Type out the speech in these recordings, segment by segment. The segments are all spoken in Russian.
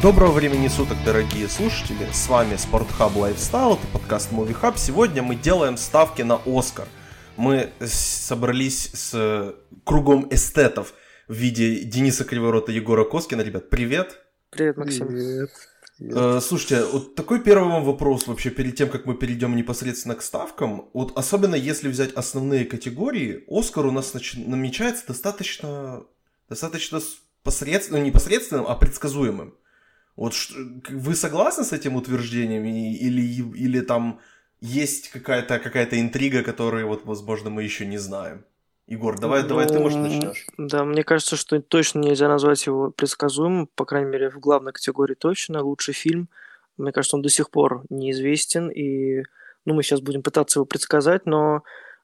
Доброго времени суток, дорогие слушатели! С вами Спортхаб Lifestyle, это подкаст Movie Hub. Сегодня мы делаем ставки на Оскар. Мы собрались с кругом эстетов в виде Дениса Криворота и Егора Коскина. Ребят, привет! Привет, Максим. Привет. Э, слушайте, вот такой первый вам вопрос вообще перед тем, как мы перейдем непосредственно к ставкам. Вот особенно если взять основные категории, Оскар у нас нач... намечается достаточно, достаточно посредственным, ну, непосредственным, а предсказуемым. Вот вы согласны с этим утверждением или, или там есть какая-то какая интрига, которую, вот, возможно, мы еще не знаем? Егор, давай, ну, давай ты, может, начнешь. Да, мне кажется, что точно нельзя назвать его предсказуемым, по крайней мере, в главной категории точно. Лучший фильм, мне кажется, он до сих пор неизвестен, и ну, мы сейчас будем пытаться его предсказать, но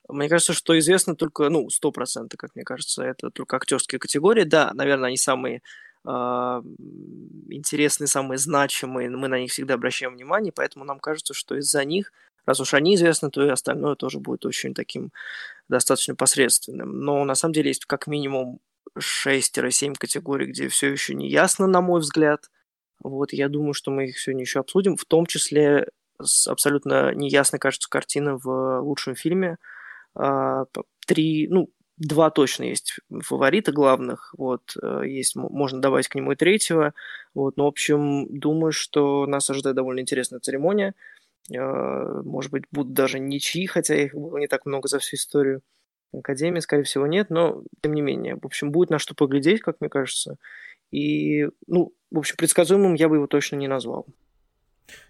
мне кажется, что известно только, ну, сто процентов, как мне кажется, это только актерские категории. Да, наверное, они самые интересные, самые значимые, мы на них всегда обращаем внимание, поэтому нам кажется, что из-за них, раз уж они известны, то и остальное тоже будет очень таким достаточно посредственным. Но на самом деле есть как минимум 6-7 категорий, где все еще не ясно, на мой взгляд. Вот, я думаю, что мы их сегодня еще обсудим, в том числе абсолютно неясной, кажется, картина в лучшем фильме. А, три, ну, два точно есть фаворита главных, вот, э, есть, можно добавить к нему и третьего, вот, но, в общем, думаю, что нас ожидает довольно интересная церемония, э, может быть, будут даже ничьи, хотя их было не так много за всю историю Академии, скорее всего, нет, но, тем не менее, в общем, будет на что поглядеть, как мне кажется, и, ну, в общем, предсказуемым я бы его точно не назвал.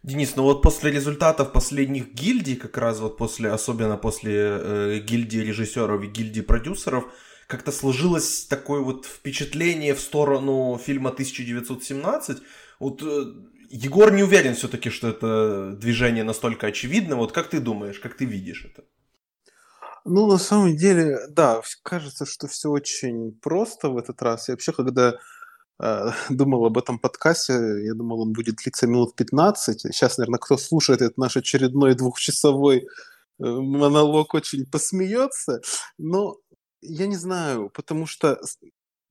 Денис, ну вот после результатов последних гильдий, как раз вот после, особенно после э, гильдии режиссеров и гильдии продюсеров, как-то сложилось такое вот впечатление в сторону фильма 1917. Вот э, Егор не уверен все-таки, что это движение настолько очевидно. Вот как ты думаешь, как ты видишь это? Ну, на самом деле, да, кажется, что все очень просто в этот раз. И вообще, когда думал об этом подкасте, я думал, он будет длиться минут 15. Сейчас, наверное, кто слушает этот наш очередной двухчасовой э, монолог, очень посмеется. Но я не знаю, потому что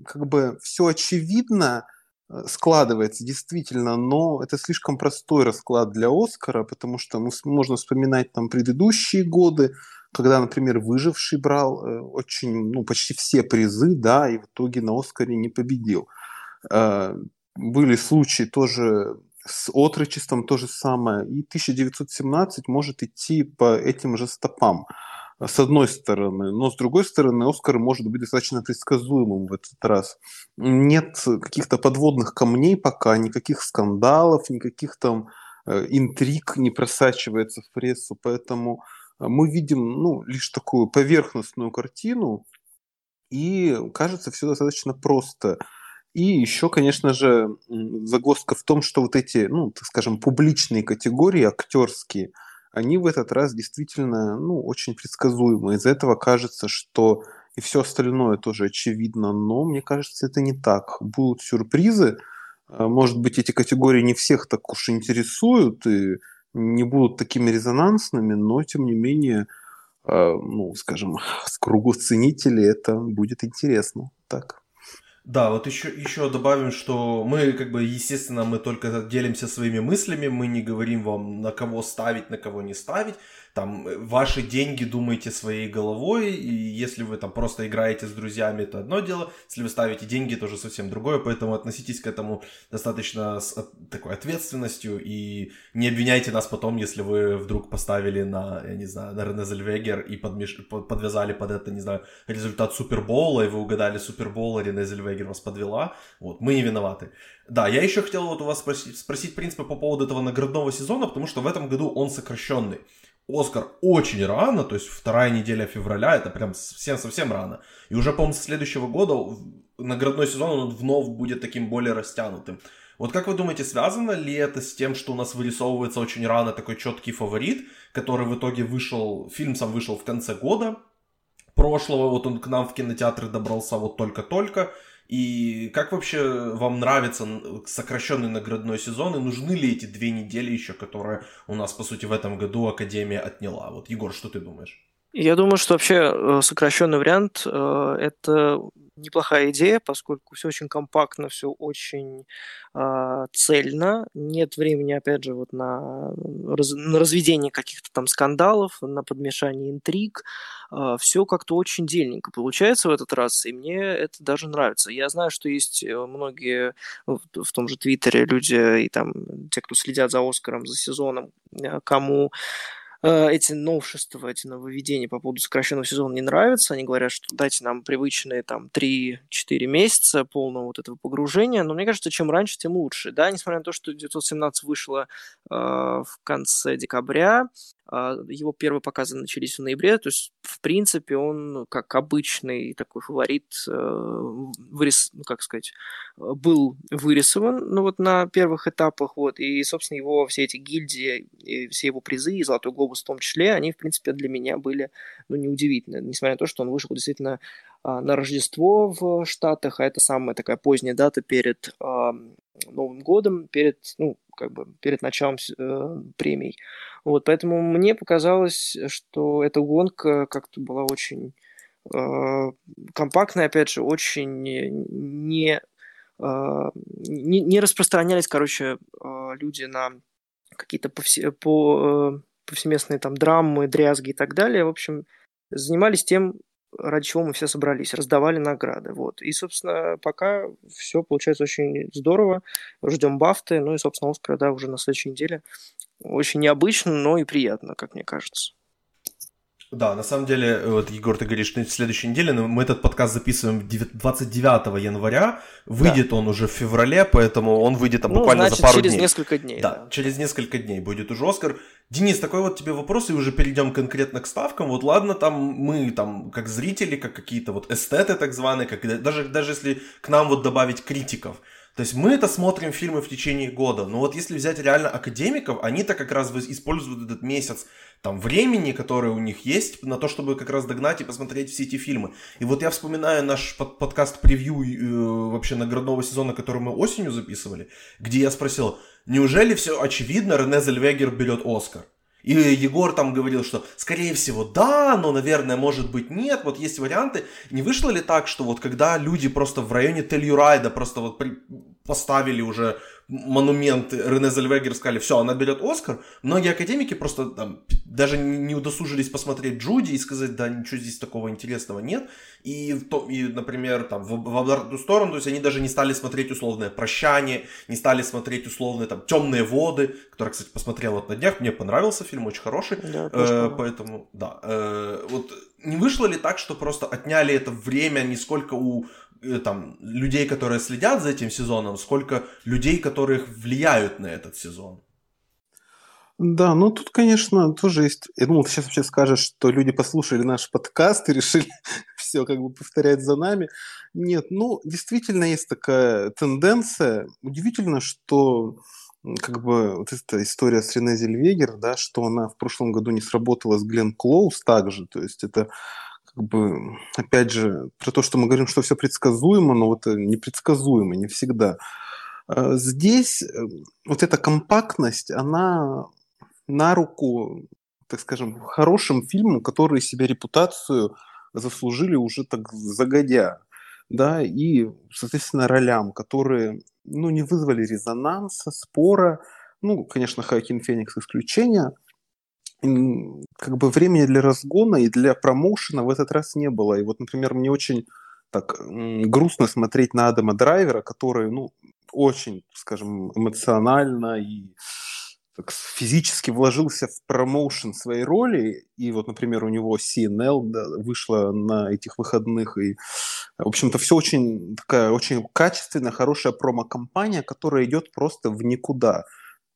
как бы все очевидно э, складывается действительно, но это слишком простой расклад для Оскара, потому что ну, можно вспоминать там предыдущие годы, когда, например, выживший брал очень, ну, почти все призы, да, и в итоге на Оскаре не победил. А, были случаи тоже с отрочеством то же самое. И 1917 может идти по этим же стопам с одной стороны, но с другой стороны Оскар может быть достаточно предсказуемым в этот раз. Нет каких-то подводных камней пока, никаких скандалов, никаких там э, интриг не просачивается в прессу, поэтому мы видим ну, лишь такую поверхностную картину, и кажется все достаточно просто. И еще, конечно же, загвоздка в том, что вот эти, ну, так скажем, публичные категории, актерские, они в этот раз действительно, ну, очень предсказуемы. Из-за этого кажется, что и все остальное тоже очевидно, но мне кажется, это не так. Будут сюрпризы, а, может быть, эти категории не всех так уж интересуют и не будут такими резонансными, но, тем не менее, а, ну, скажем, с кругу ценителей это будет интересно. Так. Да, вот еще, еще добавим, что мы, как бы, естественно, мы только делимся своими мыслями, мы не говорим вам, на кого ставить, на кого не ставить там э, ваши деньги думаете своей головой, и если вы там просто играете с друзьями, это одно дело, если вы ставите деньги, тоже совсем другое, поэтому относитесь к этому достаточно с такой ответственностью и не обвиняйте нас потом, если вы вдруг поставили на, я не знаю, на Рене Зельвегер и подмеш... подвязали под это, не знаю, результат Супербоула, и вы угадали Супербол, а Рене Зельвегер вас подвела, вот, мы не виноваты. Да, я еще хотел вот у вас спросить, спросить, в принципе, по поводу этого наградного сезона, потому что в этом году он сокращенный. Оскар очень рано, то есть вторая неделя февраля, это прям совсем-совсем рано. И уже, по-моему, с следующего года наградной сезон он вновь будет таким более растянутым. Вот как вы думаете, связано ли это с тем, что у нас вырисовывается очень рано такой четкий фаворит, который в итоге вышел, фильм сам вышел в конце года прошлого, вот он к нам в кинотеатры добрался вот только-только, и как вообще вам нравится сокращенный наградной сезон? И нужны ли эти две недели еще, которые у нас, по сути, в этом году Академия отняла? Вот, Егор, что ты думаешь? Я думаю, что вообще э, сокращенный вариант э, это неплохая идея, поскольку все очень компактно, все очень э, цельно, нет времени, опять же, вот на, раз, на разведение каких-то там скандалов, на подмешание интриг, э, все как-то очень дельненько получается в этот раз, и мне это даже нравится. Я знаю, что есть э, многие ну, в том же Твиттере люди и там те, кто следят за Оскаром, за сезоном, э, кому эти новшества, эти нововведения по поводу сокращенного сезона не нравятся. Они говорят, что дайте нам привычные там 3-4 месяца полного вот этого погружения. Но мне кажется, чем раньше, тем лучше. Да, несмотря на то, что 917 вышло э, в конце декабря, его первые показы начались в ноябре, то есть, в принципе, он, как обычный такой фаворит, э, вырис, ну, как сказать, был вырисован, ну, вот на первых этапах, вот, и, собственно, его все эти гильдии, и все его призы, и Золотой Глобус в том числе, они, в принципе, для меня были, ну, неудивительны, несмотря на то, что он вышел действительно а, на Рождество в Штатах, а это самая такая поздняя дата перед Новым годом, перед, ну, как бы, перед началом э, премий. Вот, поэтому мне показалось, что эта гонка как-то была очень э, компактная, опять же, очень не, не, распространялись, короче, люди на какие-то повсе, по, э, повсеместные там драмы, дрязги и так далее. В общем, занимались тем, ради чего мы все собрались, раздавали награды. Вот. И, собственно, пока все получается очень здорово. Ждем бафты, ну и, собственно, Оскара, да, уже на следующей неделе. Очень необычно, но и приятно, как мне кажется. Да, на самом деле, вот, Егор, ты говоришь, что в следующей неделе, но мы этот подкаст записываем 29 января, выйдет да. он уже в феврале, поэтому он выйдет там ну, буквально значит, за пару через дней. через несколько дней. Да, да, через несколько дней будет уже Оскар. Денис, такой вот тебе вопрос, и уже перейдем конкретно к ставкам. Вот ладно, там мы там как зрители, как какие-то вот эстеты так званые, как даже, даже если к нам вот добавить критиков – то есть мы это смотрим фильмы в течение года, но вот если взять реально академиков, они-то как раз используют этот месяц там времени, которое у них есть, на то, чтобы как раз догнать и посмотреть все эти фильмы. И вот я вспоминаю наш под подкаст превью э, вообще наградного сезона, который мы осенью записывали, где я спросил, неужели все очевидно, Рене Зельвегер берет Оскар? И Егор там говорил, что скорее всего да, но наверное может быть нет, вот есть варианты. Не вышло ли так, что вот когда люди просто в районе Тель-Юрайда просто вот при... поставили уже монумент Рене Зельвегер, сказали, все, она берет Оскар, многие академики просто там, даже не удосужились посмотреть Джуди и сказать, да, ничего здесь такого интересного нет. И, то, и например, там, в, в обратную сторону, то есть они даже не стали смотреть условное «Прощание», не стали смотреть условные там «Темные воды», который, кстати, посмотрел вот на днях, мне понравился фильм, очень хороший. Да, э, поэтому, да. Э, вот не вышло ли так, что просто отняли это время не сколько у там, людей, которые следят за этим сезоном, сколько людей, которых влияют на этот сезон? Да, ну тут, конечно, тоже есть... Я думал, ты сейчас вообще скажешь, что люди послушали наш подкаст и решили все как бы повторять за нами. Нет, ну, действительно есть такая тенденция. Удивительно, что как бы вот эта история с Рене Зельвегер, да, что она в прошлом году не сработала с Глен Клоус также, то есть это как бы, опять же, про то, что мы говорим, что все предсказуемо, но вот непредсказуемо, не всегда. А здесь э, вот эта компактность, она на руку, так скажем, хорошим фильмам, которые себе репутацию заслужили уже так загодя, да, и, соответственно, ролям, которые, ну, не вызвали резонанса, спора, ну, конечно, Хакин Феникс исключение, как бы времени для разгона и для промоушена в этот раз не было. И вот, например, мне очень так грустно смотреть на Адама Драйвера, который, ну, очень, скажем, эмоционально и так, физически вложился в промоушен своей роли, и вот, например, у него CNL да, вышла на этих выходных, и, в общем-то, все очень такая очень качественная, хорошая промо-компания, которая идет просто в никуда.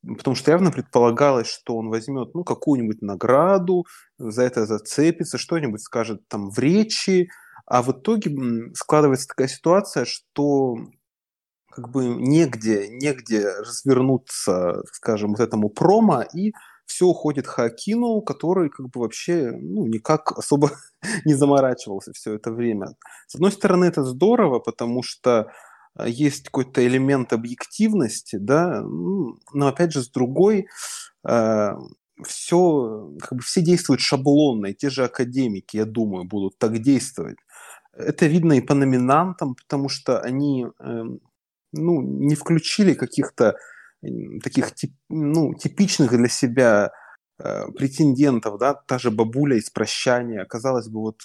Потому что явно предполагалось, что он возьмет ну, какую-нибудь награду, за это зацепится, что-нибудь скажет там в речи, а в итоге складывается такая ситуация, что как бы негде, негде развернуться, скажем, вот этому промо, и все уходит Хакину, который как бы вообще ну, никак особо не заморачивался все это время. С одной стороны, это здорово, потому что есть какой-то элемент объективности, да, но опять же, с другой, э, все, как бы все действуют шаблонно, и те же академики, я думаю, будут так действовать. это видно и по номинантам, потому что они эм, ну, не включили каких-то таких ну, типичных для себя э, претендентов, да, та же бабуля из «Прощания», казалось бы, вот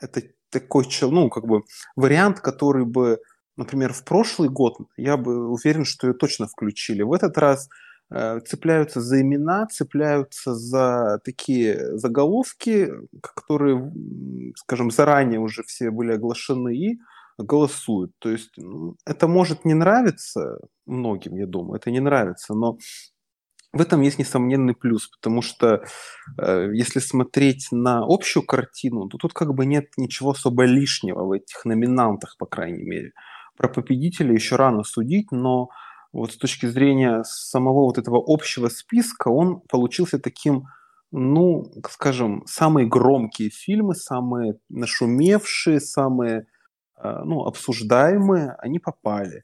это такой, ну, как бы вариант, который бы, например, в прошлый год, я бы уверен, что ее точно включили. В этот раз э, цепляются за имена, цепляются за такие заголовки, которые, скажем, заранее уже все были оглашены и голосуют. То есть ну, это может не нравиться многим, я думаю, это не нравится, но в этом есть несомненный плюс, потому что э, если смотреть на общую картину, то тут как бы нет ничего особо лишнего в этих номинантах, по крайней мере. Про победителя еще рано судить, но вот с точки зрения самого вот этого общего списка он получился таким, ну, скажем, самые громкие фильмы, самые нашумевшие, самые э, ну, обсуждаемые, они попали.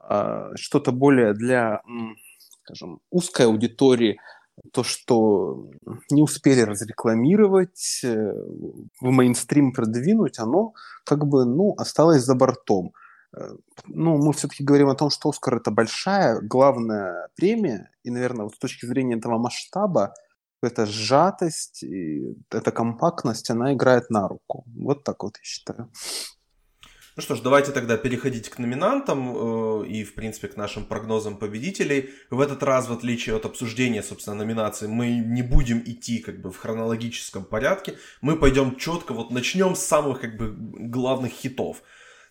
А что-то более для скажем, узкой аудитории, то, что не успели разрекламировать, э, в мейнстрим продвинуть, оно как бы, ну, осталось за бортом. Э, ну, мы все-таки говорим о том, что Оскар это большая, главная премия, и, наверное, вот с точки зрения этого масштаба, эта сжатость, и эта компактность, она играет на руку. Вот так вот я считаю. Ну что ж, давайте тогда переходить к номинантам э, и, в принципе, к нашим прогнозам победителей. В этот раз, в отличие от обсуждения, собственно, номинаций, мы не будем идти как бы в хронологическом порядке. Мы пойдем четко, вот начнем с самых как бы главных хитов.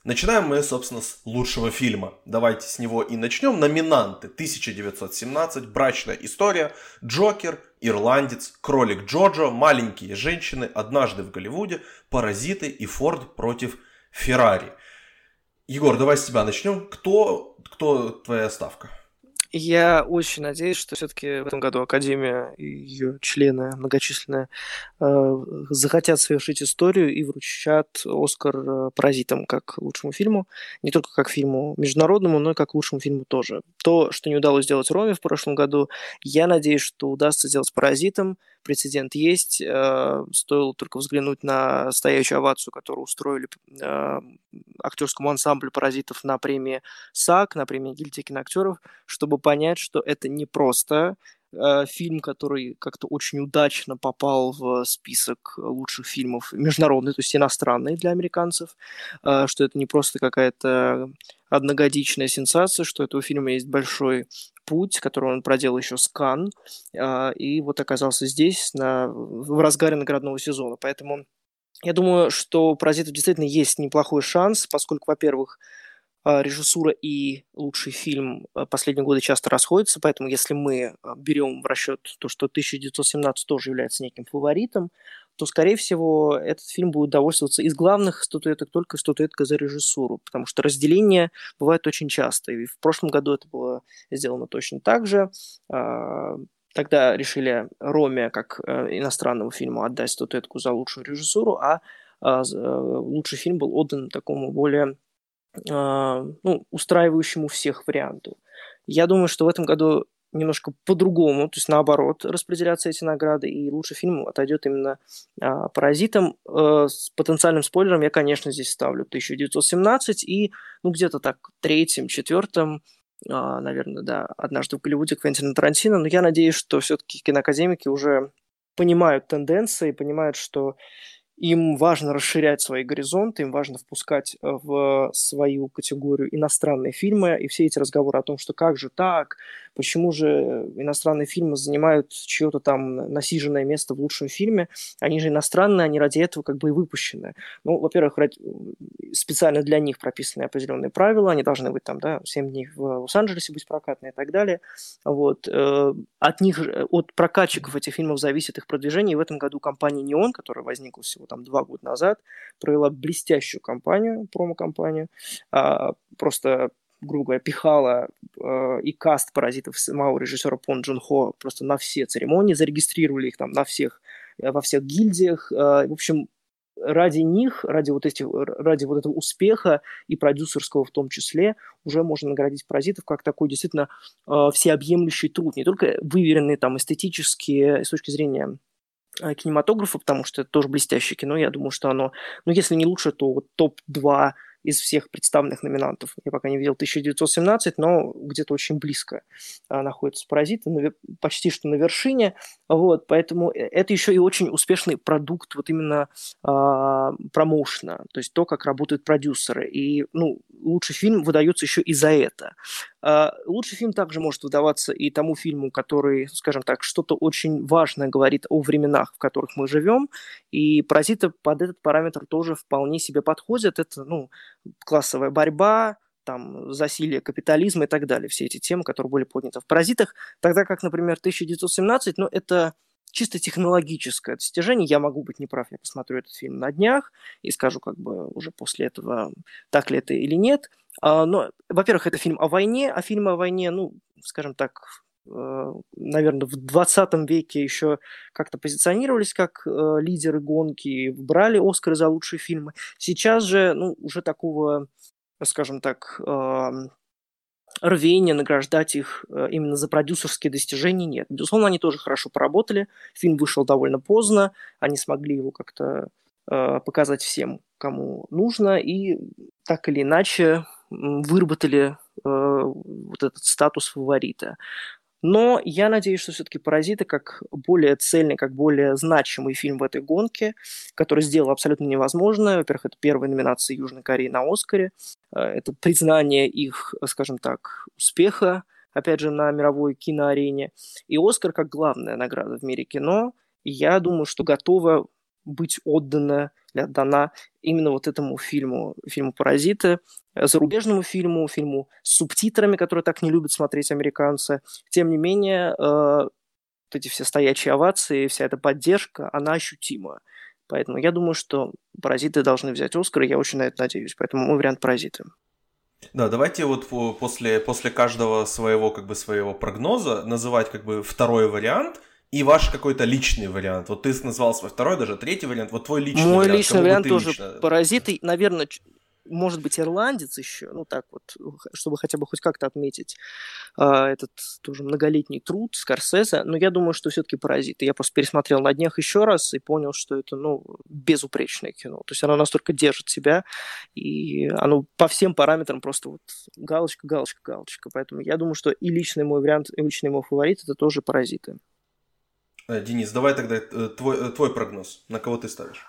Начинаем мы, собственно, с лучшего фильма. Давайте с него и начнем. Номинанты 1917, Брачная история, Джокер, Ирландец, Кролик Джоджо, Маленькие женщины, Однажды в Голливуде, Паразиты и Форд против Феррари. Егор, давай с тебя начнем. Кто, кто твоя ставка? Я очень надеюсь, что все-таки в этом году Академия и ее члены многочисленные э, захотят совершить историю и вручат Оскар э, «Паразитам» как лучшему фильму. Не только как фильму международному, но и как лучшему фильму тоже. То, что не удалось сделать Роме в прошлом году, я надеюсь, что удастся сделать «Паразитам», прецедент есть. Э, стоило только взглянуть на стоящую овацию, которую устроили э, актерскому ансамблю «Паразитов» на премии САК, на премии гильдии киноактеров, чтобы понять, что это не просто э, фильм, который как-то очень удачно попал в список лучших фильмов международный, то есть иностранный для американцев, что это не просто какая-то одногодичная сенсация, что у этого фильма есть большой путь, который он проделал еще с Кан, а, и вот оказался здесь на, в разгаре наградного сезона. Поэтому я думаю, что у «Паразитов» действительно есть неплохой шанс, поскольку, во-первых, а, режиссура и лучший фильм а, последние годы часто расходятся, поэтому если мы берем в расчет то, что 1917 тоже является неким фаворитом, то, скорее всего, этот фильм будет довольствоваться из главных статуэток только статуэткой за режиссуру, потому что разделение бывает очень часто. И в прошлом году это было сделано точно так же. А, тогда решили Роме, как э, иностранному фильму, отдать статуэтку за лучшую режиссуру, а, а э, лучший фильм был отдан такому более а, ну, устраивающему всех варианту. Я думаю, что в этом году немножко по-другому, то есть наоборот распределяться эти награды, и лучший фильм отойдет именно а, «Паразитам». Э, с потенциальным спойлером я, конечно, здесь ставлю 1917 и, ну, где-то так, третьим, четвертым, а, наверное, да, «Однажды в Голливуде» Квентина Тарантино, но я надеюсь, что все-таки киноакадемики уже понимают тенденции, понимают, что им важно расширять свои горизонты, им важно впускать э, в свою категорию иностранные фильмы, и все эти разговоры о том, что как же так, почему же иностранные фильмы занимают чье-то там насиженное место в лучшем фильме, они же иностранные, они ради этого как бы и выпущены. Ну, во-первых, специально для них прописаны определенные правила, они должны быть там, да, 7 дней в Лос-Анджелесе быть прокатные и так далее. Вот. Э, от них, от прокатчиков этих фильмов зависит их продвижение, и в этом году компания Neon, которая возникла всего там два года назад, провела блестящую кампанию, промо-кампанию, а, просто грубо говоря, пихала э, и каст паразитов самого режиссера Пон Джун Хо просто на все церемонии, зарегистрировали их там на всех, э, во всех гильдиях. Э, в общем, ради них, ради вот, этих, ради вот этого успеха и продюсерского в том числе, уже можно наградить паразитов как такой действительно э, всеобъемлющий труд, не только выверенный там эстетически с точки зрения кинематографа, потому что это тоже блестящее кино. Я думаю, что оно, ну, если не лучше, то вот топ-2 из всех представленных номинантов. Я пока не видел 1917, но где-то очень близко а, находится «Паразиты», на, почти что на вершине. Вот, поэтому э, это еще и очень успешный продукт вот именно а, промоушена, то есть то, как работают продюсеры. И ну, лучший фильм выдается еще и за это. А, лучший фильм также может выдаваться и тому фильму, который, скажем так, что-то очень важное говорит о временах, в которых мы живем, и «Паразиты» под этот параметр тоже вполне себе подходят. Это, ну, классовая борьба, там, засилие капитализма и так далее. Все эти темы, которые были подняты в «Паразитах». Тогда как, например, 1917, ну, это чисто технологическое достижение. Я могу быть неправ, я посмотрю этот фильм на днях и скажу как бы уже после этого, так ли это или нет. А, но, во-первых, это фильм о войне, а фильмы о войне, ну, скажем так, э, наверное, в 20 веке еще как-то позиционировались как э, лидеры гонки, брали Оскары за лучшие фильмы. Сейчас же, ну, уже такого, скажем так, рвения награждать их э, именно за продюсерские достижения нет. Безусловно, они тоже хорошо поработали. Фильм вышел довольно поздно, они смогли его как-то показать всем, кому нужно, и так или иначе выработали э, вот этот статус фаворита. Но я надеюсь, что все-таки «Паразиты» как более цельный, как более значимый фильм в этой гонке, который сделал абсолютно невозможное. Во-первых, это первая номинация Южной Кореи на «Оскаре». Э, это признание их, скажем так, успеха, опять же, на мировой киноарене. И «Оскар» как главная награда в мире кино. я думаю, что готова быть отдана отдана именно вот этому фильму, фильму «Паразиты», э, зарубежному фильму, фильму с субтитрами, которые так не любят смотреть американцы. Тем не менее, э, вот эти все стоячие овации, вся эта поддержка, она ощутима. Поэтому я думаю, что «Паразиты» должны взять «Оскар», и я очень на это надеюсь. Поэтому мой вариант «Паразиты». Да, давайте вот после, после каждого своего, как бы, своего прогноза называть как бы второй вариант – и ваш какой-то личный вариант. Вот ты назвал свой второй, даже третий вариант. Вот твой личный Мой вариант. личный вариант тоже лично... паразиты. Наверное, может быть, ирландец еще, ну так вот, чтобы хотя бы хоть как-то отметить а, этот тоже многолетний труд Скорсезе, но я думаю, что все-таки паразиты. Я просто пересмотрел на днях еще раз и понял, что это, ну, безупречное кино. То есть оно настолько держит себя, и оно по всем параметрам просто вот галочка, галочка, галочка. Поэтому я думаю, что и личный мой вариант, и личный мой фаворит это тоже паразиты. Э, Денис, давай тогда э, твой, э, твой прогноз. На кого ты ставишь?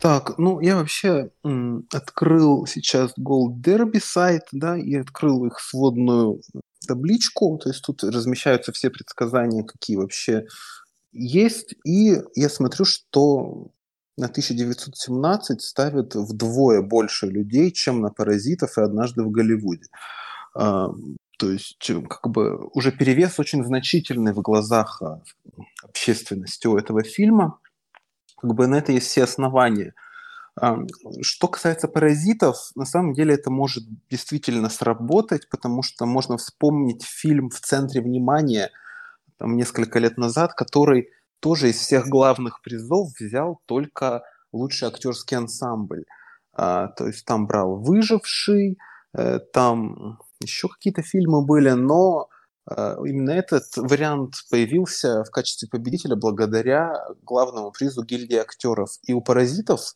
Так, ну я вообще м, открыл сейчас Gold Derby сайт, да, и открыл их сводную табличку, то есть тут размещаются все предсказания, какие вообще есть, и я смотрю, что на 1917 ставят вдвое больше людей, чем на «Паразитов» и «Однажды в Голливуде». А, то есть как бы уже перевес очень значительный в глазах а, общественности у этого фильма. Как бы на это есть все основания. Что касается паразитов, на самом деле это может действительно сработать, потому что можно вспомнить фильм «В центре внимания» там, несколько лет назад, который тоже из всех главных призов взял только лучший актерский ансамбль. А, то есть там брал «Выживший», э, там еще какие-то фильмы были, но э, именно этот вариант появился в качестве победителя благодаря главному призу гильдии актеров. И у «Паразитов»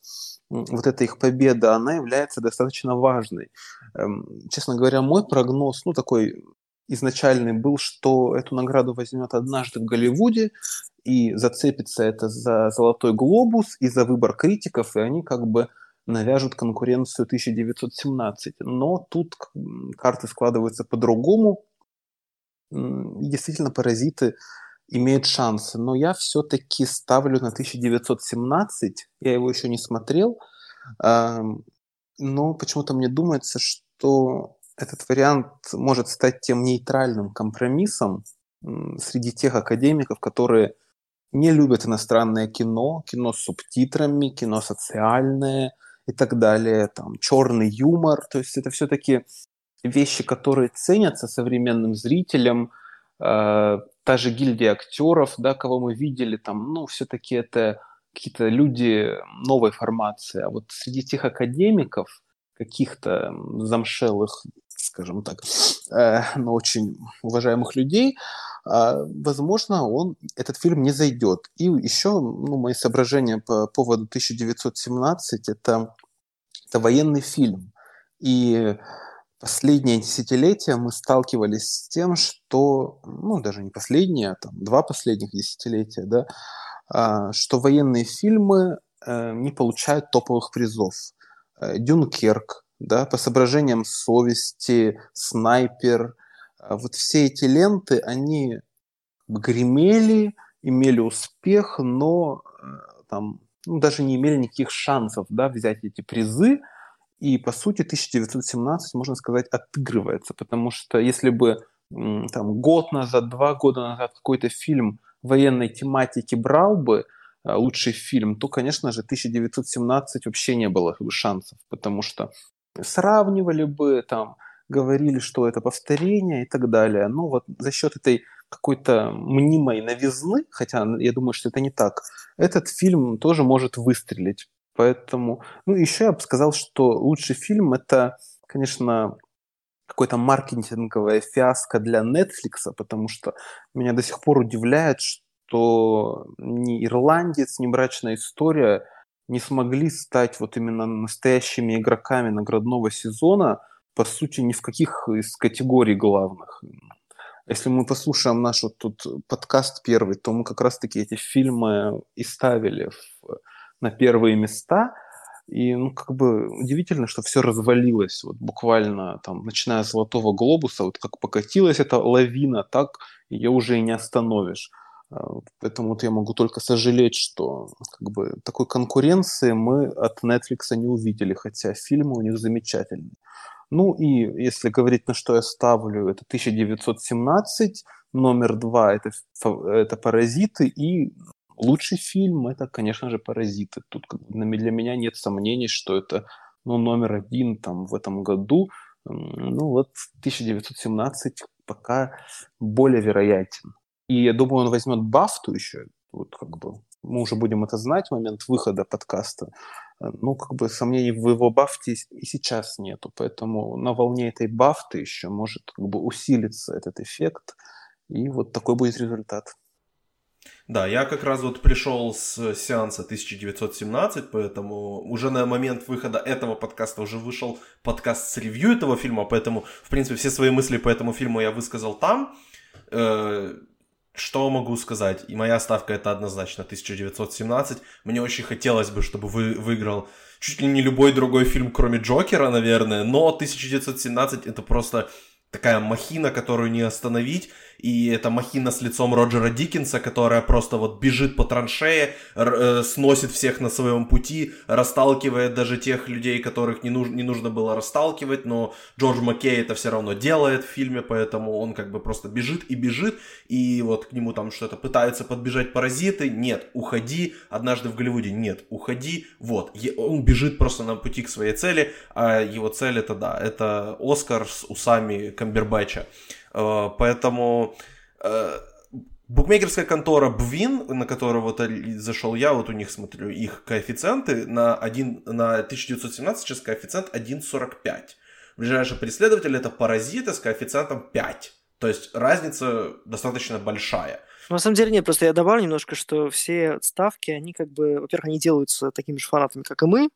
вот эта их победа, она является достаточно важной. Эм, честно говоря, мой прогноз, ну, такой изначальный был, что эту награду возьмет однажды в Голливуде, и зацепится это за «Золотой глобус» и за выбор критиков, и они как бы навяжут конкуренцию 1917. Но тут карты складываются по-другому. Действительно, паразиты имеют шансы. Но я все-таки ставлю на 1917. Я его еще не смотрел. Но почему-то мне думается, что этот вариант может стать тем нейтральным компромиссом среди тех академиков, которые не любят иностранное кино, кино с субтитрами, кино социальное, и так далее, там, черный юмор, то есть это все-таки вещи, которые ценятся современным зрителям, э, та же гильдия актеров, да, кого мы видели, там, ну, все-таки это какие-то люди новой формации, а вот среди тех академиков, каких-то замшелых, скажем так, э, но очень уважаемых людей, э, возможно, он, этот фильм не зайдет. И еще ну, мои соображения по поводу 1917 это, это военный фильм. И последнее десятилетие мы сталкивались с тем, что, ну, даже не последние, а там два последних десятилетия, да, а, что военные фильмы э, не получают топовых призов. Э, Дюнкерк, да, по соображениям совести, снайпер, а вот все эти ленты, они гремели, имели успех, но э, там ну, даже не имели никаких шансов да, взять эти призы. И, по сути, 1917, можно сказать, отыгрывается, потому что если бы там, год назад, два года назад какой-то фильм военной тематики брал бы лучший фильм, то, конечно же, 1917 вообще не было шансов, потому что сравнивали бы, там, говорили, что это повторение и так далее. Но вот за счет этой какой-то мнимой новизны, хотя я думаю, что это не так, этот фильм тоже может выстрелить. Поэтому, ну, еще я бы сказал, что лучший фильм это, конечно, какое-то маркетинговая фиаско для Netflix, потому что меня до сих пор удивляет, что ни «Ирландец», ни «Брачная история» не смогли стать вот именно настоящими игроками наградного сезона, по сути, ни в каких из категорий главных. Если мы послушаем наш вот тут подкаст первый, то мы как раз-таки эти фильмы и ставили в, на первые места – и, ну, как бы удивительно, что все развалилось, вот буквально там, начиная с «Золотого глобуса», вот как покатилась эта лавина, так ее уже и не остановишь. А, поэтому вот я могу только сожалеть, что как бы такой конкуренции мы от Netflix не увидели, хотя фильмы у них замечательные. Ну и если говорить, на что я ставлю, это 1917, номер два это, это «Паразиты» и Лучший фильм это, конечно же, «Паразиты». Тут для меня нет сомнений, что это ну, номер один там, в этом году. Ну вот 1917 пока более вероятен. И я думаю, он возьмет Бафту еще. Вот как бы мы уже будем это знать в момент выхода подкаста. Ну, как бы сомнений в его бафте и сейчас нету. Поэтому на волне этой бафты еще может как бы усилиться этот эффект. И вот такой будет результат. Да, я как раз вот пришел с сеанса 1917, поэтому уже на момент выхода этого подкаста уже вышел подкаст с ревью этого фильма, поэтому, в принципе, все свои мысли по этому фильму я высказал там. Что могу сказать? И моя ставка это однозначно 1917. Мне очень хотелось бы, чтобы вы выиграл чуть ли не любой другой фильм, кроме Джокера, наверное, но 1917 это просто такая махина, которую не остановить и это махина с лицом Роджера Диккенса, которая просто вот бежит по траншее, э, сносит всех на своем пути, расталкивает даже тех людей, которых не, нуж- не нужно было расталкивать, но Джордж Маккей это все равно делает в фильме, поэтому он как бы просто бежит и бежит, и вот к нему там что-то пытаются подбежать паразиты, нет, уходи, однажды в Голливуде, нет, уходи, вот, он бежит просто на пути к своей цели, а его цель это, да, это Оскар с усами Камбербэтча. Э, поэтому э, букмекерская контора Бвин, на которую вот зашел я, вот у них смотрю, их коэффициенты на, 1, на 1917 сейчас коэффициент 1,45. Ближайший преследователь это паразиты с коэффициентом 5. То есть разница достаточно большая. На самом деле нет, просто я добавлю немножко, что все ставки, они как бы, во-первых, они делаются такими же фанатами, как и мы,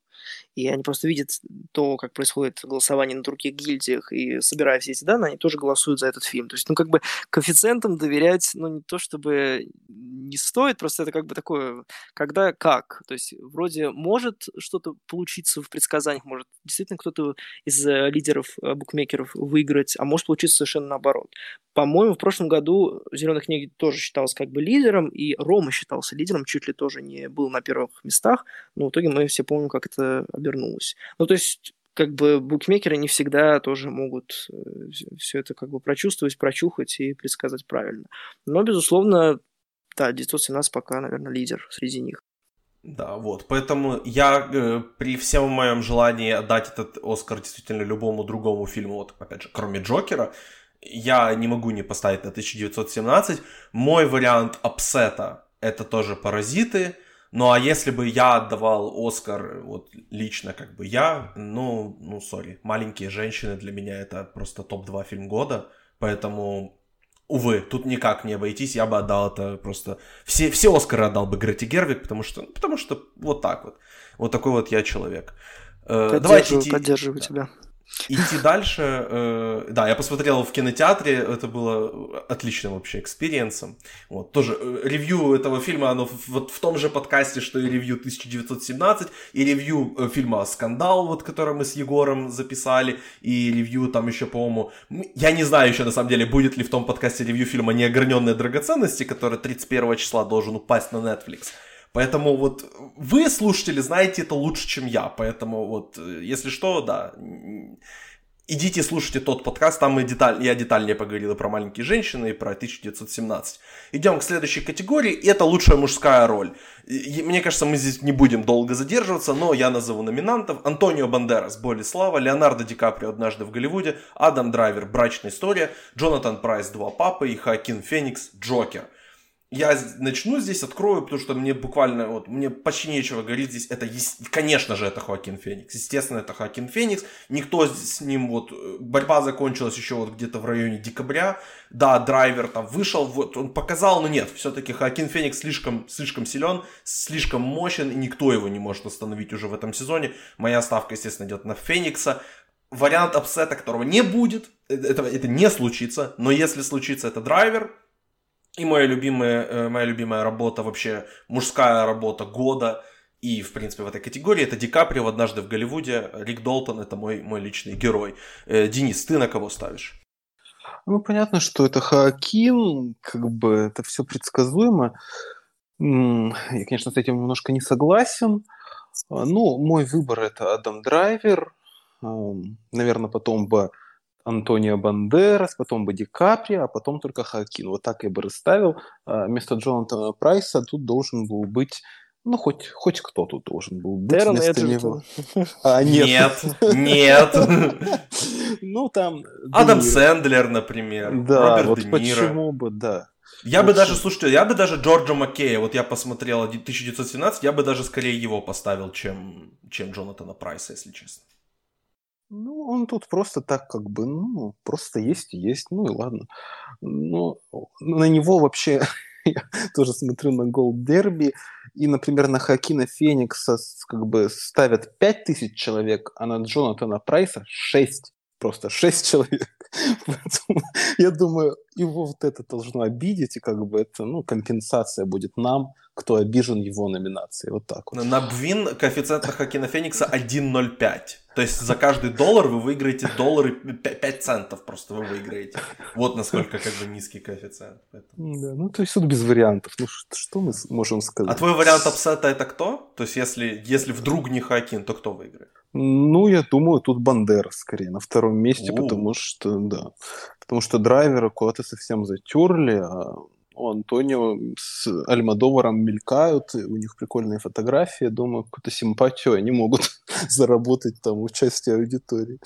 и они просто видят то, как происходит голосование на других гильдиях, и собирая все эти данные, они тоже голосуют за этот фильм. То есть, ну, как бы коэффициентам доверять, ну, не то чтобы не стоит, просто это как бы такое, когда как. То есть, вроде может что-то получиться в предсказаниях, может действительно кто-то из э, лидеров э, букмекеров выиграть, а может получиться совершенно наоборот. По-моему, в прошлом году «Зеленая книга» тоже считалась как бы лидером, и Рома считался лидером, чуть ли тоже не был на первых местах, но в итоге мы все помним, как это обернулось. Ну, то есть как бы букмекеры не всегда тоже могут э, все это как бы прочувствовать, прочухать и предсказать правильно. Но, безусловно, да, 917 пока, наверное, лидер среди них. Да, вот. Поэтому я э, при всем моем желании отдать этот Оскар действительно любому другому фильму, вот опять же, кроме Джокера, я не могу не поставить на 1917. Мой вариант upset а это тоже «Паразиты», Ну а если бы я отдавал Оскар, вот лично как бы я, ну, ну, sorry, «Маленькие женщины» для меня это просто топ-2 фильм года, поэтому Увы, тут никак не обойтись, я бы отдал это просто... Все, все Оскары отдал бы Грете Гервиг, потому что, ну, потому что вот так вот. Вот такой вот я человек. Поддерживаю, Давайте идти... поддерживаю тебя. Идти дальше, э, да, я посмотрел в кинотеатре, это было отличным вообще experience ом. Вот, тоже э, ревью этого фильма, оно вот в том же подкасте, что и ревью 1917, и ревью э, фильма «Скандал», вот, который мы с Егором записали, и ревью там еще, по-моему, я не знаю еще на самом деле, будет ли в том подкасте ревью фильма «Неограненные драгоценности», который 31 числа должен упасть на Netflix. Поэтому вот вы, слушатели, знаете это лучше, чем я. Поэтому вот, э, если что, да, идите слушайте тот подкаст, там мы деталь, я детальнее поговорил про маленькие женщины, и про 1917. Идем к следующей категории, и это лучшая мужская роль. И, мне кажется, мы здесь не будем долго задерживаться, но я назову номинантов. Антонио Бандерас, Боли слава, Леонардо Ди Каприо однажды в Голливуде, Адам Драйвер, Брачная история, Джонатан Прайс, Два папы и Хоакин Феникс, Джокер я начну здесь, открою, потому что мне буквально, вот, мне почти нечего говорить здесь. Это, конечно же, это Хоакин Феникс. Естественно, это Хоакин Феникс. Никто с ним, вот, борьба закончилась еще вот где-то в районе декабря. Да, Драйвер там вышел, вот, он показал, но нет, все-таки Хоакин Феникс слишком, слишком силен, слишком мощен, и никто его не может остановить уже в этом сезоне. Моя ставка, естественно, идет на Феникса. Вариант upset а, которого не будет, э, это, это не случится, но если случится, это Драйвер, и моя любимая, э, моя любимая работа вообще, мужская работа года, и, в принципе, в этой категории, это Ди Каприо «Однажды в Голливуде», Рик Долтон, это мой, мой личный герой. Э, Денис, ты на кого ставишь? Ну, понятно, что это Хаакин, как бы это все предсказуемо. Я, конечно, с этим немножко не согласен. А, ну, мой выбор это Адам Драйвер. Наверное, потом бы Антонио Бандерас, потом бы Ди Каприо, а потом только Хакин. Вот так я бы расставил. А вместо Джонатана Прайса тут должен был быть ну, хоть, хоть кто тут должен был быть Террен вместо него. А, нет. Нет, Ну, там... Адам Сэндлер, например. Да, вот почему бы, да. Я бы даже, слушайте, я бы даже Джорджа Маккея, вот я посмотрел 1917, я бы даже скорее его поставил, чем, чем Джонатана Прайса, если честно. Ну, он тут просто так как бы, ну, просто есть и есть, ну и ладно. Но на него вообще я тоже смотрю на гол дерби, и, например, на Хакина Феникса как бы ставят 5000 человек, а на Джонатана Прайса 6. Просто 6 человек. Поэтому я думаю, его вот это должно обидеть, и как бы это, ну, компенсация будет нам, кто обижен его номинацией. Вот так вот. На Bwin коэффициент на Хоакина Феникса 1.05. То есть за каждый доллар вы выиграете доллары 5 центов просто вы выиграете. Вот насколько как бы низкий коэффициент. Поэтому... Да, ну то есть тут без вариантов. Ну что, что мы можем сказать? А твой вариант upset а это кто? То есть если, если вдруг не Хоакин, то кто выиграет? Ну, я думаю, тут Бандерас скорее на втором месте, У-у-у. потому что, да, потому что Драйвера куда-то совсем затерли, а у Антонио с Альмадоваром мелькают, у них прикольные фотографии, думаю, какую-то симпатию они могут заработать там участие аудитории.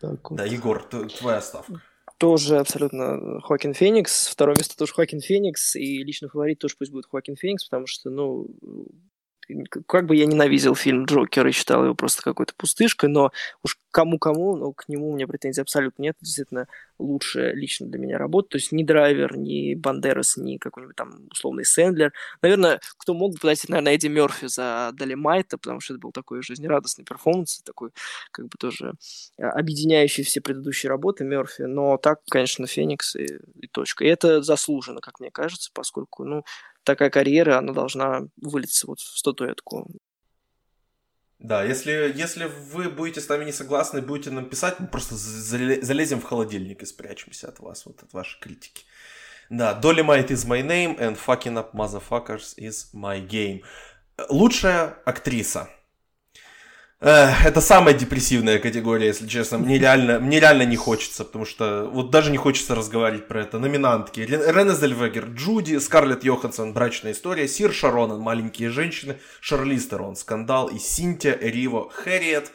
Так вот. Да, Егор, твоя ставка. Тоже абсолютно Хоакин Феникс. Второе место тоже Хоакин Феникс. И личный фаворит тоже пусть будет Хоакин Феникс, потому что, ну, как бы я ненавидел фильм Джокер и считал его просто какой-то пустышкой, но уж кому-кому, но к нему у меня претензий абсолютно нет. Действительно, лучшая лично для меня работа. То есть ни Драйвер, ни Бандерас, ни какой-нибудь там условный Сэндлер. Наверное, кто мог бы подать, наверное, Эдди Мерфи за Долемайта, потому что это был такой жизнерадостный перформанс, такой как бы тоже а, объединяющий все предыдущие работы Мерфи. Но так, конечно, Феникс и, и точка. И это заслуженно, как мне кажется, поскольку, ну, такая карьера, она должна вылиться вот в статуэтку. Да, если, если вы будете с нами не согласны, будете нам писать, мы просто залезем в холодильник и спрячемся от вас, вот от вашей критики. Да, Dolomite is my name and fucking up motherfuckers is my game. Лучшая актриса – это самая депрессивная категория, если честно. Мне реально, мне реально не хочется, потому что вот даже не хочется разговаривать про это. Номинантки. Рене Зельвегер, Джуди, Скарлетт Йоханссон, Брачная история, Сир Шаронан, Маленькие женщины, Шарлиз Терон, Скандал и Синтия Эриво, Хэрриет.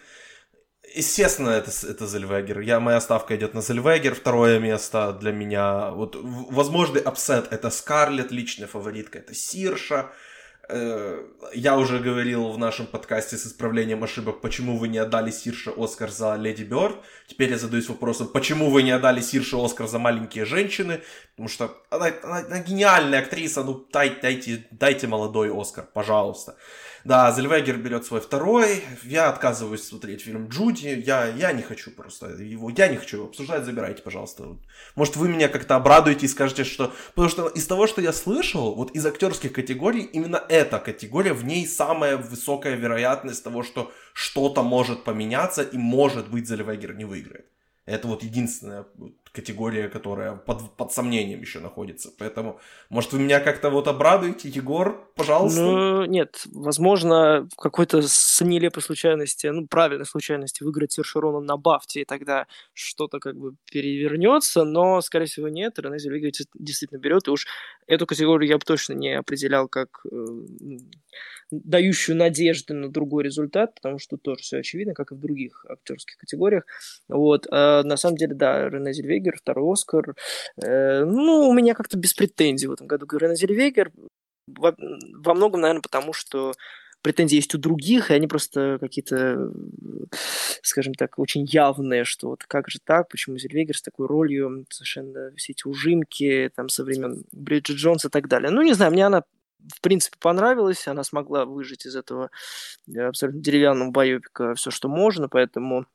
Естественно, это, это Зеллвегер. Я, моя ставка идет на Зеллвегер. Второе место для меня. Вот возможный upset это Скарлетт, личная фаворитка это Сирша. Э, я уже говорил в нашем подкасте с исправлением ошибок, почему вы не отдали Сирше Оскар за Леди Бёрд. Теперь я задаюсь вопросом, почему вы не отдали Сирше Оскар за Маленькие женщины? Потому что она, она, она гениальная актриса, ну дайте, дайте, дайте молодой Оскар, пожалуйста. Да, Зельвегер берет свой второй. Я отказываюсь смотреть фильм Джуди. Я, я не хочу просто его, я не хочу его обсуждать. Забирайте, пожалуйста. Может, вы меня как-то обрадуете и скажете, что... Потому что из того, что я слышал, вот из актерских категорий, именно эта категория, в ней самая высокая вероятность того, что что-то может поменяться и, может быть, Зельвегер не выиграет. Это вот единственная категория, которая под, под сомнением еще находится. Поэтому, может, вы меня как-то вот обрадуете, Егор, пожалуйста? Ну, нет, возможно, в какой-то с нелепой случайности, ну, правильной случайности выиграть Сершерона на Бафте, и тогда что-то как бы перевернется, но, скорее всего, нет. Рене Зельвегер действительно берет, и уж эту категорию я бы точно не определял как э, дающую надежды на другой результат, потому что тоже все очевидно, как и в других актерских категориях. Вот. А на самом деле, да, Рене Зельвегер, второй Оскар. Э, ну, у меня как-то без претензий в этом году. Рене Зельвегер во, во многом, наверное, потому что претензии есть у других, и они просто какие-то, скажем так, очень явные, что вот как же так, почему Зельвегер с такой ролью, совершенно все эти ужимки, там, со времен Бриджит Джонс и так далее. Ну, не знаю, мне она в принципе, понравилась. Она смогла выжить из этого э, абсолютно деревянного байопика все, что можно, поэтому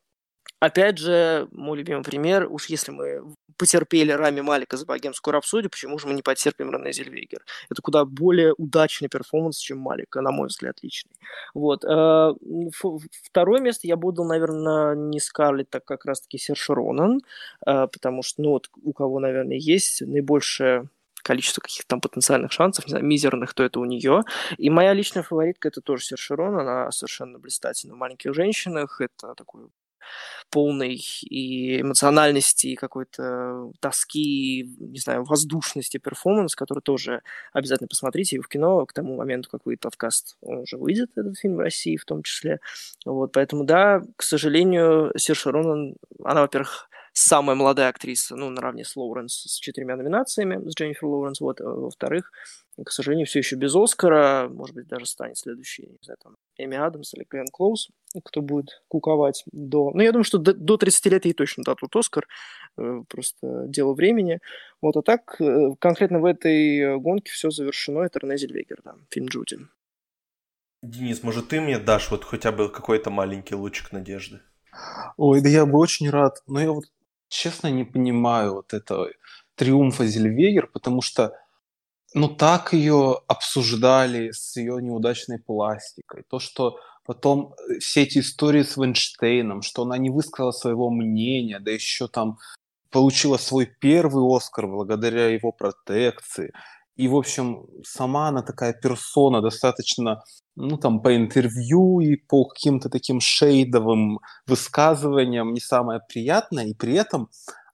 Опять же, мой любимый пример, уж если мы потерпели Рами Малика за богемскую рапсодию, почему же мы не потерпим Рене Зельвегер? Это куда более удачный перформанс, чем Малика, на мой взгляд, личный. Вот. Э, второе место я буду, наверное, не Скарлетт, так как раз-таки Серж Ронан, э, потому что, ну вот, у кого, наверное, есть наибольшее количество каких-то там потенциальных шансов, не знаю, мизерных, то это у нее. И моя личная фаворитка это тоже Сершерон, она совершенно блистательна в маленьких женщинах, это такой полной и эмоциональности, и какой-то тоски, не знаю, воздушности перформанс, который тоже обязательно посмотрите в кино к тому моменту, как выйдет подкаст, он уже выйдет, этот фильм в России в том числе. Вот, поэтому, да, к сожалению, Сирша Ронан, она, во-первых, самая молодая актриса, ну, наравне с Лоуренс, с четырьмя номинациями, с Дженнифер Лоуренс, вот, а во-вторых, к сожалению, все еще без Оскара, может быть, даже станет следующий, не знаю, там, Эми Адамс или Глен Клоуз, кто будет куковать до... Ну, я думаю, что до, до 30 лет ей точно дадут Оскар, э, просто дело времени. Вот, а так, э, конкретно в этой гонке все завершено, это Рене Зельвегер, да, фильм Джуди. Денис, может, ты мне дашь вот хотя бы какой-то маленький лучик надежды? Ой, да я бы очень рад, но я вот честно не понимаю вот этого триумфа Зельвегер, потому что ну так ее обсуждали с ее неудачной пластикой, то, что потом э, все эти истории с Вайнштейном, что она не высказала своего мнения, да еще там получила свой первый Оскар благодаря его протекции. И, в общем, сама она такая персона достаточно, ну, там, по интервью и по каким-то таким шейдовым высказываниям не самая приятная, и при этом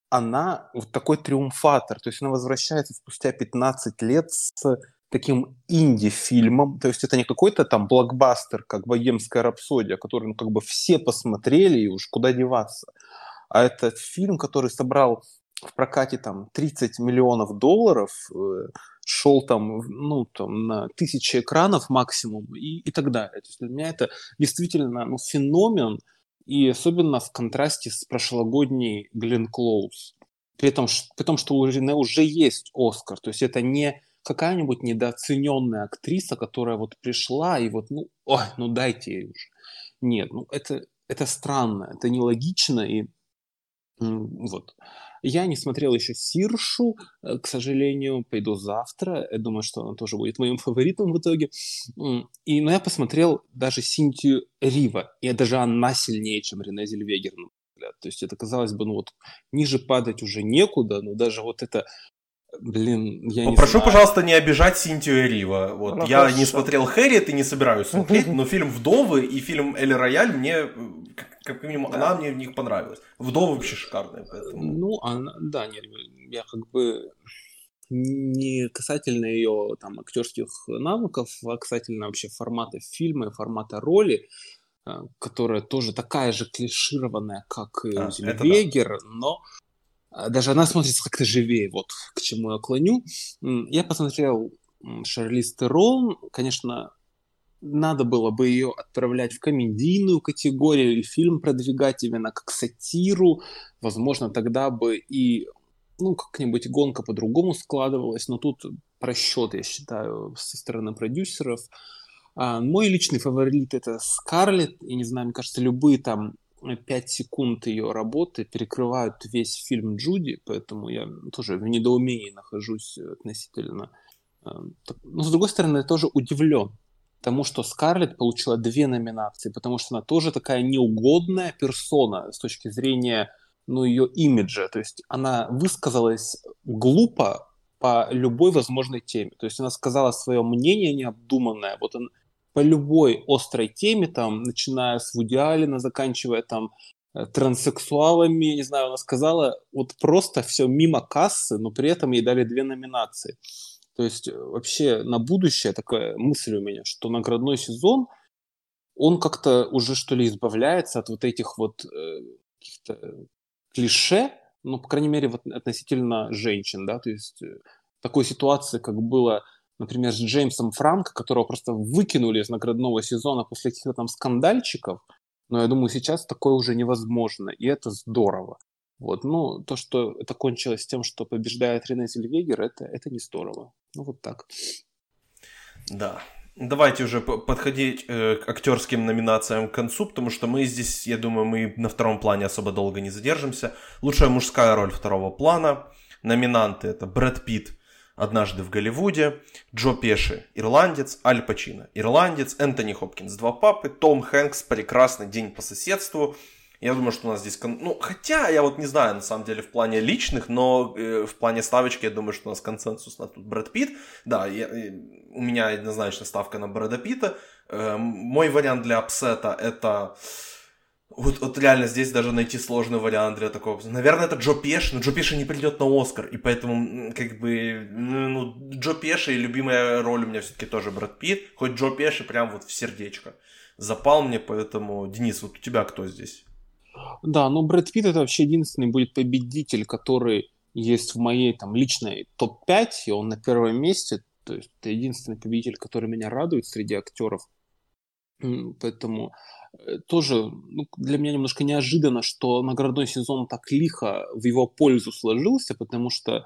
она вот такой триумфатор, то есть она возвращается спустя 15 лет с таким инди-фильмом, то есть это не какой-то там блокбастер, как «Богемская рапсодия», который ну, как бы все посмотрели и уж куда деваться, а это фильм, который собрал в прокате там 30 миллионов долларов, э, шел там, ну, там на тысячи экранов максимум и, и так далее. То есть для меня это действительно ну, феномен, и особенно в контрасте с прошлогодней Глен Клоуз. При этом, при том, что у Рене уже есть Оскар, то есть это не какая-нибудь недооцененная актриса, которая вот пришла и вот, ну, ой, ну дайте ей уже. Нет, ну это, это странно, это нелогично, и вот. Я не смотрел еще Сиршу, э, к сожалению, пойду завтра. Я думаю, что она тоже будет моим фаворитом в итоге. И, но я посмотрел даже Синтию Рива, и даже она сильнее, чем Рене Зельвегер, на взгляд. То есть это, казалось бы, ну вот ниже падать уже некуда, но даже вот это Блин, я не Прошу, знаю. пожалуйста, не обижать Синтию Рива. Вот, Ну, я хорошо. не смотрел Хэрриет и не собираюсь смотреть, но фильм «Вдовы» и фильм «Эль Рояль» мне, э, как, минимум, она мне в них понравилась. «Вдовы» вообще шикарные, поэтому... Ну, она, да, нет, я как бы не касательно ее там актерских навыков, а касательно вообще формата фильма, формата роли, э, которая тоже такая же клишированная, как и А, Зельвегер, но э, даже она смотрится как-то живее, вот к чему я клоню. Я посмотрел Шарлиз Терон, конечно, надо было бы ее отправлять в комедийную категорию или фильм продвигать именно как сатиру. Возможно, тогда бы и ну, как-нибудь гонка по-другому складывалась, но тут просчет, я считаю, со стороны продюсеров. А, мой личный фаворит это Скарлетт, и не знаю, мне кажется, любые там 5 секунд ее работы перекрывают весь фильм Джуди, поэтому я тоже в недоумении нахожусь относительно. А, но, с другой стороны, я тоже удивлен тому, что Скарлетт получила две номинации, потому что она тоже такая неугодная персона с точки зрения ну, ее имиджа. То есть она высказалась глупо по любой возможной теме. То есть она сказала свое мнение необдуманное. Вот он по любой острой теме, там, начиная с Вуди Аллена, заканчивая там э, транссексуалами, не знаю, она сказала вот просто все мимо кассы, но при этом ей дали две номинации. То есть э, вообще на будущее такая мысль у меня, что наградной сезон, он как-то уже что ли избавляется от вот этих вот э, каких-то клише, ну, по крайней мере, вот относительно женщин, да, то есть э, такой ситуации, как было, например, с Джеймсом Франко, которого просто выкинули из наградного сезона после каких-то там скандальчиков, но я думаю, сейчас такое уже невозможно, и это здорово. Вот, ну, то, что это кончилось тем, что побеждает Рене Зельвегер, это, это не здорово. Ну, вот так. Да. Давайте уже подходить э, к актерским номинациям к концу, потому что мы здесь, я думаю, мы на втором плане особо долго не задержимся. Лучшая мужская роль второго плана. Номинанты это Брэд Питт «Однажды в Голливуде», Джо Пеши «Ирландец», Аль Пачино «Ирландец», Энтони Хопкинс «Два папы», Том Хэнкс «Прекрасный день по соседству», я думаю, что у нас здесь... Ну, хотя, я вот не знаю, на самом деле, в плане личных, но э, в плане ставочки, я думаю, что у нас консенсус на тут Брэд Питт. Да, я, э, у меня однозначно ставка на Брэда Питта. Э, мой вариант для upset а это... Вот, вот реально здесь даже найти сложный вариант для такого. Наверное, это Джо Пеш, но Джо Пеша не придет на Оскар, и поэтому, как бы, ну, Джо Пеша и любимая роль у меня все-таки тоже Брэд Питт, хоть Джо Пеши прям вот в сердечко запал мне, поэтому, Денис, вот у тебя кто здесь? Да, но Брэд Питт это вообще единственный будет победитель, который есть в моей там личной топ-5, и он на первом месте. То есть это единственный победитель, который меня радует среди актеров. Поэтому тоже ну, для меня немножко неожиданно, что наградной сезон так лихо в его пользу сложился, потому что э,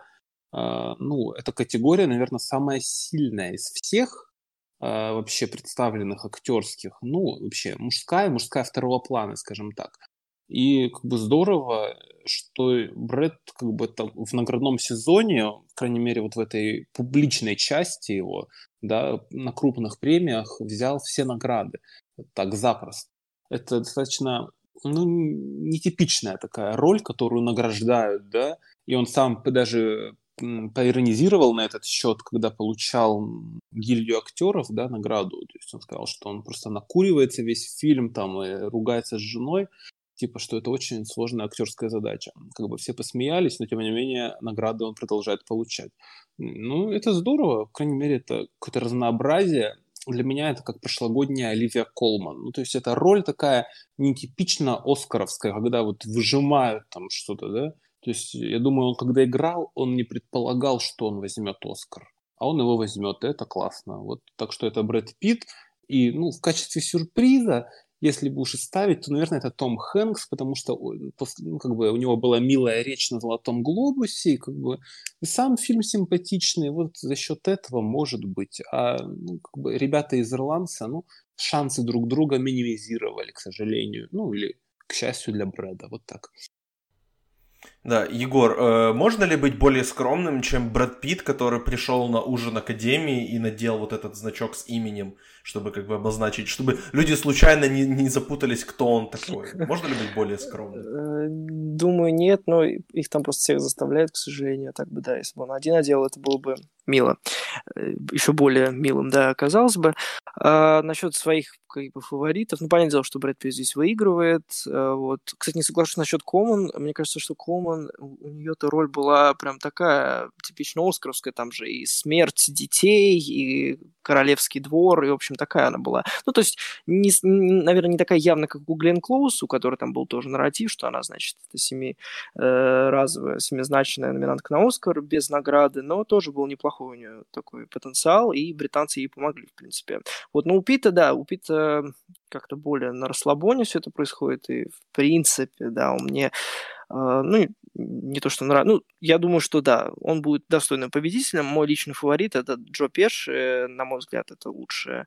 ну, эта категория, наверное, самая сильная из всех э, вообще представленных актерских. Ну, вообще мужская, мужская второго плана, скажем так. И как бы здорово, что Брэд как бы там в наградном сезоне, крайней мере вот в этой публичной части его, да, на крупных премиях взял все награды. Так запросто. Это достаточно ну, нетипичная такая роль, которую награждают, да, и он сам даже поиронизировал на этот счет, когда получал гильдию актеров, да, награду. То есть он сказал, что он просто накуривается весь фильм, там, и ругается с женой типа, что это очень сложная актерская задача. Как бы все посмеялись, но тем не менее награды он продолжает получать. Ну, это здорово, по крайней мере, это какое-то разнообразие. Для меня это как прошлогодняя Оливия Колман. Ну, то есть это роль такая нетипично оскаровская, когда вот выжимают там что-то, да. То есть я думаю, он когда играл, он не предполагал, что он возьмет Оскар. А он его возьмет, и это классно. Вот так что это Брэд Питт. И ну, в качестве сюрприза если и ставить, то, наверное, это Том Хэнкс, потому что ну, как бы у него была милая речь на Золотом Глобусе, и как бы и сам фильм симпатичный, вот за счет этого может быть. А ну, как бы ребята из Ирландца, ну, шансы друг друга минимизировали, к сожалению, ну или к счастью для Брэда, вот так. Да, Егор, э, можно ли быть более скромным, чем Брэд Питт, который пришел на ужин Академии и надел вот этот значок с именем, чтобы как бы обозначить, чтобы люди случайно не, не запутались, кто он такой? Можно ли быть более скромным? Э, думаю, нет, но их там просто всех заставляют, к сожалению. Так бы, да, если бы он один одел, это было бы мило. Э, Еще более милым, да, оказалось бы. А насчет своих как бы, фаворитов, ну, понятное дело, что Брэд Питт здесь выигрывает. А, вот. Кстати, не соглашусь насчет Коман. Мне кажется, что Коман, у нее-то роль была прям такая типично оскаровская, там же и смерть детей, и королевский двор, и, в общем, такая она была. Ну, то есть, не, наверное, не такая явно, как у Глен Клоус, у которой там был тоже нарратив, что она, значит, это семи, э, семизначная номинантка на Оскар без награды, но тоже был неплохой у нее потенциал, и британцы ей помогли, в принципе. Вот, но у Пита, да, у Пита как-то более на расслабоне все это происходит, и в принципе, да, он мне а, ну, не то, что нравится. Ну, я думаю, что да, он будет достойным победителем. Мой личный фаворит это Джо Пеш. На мой взгляд, это лучшая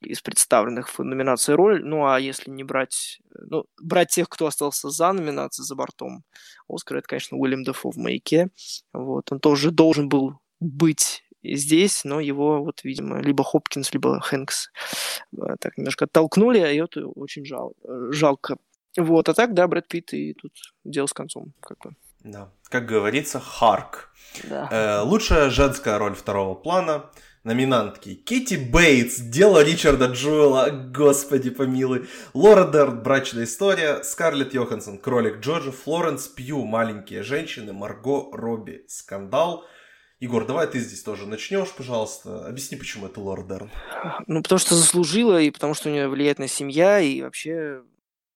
из представленных в номинации роль. Ну, а если не брать... Ну, брать тех, кто остался за номинацией, за бортом Оскара, это, конечно, Уильям Дефо в «Маяке». Вот, он тоже должен был быть здесь, но его, вот, видимо, либо Хопкинс, либо Хэнкс э, так немножко оттолкнули, а это очень жал, жалко. Вот, а так, да, Брэд Питт и тут дело с концом, как бы. Да, как говорится, Харк. Да. Э, лучшая женская роль второго плана. Номинантки. Кити Бейтс, Дело Ричарда Джуэла, господи помилуй. Лора Дерн, Брачная история. Скарлетт Йоханссон, Кролик Джорджа. Флоренс Пью, Маленькие женщины. Марго Робби, Скандал. Егор, давай ты здесь тоже начнешь, пожалуйста. Объясни, почему это Лора Дерн. Ну, потому что заслужила, и потому что у нее влиятельная семья, и вообще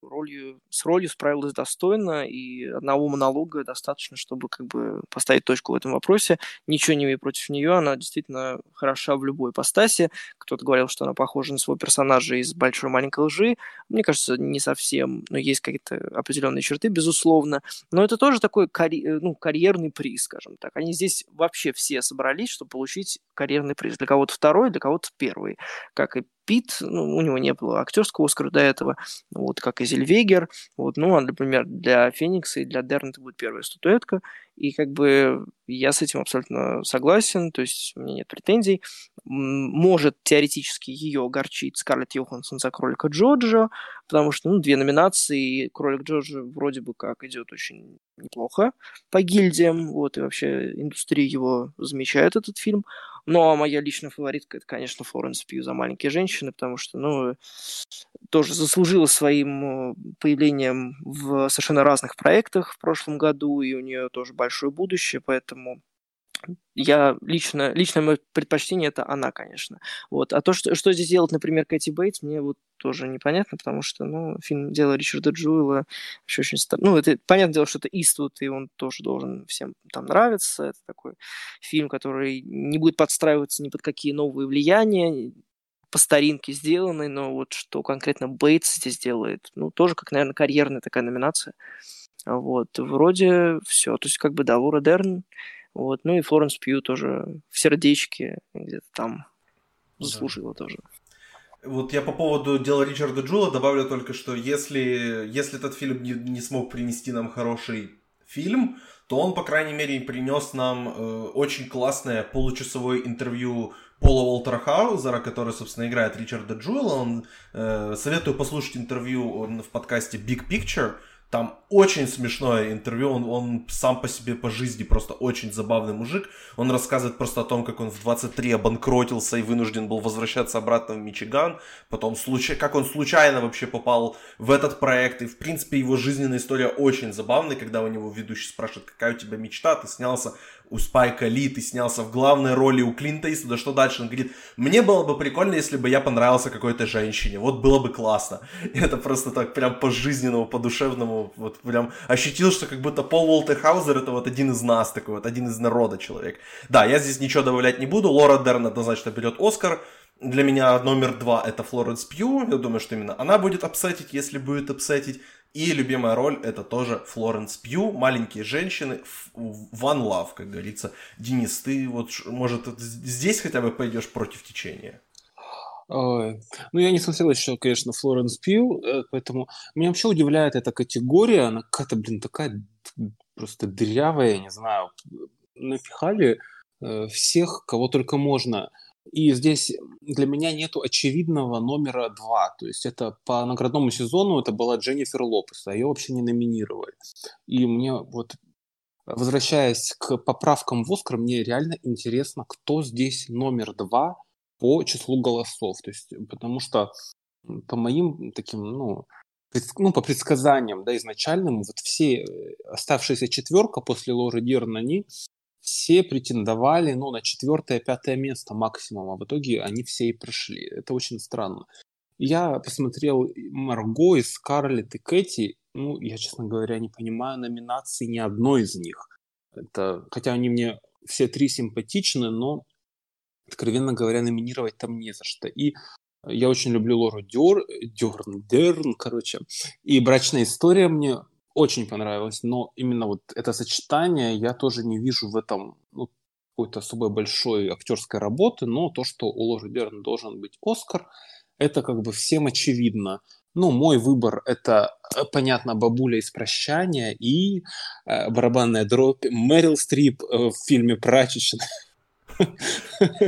ролью, с ролью справилась достойно, и одного монолога достаточно, чтобы как бы поставить точку в этом вопросе. Ничего не имею против нее, она действительно хороша в любой ипостаси. Кто-то говорил, что она похожа на своего персонажа из «Большой маленькой лжи». Мне кажется, не совсем, но есть какие-то определенные черты, безусловно. Но это тоже такой карь... ну, карьерный приз, скажем так. Они здесь вообще все собрались, чтобы получить карьерный приз. Для кого-то второй, для кого-то первый. Как и Пит, ну, у него не было актерского Оскара до этого, вот, как и Зельвегер, вот, ну, а, например, для Феникса и для Дерна это будет первая статуэтка, и как бы я с этим абсолютно согласен, то есть у меня нет претензий. Может теоретически ее огорчить Скарлетт Йоханссон за кролика Джорджа, потому что, ну, две номинации, и кролик Джорджа вроде бы как идет очень неплохо по гильдиям, вот, и вообще индустрия его замечает, этот фильм. Ну, а моя личная фаворитка, это, конечно, Флоренс Пью за «Маленькие женщины», потому что, ну, тоже заслужила своим э, появлением в совершенно разных проектах в прошлом году, и у нее тоже большое будущее, поэтому я лично, личное мое предпочтение это она, конечно. Вот. А то, что, что здесь делает, например, Кэти Бейтс, мне вот тоже непонятно, потому что, ну, фильм «Дело Ричарда Джуэла» еще очень старый. Ну, это, понятное дело, что это Иствуд, и он тоже должен всем там нравиться. Это такой фильм, который не будет подстраиваться ни под какие новые влияния, по старинке сделанный, но вот что конкретно Бейтс здесь делает, ну, тоже как, наверное, карьерная такая номинация. Вот, вроде все. То есть, как бы, да, Лора Дерн, вот. Ну и Флоренс Пью тоже в сердечке где-то там заслужила да. тоже. Вот я по поводу дела Ричарда Джула добавлю только, что если, если этот фильм не, не смог принести нам хороший фильм, то он, по крайней мере, принес нам э, очень классное получасовое интервью Пола Уолтера Хаузера, который, собственно, играет Ричарда Джуэла. Он, э, советую послушать интервью он в подкасте Big Picture. Там очень смешное интервью, он, он сам по себе по жизни просто очень забавный мужик. Он рассказывает просто о том, как он в 23 обанкротился и вынужден был возвращаться обратно в Мичиган. Потом, случай, как он случайно вообще попал в этот проект. И, в принципе, его жизненная история очень забавная, когда у него ведущий спрашивает, какая у тебя мечта, ты снялся у Спайка Ли, ты снялся в главной роли у Клинта Иствуда, что дальше? Он говорит, мне было бы прикольно, если бы я понравился какой-то женщине, вот было бы классно. И это просто так прям по-жизненному, по-душевному, вот прям ощутил, что как будто Пол Уолтерхаузер это вот один из нас, такой вот один из народа человек. Да, я здесь ничего добавлять не буду, Лора Дерн однозначно берет Оскар, для меня номер два это Флоренс Пью. Я думаю, что именно она будет апсетить, если будет апсетить. И любимая роль это тоже Флоренс Пью, маленькие женщины, One Love, как говорится. Денис, ты вот, может, здесь хотя бы пойдешь против течения? Ой. Ну, я не смотрел еще, конечно, Флоренс Пью, э, поэтому меня вообще удивляет эта категория, она какая-то, блин, такая просто дырявая, я не знаю, напихали э, всех, кого только можно. И здесь для меня нету очевидного номера два. То есть это по наградному сезону это была Дженнифер Лопес, а ее вообще не номинировали. И мне вот возвращаясь к поправкам в Оскар, мне реально интересно, кто здесь номер два по числу голосов. То есть, потому что по моим таким, ну, ну, по предсказаниям, да, изначальным, вот все э, оставшиеся четверка после Лоры Дерн, они все претендовали ну, на четвертое-пятое место максимум, а в итоге они все и прошли. Это очень странно. Я посмотрел Марго и Скарлетт и Кэти. Ну, я, честно говоря, не понимаю номинации ни одной из них. Это, хотя они мне все три симпатичны, но, откровенно говоря, номинировать там не за что. И я очень люблю Лору Дёр, Дёрн, Дерн, короче. И «Брачная история» мне очень понравилась, но именно вот это сочетание я тоже не вижу в этом ну, какой-то особой большой актерской работы, но то, что у Лоры Дерн должен быть Оскар – это как бы всем очевидно. Ну, мой выбор – это, э, понятно, бабуля из «Прощания» и э, барабанная дробь Мэрил Стрип э, в фильме «Прачечная».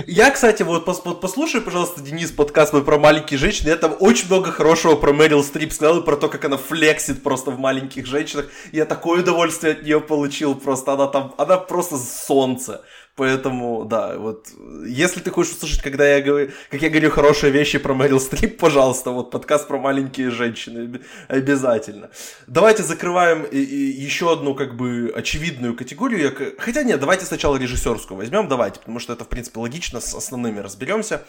Я, кстати, вот послушай, пожалуйста, Денис, подкаст мой про маленькие женщины. Я там очень много хорошего про Мэрил Стрип сказал и про то, как она флексит просто в маленьких женщинах. Я такое удовольствие от нее получил. Просто она там, она просто солнце. Поэтому, да, вот, если ты хочешь услышать, когда я говорю, как я говорю хорошие вещи про Мэрил Стрип, пожалуйста, вот подкаст про маленькие женщины, обязательно. Давайте закрываем еще одну, как бы, очевидную категорию. Хотя нет, давайте сначала режиссерскую возьмем, давайте, потому что это, в принципе, логично, с основными разберемся.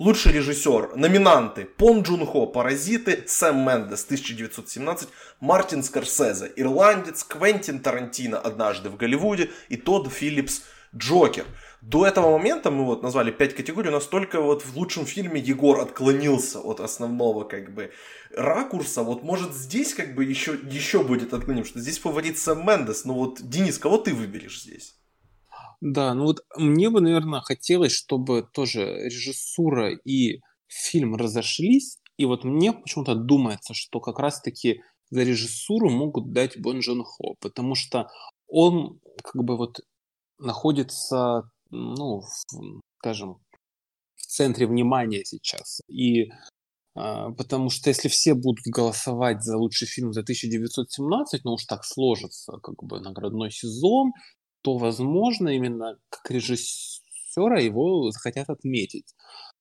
Лучший режиссер. Номинанты. Пон Джун Хо, Паразиты, Сэм Мендес, 1917, Мартин Скорсезе, Ирландец, Квентин Тарантино, Однажды в Голливуде и Тодд Филлипс, Джокер. До этого момента мы вот назвали пять категорий, настолько вот в лучшем фильме Егор отклонился от основного как бы ракурса. Вот может здесь как бы еще, еще будет отклоним, что здесь фаворит Сэм Мендес. Но вот, Денис, кого ты выберешь здесь? Да, ну вот мне бы, наверное, хотелось, чтобы тоже режиссура и фильм разошлись. И вот мне почему-то думается, что как раз-таки за режиссуру могут дать Бон Джон Хо, потому что он как бы вот находится, ну, в, скажем, в центре внимания сейчас. И а, потому что если все будут голосовать за лучший фильм за 1917, ну уж так сложится, как бы наградной сезон, то, возможно, именно как режиссера его захотят отметить.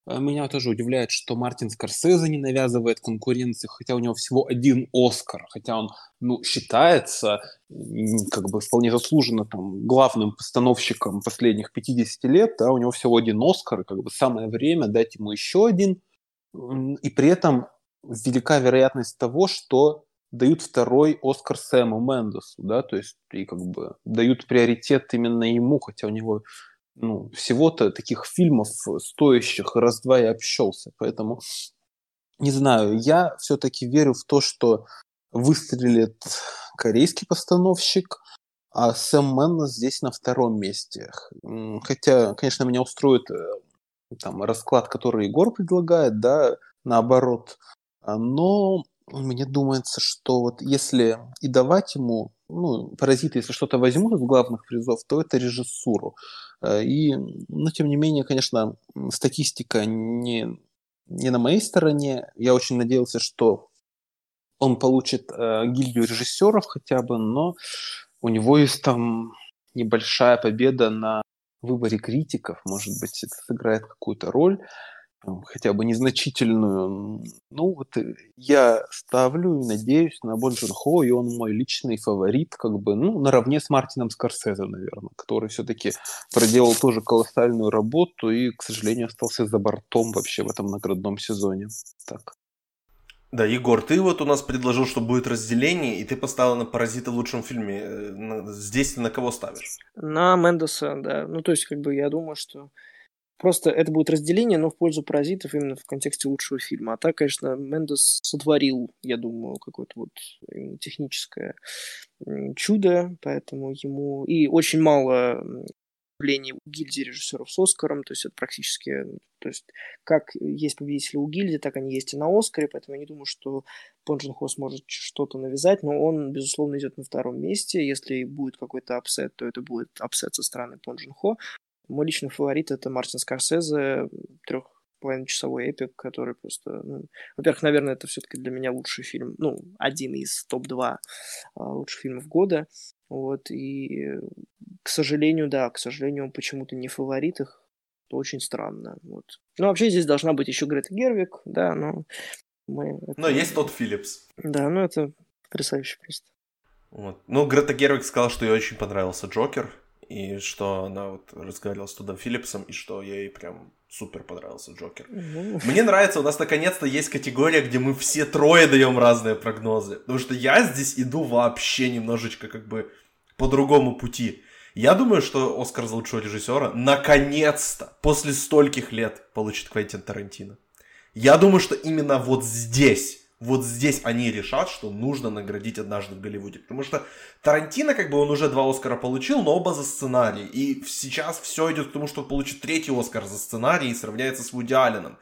А, меня тоже удивляет, что Мартин Скорсезе не навязывает конкуренции, хотя у него всего один Оскар, хотя он ну, считается как бы вполне заслуженно там, главным постановщиком последних 50 лет, да, у него всего один Оскар, как бы самое время дать ему еще один, и при этом велика вероятность того, что дают второй Оскар Сэму Мендесу, да, то есть и как бы дают приоритет именно ему, хотя у него ну, всего-то таких фильмов стоящих раз-два я общался. Поэтому, не знаю, я все-таки верю в то, что выстрелит корейский постановщик, а Сэм Мэннес здесь на втором месте. Хотя, конечно, меня устроит э, там, расклад, который Егор предлагает, да, наоборот. Но мне думается, что вот если и давать ему, ну, паразиты, если что-то возьмут из главных призов, то это режиссуру. Э, и, но тем не менее, конечно, статистика не, не на моей стороне. Я очень надеялся, что он получит э, гильдию режиссеров хотя бы, но у него есть там небольшая победа на выборе критиков, может быть, это сыграет какую-то роль хотя бы незначительную. Ну, вот э, я ставлю и надеюсь на Бон Джун Хо, и он мой личный фаворит, как бы, ну, наравне с Мартином Скорсезе, наверное, который все-таки проделал тоже колоссальную работу и, к сожалению, остался за бортом вообще в этом наградном сезоне. Так. Да, Егор, ты вот у нас предложил, что будет разделение, и ты поставил на «Паразита» в лучшем фильме. Э, здесь ты на кого ставишь? На Мендеса, да. Ну, то есть, как бы, я думаю, что Просто это будет разделение, но в пользу паразитов именно в контексте лучшего фильма. А так, конечно, Мендес сотворил, я думаю, какое-то вот техническое чудо, поэтому ему... И очень мало явлений у гильдии режиссеров с Оскаром, то есть это практически, то есть как есть победители у гильдии, так они есть и на Оскаре, поэтому я не думаю, что Пон Джун Хо сможет что-то навязать, но он, безусловно, идет на втором месте. Если будет какой-то upset, то это будет upset со стороны Пон Хо. Мой личный фаворит это Мартин Скорсезе, трех часовой эпик, который просто... Ну, во-первых, наверное, это все-таки для меня лучший фильм, ну, один из топ-2 а, лучших фильмов года. Вот, и, к сожалению, да, к сожалению, он почему-то не фаворит их. Это очень странно. Вот. Ну, вообще здесь должна быть еще Грета Гервик, да, но мы... Это... Но есть тот Филлипс. Да, ну это потрясающе просто. Вот. Ну, Грета Гервик сказала, что ей очень понравился Джокер, и что она вот разговаривала с Тодом Филлипсом, и что ей прям супер понравился Джокер. Мне нравится, у нас наконец-то есть категория, где мы все трое даем разные прогнозы. Потому что я здесь иду вообще немножечко как бы по другому пути. Я думаю, что Оскар за лучшего режиссера наконец-то, после стольких лет, получит Квентин Тарантино. Я думаю, что именно вот здесь вот здесь они решат, что нужно наградить однажды в Голливуде. Потому что Тарантино, как бы он уже два Оскара получил, но оба за сценарий. И сейчас все идет к тому, что получит третий Оскар за сценарий и сравняется с Вуди Алленом.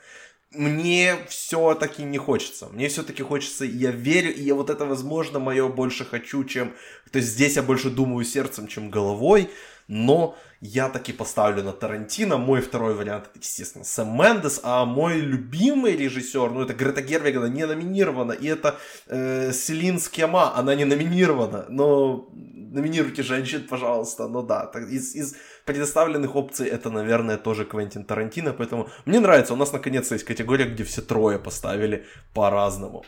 Мне все-таки не хочется. Мне все-таки хочется, я верю, и я вот это, возможно, мое больше хочу, чем... То есть здесь я больше думаю сердцем, чем головой но я таки поставлю на Тарантино. Мой второй вариант, естественно, Сэм Мендес, а мой любимый режиссер, ну, это Грета Гервиг, она не номинирована, и это э, Селин Скема, она не номинирована, но номинируйте женщин, пожалуйста, ну да, так, из, из предоставленных опций это, наверное, тоже Квентин Тарантино, поэтому мне нравится, у нас наконец-то есть категория, где все трое поставили по-разному.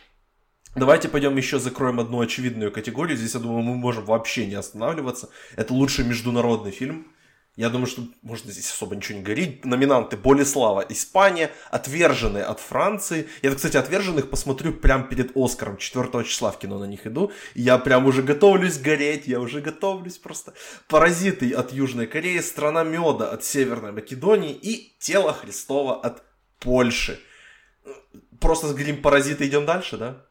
Давайте пойдем еще закроем одну очевидную категорию. Здесь, я думаю, мы можем вообще не останавливаться. Это лучший международный фильм. Я думаю, что можно здесь особо ничего не говорить. Номинанты Болеслава, Испания, Отверженные от Франции. Я, кстати, Отверженных посмотрю прямо перед Оскаром. 4 числа в кино на них иду. Я прям уже готовлюсь гореть. Я уже готовлюсь просто. Паразиты от Южной Кореи, Страна меда от Северной Македонии и Тело Христова от Польши. Просто сгорим паразиты, идем дальше, да?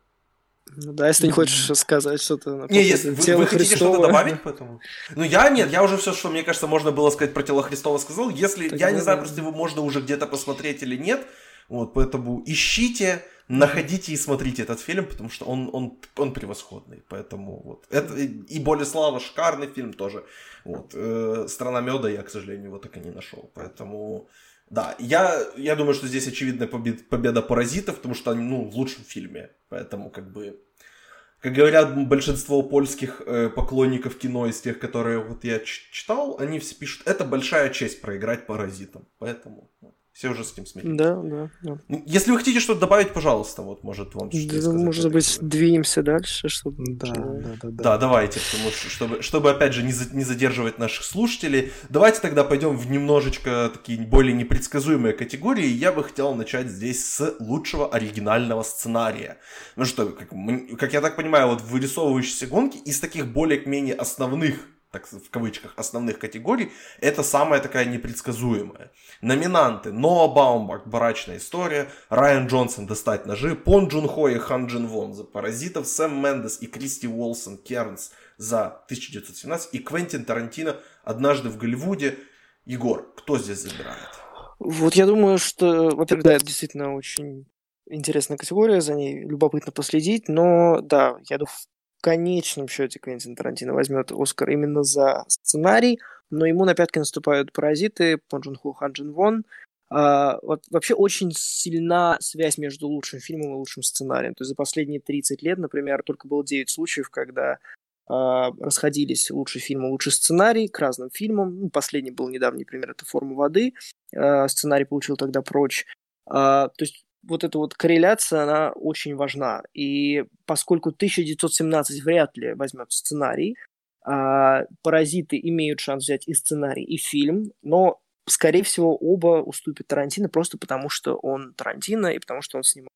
Ну да, если ты не хочешь сказать что-то... Не, если вы, вы хотите что-то добавить по этому? Ну я нет, я уже все, что мне кажется, можно было сказать про тело Христова, сказал. Если, так я не знаю, просто его можно уже где-то посмотреть или нет, вот, поэтому ищите, находите и смотрите этот фильм, потому что он, он, он превосходный, поэтому вот. Это, и Болеслава шикарный фильм тоже, вот. Э, Страна меда я, к сожалению, его так и не нашел, поэтому... Да, я, я думаю, что здесь очевидная победа, победа паразитов, потому что они, ну, в лучшем фильме. Поэтому, как бы, как говорят большинство польских э, поклонников кино из тех, которые вот я читал, они все пишут, это большая честь проиграть паразитам. Поэтому, вот. Все уже с этим смирились. Да, да, да. Ну, если вы хотите что-то добавить, пожалуйста, вот, может, вам что-то да, сказать. Может быть, двинемся дальше, чтобы... Да, да, да, да. Да, давайте, потому что, чтобы, чтобы опять же, не, за, не задерживать наших слушателей, давайте тогда пойдем в немножечко такие более непредсказуемые категории. Я бы хотел начать здесь с лучшего оригинального сценария. Ну что, как, как я так понимаю, вот вырисовывающиеся гонки из таких более-менее основных так в кавычках, основных категорий, это самая такая непредсказуемая. Номинанты Ноа Баумбак «Барачная история», Райан Джонсон «Достать ножи», Пон Джун Хо и Хан Джин Вон за «Паразитов», Сэм Мендес и Кристи Уолсон «Кернс» за 1917 и Квентин Тарантино «Однажды в Голливуде». Егор, кто здесь забирает? Вот я думаю, что, во-первых, да, это действительно очень интересная категория, за ней любопытно последить, но да, я думаю, конечном счете Квентин Тарантино возьмет Оскар именно за сценарий, но ему на пятки наступают паразиты, Пон Джун Ху, Хан Джин Вон. А, вот вообще очень сильна связь между лучшим фильмом и лучшим сценарием. То есть за последние 30 лет, например, только было 9 случаев, когда а, расходились лучший фильм и лучший сценарий к разным фильмам. Ну, последний был недавний пример, это «Форма воды». А, сценарий получил тогда «Прочь». А, то есть вот эта вот корреляция, она очень важна. И поскольку 1917 вряд ли возьмет сценарий, а «Паразиты» имеют шанс взять и сценарий, и фильм, но, скорее всего, оба уступят Тарантино просто потому, что он Тарантино и потому, что он снимал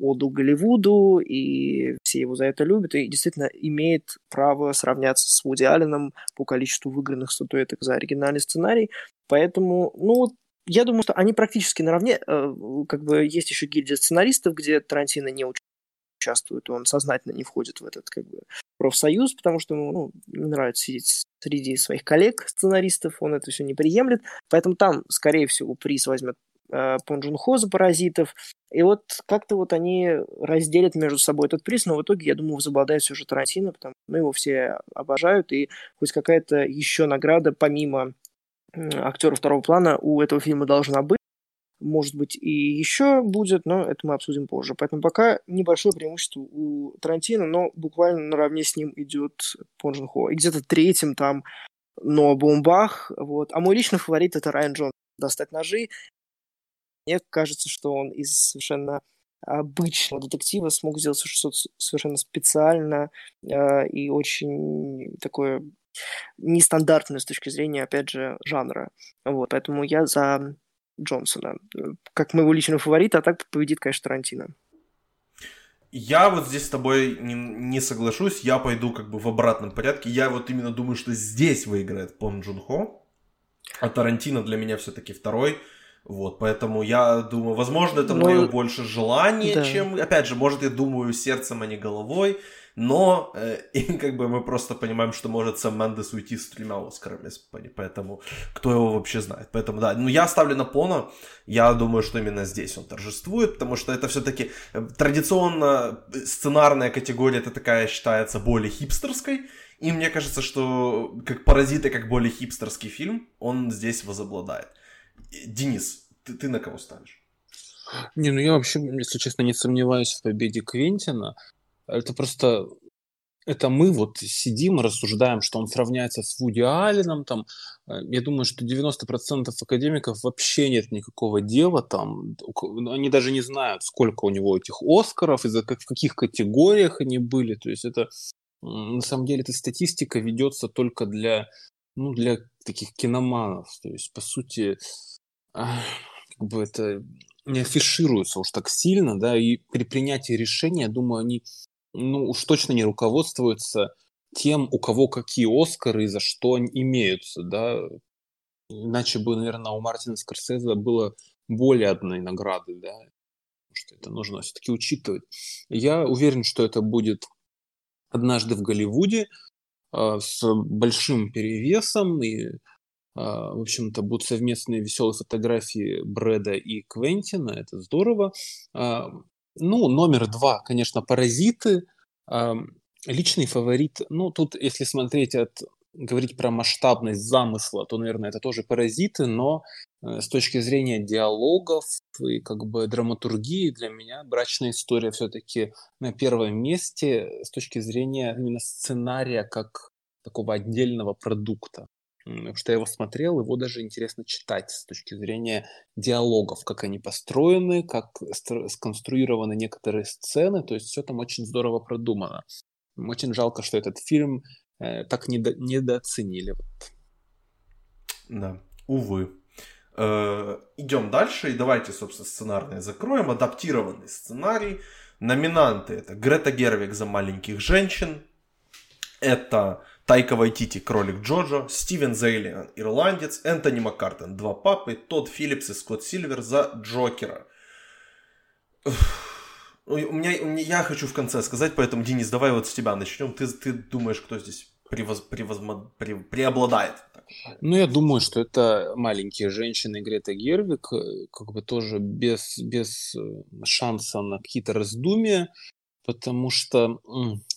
оду Голливуду, и все его за это любят, и действительно имеет право сравняться с Вуди Алленом по количеству выигранных статуэток за оригинальный сценарий. Поэтому, ну, я думаю, что они практически наравне. Э, как бы есть еще гильдия сценаристов, где Тарантино не участвует, он сознательно не входит в этот как бы профсоюз, потому что ему ну, не нравится сидеть среди своих коллег-сценаристов, он это все не приемлет, поэтому там, скорее всего, приз возьмет э, Пон Хо за «Паразитов», и вот как-то вот они разделят между собой этот приз, но в итоге, я думаю, возобладает все же Тарантино, потому что ну, его все обожают, и хоть какая-то еще награда помимо актера второго плана у этого фильма должна быть. Может быть, и еще будет, но это мы обсудим позже. Поэтому пока небольшое преимущество у Тарантино, но буквально наравне с ним идет Пон Джун Хо. И где-то третьим там но Бомбах. Вот. А мой личный фаворит это Райан Джон. Достать ножи. Мне кажется, что он из совершенно обычного детектива смог сделать что-то совершенно специально э, и очень такое нестандартная с точки зрения, опять же, жанра. Вот, поэтому я за Джонсона. Как моего личного фаворита, а так победит, конечно, Тарантино. Я вот здесь с тобой не, не соглашусь, я пойду как бы в обратном порядке. Я вот именно думаю, что здесь выиграет Пон Джун Хо, а Тарантино для меня все-таки второй. Вот, поэтому я думаю, возможно, это Но... мое больше желание, да. чем, опять же, может, я думаю сердцем, а не головой, но э, и как бы мы просто понимаем, что может Сэм Мендес уйти с тремя Оскарами, поэтому кто его вообще знает. Поэтому да, ну я ставлю на Пона, я думаю, что именно здесь он торжествует, потому что это все-таки э, традиционно сценарная категория, это такая считается более хипстерской, и мне кажется, что как «Паразиты», как более хипстерский фильм, он здесь возобладает. Денис, ты, ты на кого ставишь? Не, ну я вообще, если честно, не сомневаюсь в победе Квентина. Это просто это мы вот сидим рассуждаем, что он сравняется с Вуди Алленом, там, э, я думаю, что 90% академиков вообще нет никакого дела там, ну, они даже не знают, сколько у него этих Оскаров, и за в каких категориях они были, то есть это, на самом деле, эта статистика ведется только для, ну, для таких киноманов, то есть, по сути, как бы это не афишируется уж так сильно, да, и при принятии решения, я думаю, они ну, уж точно не руководствуются тем, у кого какие Оскары и за что они имеются, да. Иначе бы, наверное, у Мартина Скорсезе было более одной награды, да. Потому что это нужно все-таки учитывать. Я уверен, что это будет однажды в Голливуде э, с большим перевесом и а, в общем-то, будут совместные веселые фотографии Брэда и Квентина, это здорово. Ну, номер два, конечно, «Паразиты». Личный фаворит, ну, тут, если смотреть от говорить про масштабность замысла, то, наверное, это тоже паразиты, но э, с точки зрения диалогов и как бы драматургии для меня брачная история все-таки на первом месте с точки зрения именно сценария как такого отдельного продукта потому что я его смотрел, его даже интересно читать с точки зрения диалогов, как они построены, как сконструированы некоторые сцены, то есть все там очень здорово продумано. Очень жалко, что этот фильм э, так недо недооценили. Да, увы. Э, идем дальше, и давайте, собственно, сценарные закроем. Адаптированный сценарий. Номинанты это Грета Гервик за маленьких женщин. Это Тайка Вайтити, Кролик Джоджо, Стивен Зейли, Ирландец, Энтони Маккартен, Два Папы, Тодд Филлипс и Скотт Сильвер за Джокера. У меня, у меня, я хочу в конце сказать, поэтому, Денис, давай вот с тебя начнем. Ты, ты думаешь, кто здесь превоз, превозмо, пре, преобладает? Ну, я думаю, что это маленькие женщины Грета Гервик, э, как бы тоже без, без э, шанса на какие-то раздумья потому что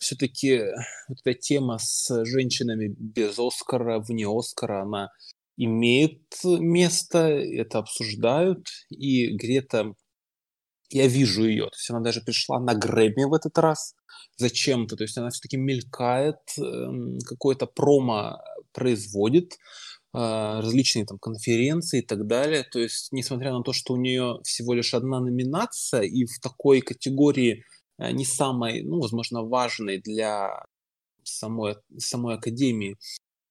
все-таки вот эта тема с женщинами без Оскара, вне Оскара, она имеет место, это обсуждают, и Грета, я вижу ее, то есть она даже пришла на Грэмми в этот раз зачем-то, то есть она все-таки мелькает, эм, какое-то промо производит, а, различные там конференции и так далее. То есть, несмотря на то, что у нее всего лишь одна номинация, и в такой категории не самой, ну, возможно, важной для самой, самой Академии,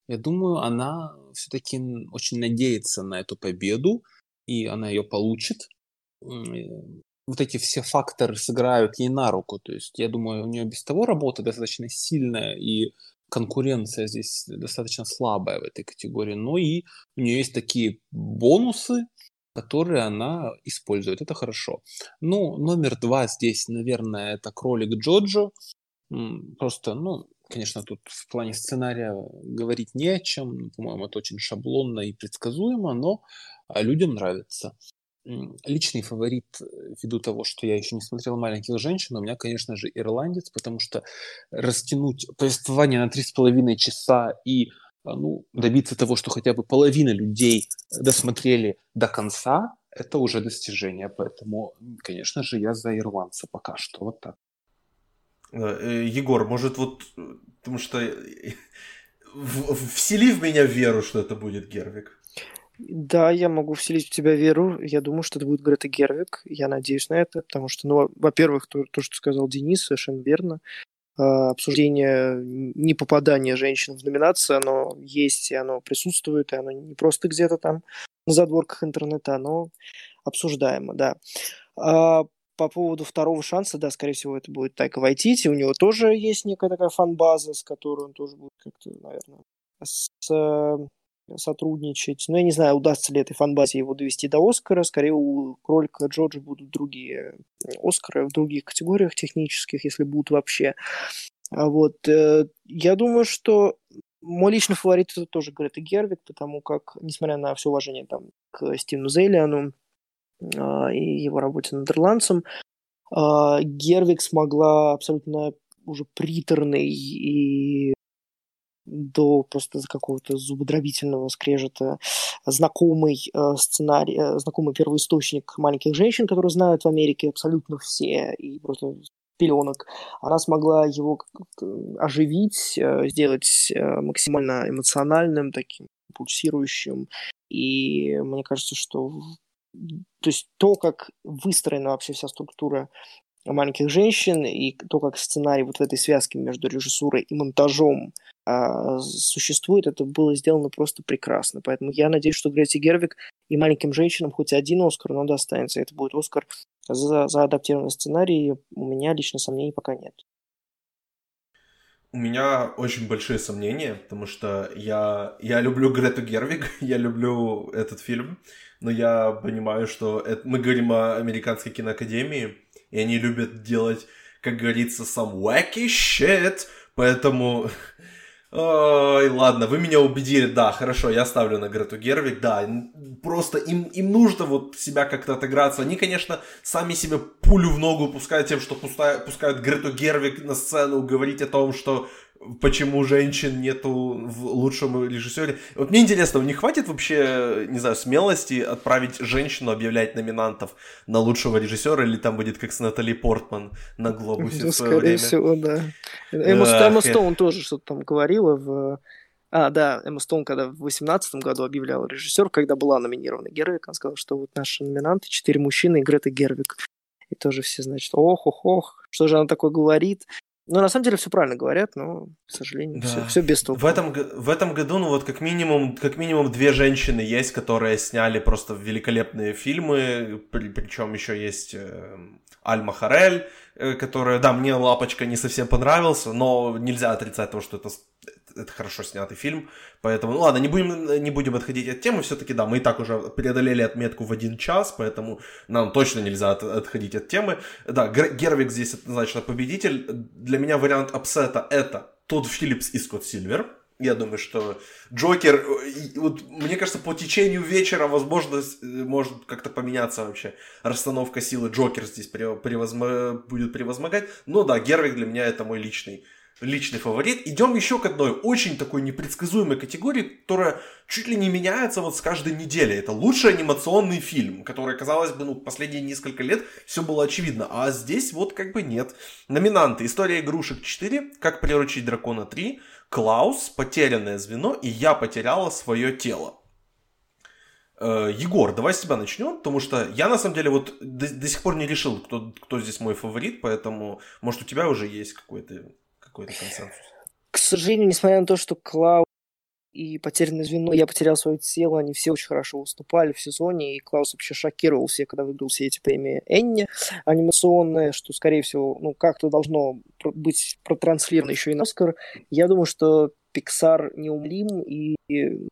я думаю, она все-таки очень надеется на эту победу, и она ее получит. Э, вот эти все факторы сыграют ей на руку. То есть, я думаю, у нее без того работа достаточно сильная, и конкуренция здесь достаточно слабая в этой категории. Но и у нее есть такие бонусы, которые она использует. Это хорошо. Ну, номер два здесь, наверное, это кролик Джоджо. Просто, ну, конечно, тут в плане сценария говорить не о чем. По-моему, это очень шаблонно и предсказуемо, но а, людям нравится. Личный фаворит, э, ввиду того, что я еще не смотрел «Маленьких женщин», у меня, конечно же, «Ирландец», потому что растянуть повествование на три с половиной часа и ну, добиться того, что хотя бы половина людей досмотрели до конца, это уже достижение. Поэтому, конечно же, я за ирландца пока что. Вот так. Э, Егор, может вот, потому что всели в меня веру, что это будет Гервик. Да, я могу вселить в тебя веру. Я думаю, что это будет Грета Гервик. Я надеюсь на это, потому что, ну, во-первых, то, то, что сказал Денис, совершенно верно. Обсуждение не попадания женщин в номинации, оно есть, и оно присутствует, и оно не просто где-то там на задворках интернета, оно обсуждаемо, да. А по поводу второго шанса, да, скорее всего, это будет Тайка Вайтити. У него тоже есть некая такая фан-база, с которой он тоже будет как-то, наверное, с, э, сотрудничать. Но я не знаю, удастся ли этой фан-базе его довести до Оскара. Скорее, у кролика Джорджа будут другие Оскары в других категориях технических, если будут вообще. А вот э, я думаю, что мой личный фаворит это тоже Грета Гервик, потому как, несмотря на все уважение там, к Стивену Зейлиану, а, и его работе над ирландцем, а, Гервик смогла абсолютно уже приторный и до просто какого-то зубодробительного скрежета знакомый э, сценарий, э, знакомый первоисточник маленьких женщин, которые знают в Америке абсолютно все, и просто пеленок, она смогла его оживить, э, сделать максимально эмоциональным, таким пульсирующим. И мне кажется, что то есть то, как выстроена вообще вся структура маленьких женщин и то, как сценарий вот в этой связке между режиссурой и монтажом э, существует, это было сделано просто прекрасно. Поэтому я надеюсь, что Гретти Гервик и маленьким женщинам хоть один Оскар, но достанется. Это будет Оскар за, за адаптированный сценарий. У меня лично сомнений пока нет. У меня очень большие сомнения, потому что я, я люблю Грету Гервик, я люблю этот фильм, но я понимаю, что это, мы говорим о американской киноакадемии, и они любят делать, как говорится, some wacky shit, поэтому... Ой, ладно, вы меня убедили, да, хорошо, я ставлю на Грету Гервик, да, просто им, им нужно вот себя как-то отыграться. Они, конечно, сами себе пулю в ногу пускают тем, что пускают, пускают Грету Гервик на сцену, говорить о том, что почему женщин нету в лучшем режиссере. Вот мне интересно, у них хватит вообще, не знаю, смелости отправить женщину объявлять номинантов на лучшего режиссера, или там будет как с Натали Портман на Глобусе ну, скорее время? всего, да. Эмма, Ах, Эмма Стоун тоже что-то там говорила в... А, да, Эмма Стоун, когда в 2018 году объявляла режиссер, когда была номинирована Гервик, она сказала, что вот наши номинанты, четыре мужчины и Грета Гервик. И тоже все, значит, ох, ох, ох, что же она такое говорит? Ну, на самом деле, все правильно говорят, но, к сожалению, да. все, все без толку. В этом, в этом году, ну, вот как минимум, как минимум две женщины есть, которые сняли просто великолепные фильмы, при, причем еще есть э, Альма Харель, э, которая, да, мне «Лапочка» не совсем понравился, но нельзя отрицать того, что это это хорошо снятый фильм, поэтому, ну ладно, не будем, не будем отходить от темы, все-таки, да, мы и так уже преодолели отметку в один час, поэтому нам точно нельзя от, отходить от темы. Да, Гервиг здесь однозначно победитель. Для меня вариант upset а это Тодд Филлипс и Скотт Сильвер. Я думаю, что Джокер, вот, мне кажется, по течению вечера, возможно, может как-то поменяться вообще расстановка силы. Джокер здесь превозмо... будет превозмогать. Но да, Гервик для меня это мой личный личный фаворит. Идем еще к одной очень такой непредсказуемой категории, которая чуть ли не меняется вот с каждой недели. Это лучший анимационный фильм, который, казалось бы, ну, последние несколько лет все было очевидно. А здесь вот как бы нет. Номинанты. История игрушек 4, Как приручить дракона 3, Клаус, Потерянное звено и Я потеряла свое тело. Э, Егор, давай с тебя начнем, потому что я на самом деле вот до, до сих пор не решил, кто, кто здесь мой фаворит, поэтому может у тебя уже есть какой-то какой-то консенсус? К сожалению, несмотря на то, что Клаус и потерянное звено, я потерял свое тело, они все очень хорошо выступали в сезоне, и Клаус вообще шокировал всех, когда выиграл все эти премии Энни анимационные, что, скорее всего, ну, как-то должно быть протранслировано еще и на Оскар. Я думаю, что Pixar неумолим, и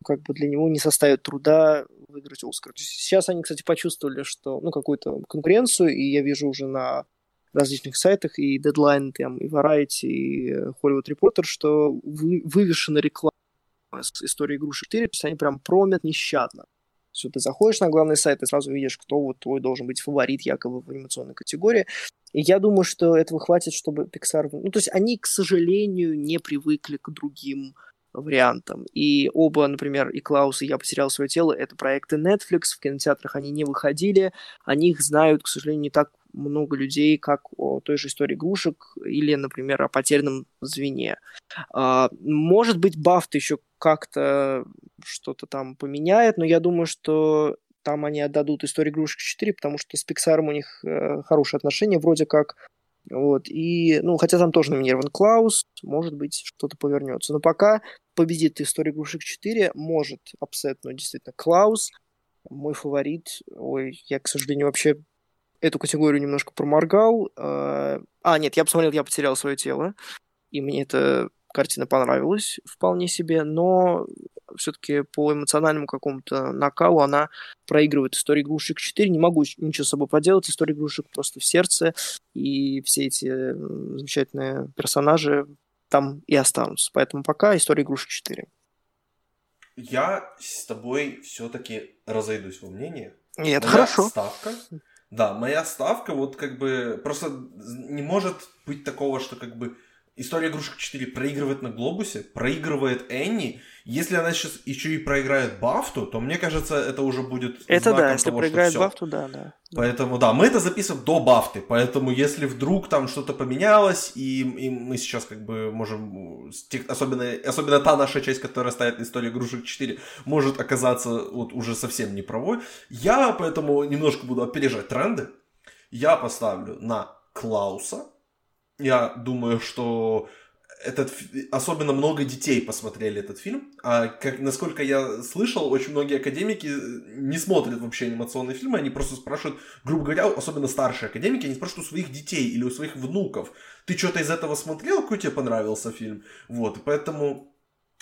как бы для него не составит труда выиграть Оскар. Сейчас они, кстати, почувствовали, что, ну, какую-то конкуренцию, и я вижу уже на различных сайтах, и Deadline, там, и Variety, и э, Hollywood Reporter, что вы, вывешена реклама с историей игрушек 4, то есть они прям промят нещадно. Все, ты заходишь на главный сайт, и сразу видишь, кто вот твой должен быть фаворит якобы в анимационной категории. И я думаю, что этого хватит, чтобы Pixar... Ну, то есть они, к сожалению, не привыкли к другим вариантам. И оба, например, и Клаус, и Я потерял свое тело, это проекты Netflix, в кинотеатрах они не выходили, о них знают, к сожалению, не так много людей, как о той же истории игрушек или, например, о потерянном звене. А, может быть, Бафт еще как-то что-то там поменяет, но я думаю, что там они отдадут историю игрушек 4, потому что с Pixar у них э, хорошие отношения, вроде как Вот, и, ну, хотя там тоже номинирован Клаус, может быть, что-то повернется. Но пока победит история игрушек 4, может апсетнуть действительно Клаус, мой фаворит. Ой, я, к сожалению, вообще эту категорию немножко проморгал. А, а нет, я посмотрел, я потерял свое тело, и мне эта картина понравилась вполне себе, но все-таки по эмоциональному какому-то накалу она проигрывает историю игрушек 4. Не могу ничего с собой поделать. История игрушек просто в сердце. И все эти замечательные персонажи там и останутся. Поэтому пока история игрушек 4. Я с тобой все-таки разойдусь во мнении. Моя хорошо. Ставка, да, моя ставка вот как бы просто не может быть такого, что как бы История игрушек 4 проигрывает на глобусе, проигрывает Энни. Если она сейчас еще и проиграет Бафту, то мне кажется, это уже будет Это да, если того, проиграет Бафту, да, да. Поэтому да, мы это записываем до Бафты. Поэтому если вдруг там что-то поменялось, и, и мы сейчас как бы можем, особенно, особенно та наша часть, которая стоит на истории игрушек 4, может оказаться вот уже совсем не правой. Я поэтому немножко буду опережать тренды. Я поставлю на Клауса, я думаю, что этот, особенно много детей посмотрели этот фильм. А как, насколько я слышал, очень многие академики не смотрят вообще анимационные фильмы, они просто спрашивают, грубо говоря, особенно старшие академики, они спрашивают у своих детей или у своих внуков, ты что-то из этого смотрел, какой тебе понравился фильм? Вот, поэтому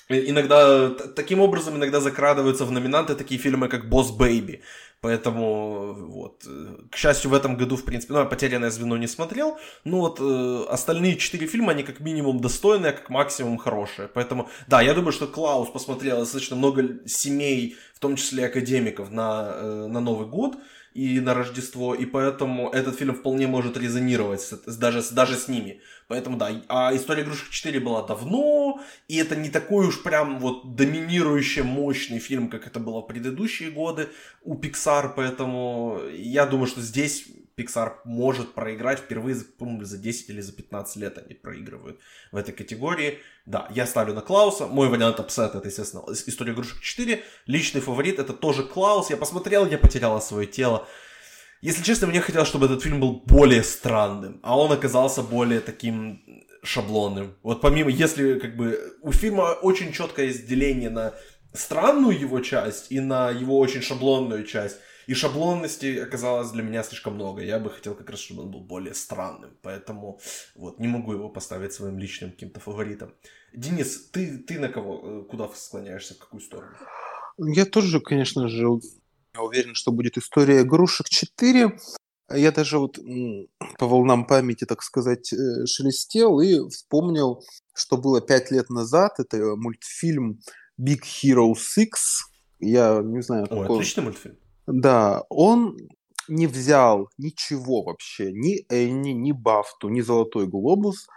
иногда, таким образом иногда закрадываются в номинанты такие фильмы, как «Босс Бэйби», Поэтому вот, к счастью, в этом году, в принципе, ну, я «Потерянное звено» не смотрел, но вот э, остальные четыре фильма, они как минимум достойные, а как максимум хорошие. Поэтому, да, я думаю, что Клаус посмотрел достаточно много семей, в том числе академиков, на, э, на Новый год и на Рождество, и поэтому этот фильм вполне может резонировать с, даже, даже с ними. Поэтому да, а «История игрушек 4» была давно, и это не такой уж прям вот доминирующий мощный фильм, как это было в предыдущие годы у Pixar, поэтому я думаю, что здесь Pixar может проиграть впервые, по-моему, за 10 или за 15 лет они проигрывают в этой категории. Да, я ставлю на Клауса. Мой вариант upset это, естественно, История игрушек 4. Личный фаворит это тоже Клаус. Я посмотрел, я потеряла свое тело. Если честно, мне хотелось, чтобы этот фильм был более странным, а он оказался более таким шаблонным. Вот помимо, если как бы у фильма очень четкое есть деление на странную его часть и на его очень шаблонную часть. И шаблонности оказалось для меня слишком много. Я бы хотел как раз, чтобы он был более странным. Поэтому вот не могу его поставить своим личным каким-то фаворитом. Денис, ты, ты на кого, э, куда склоняешься, в какую сторону? Я тоже, конечно же, уверен, что будет история игрушек 4. Я даже вот по волнам памяти, так сказать, э, шелестел и вспомнил, что было пять лет назад. Это мультфильм Big Hero 6. Я не знаю, О, какой... отличный мультфильм. Да, он не взял ничего вообще, ни Энни, ни Бафту, ни Золотой Глобус.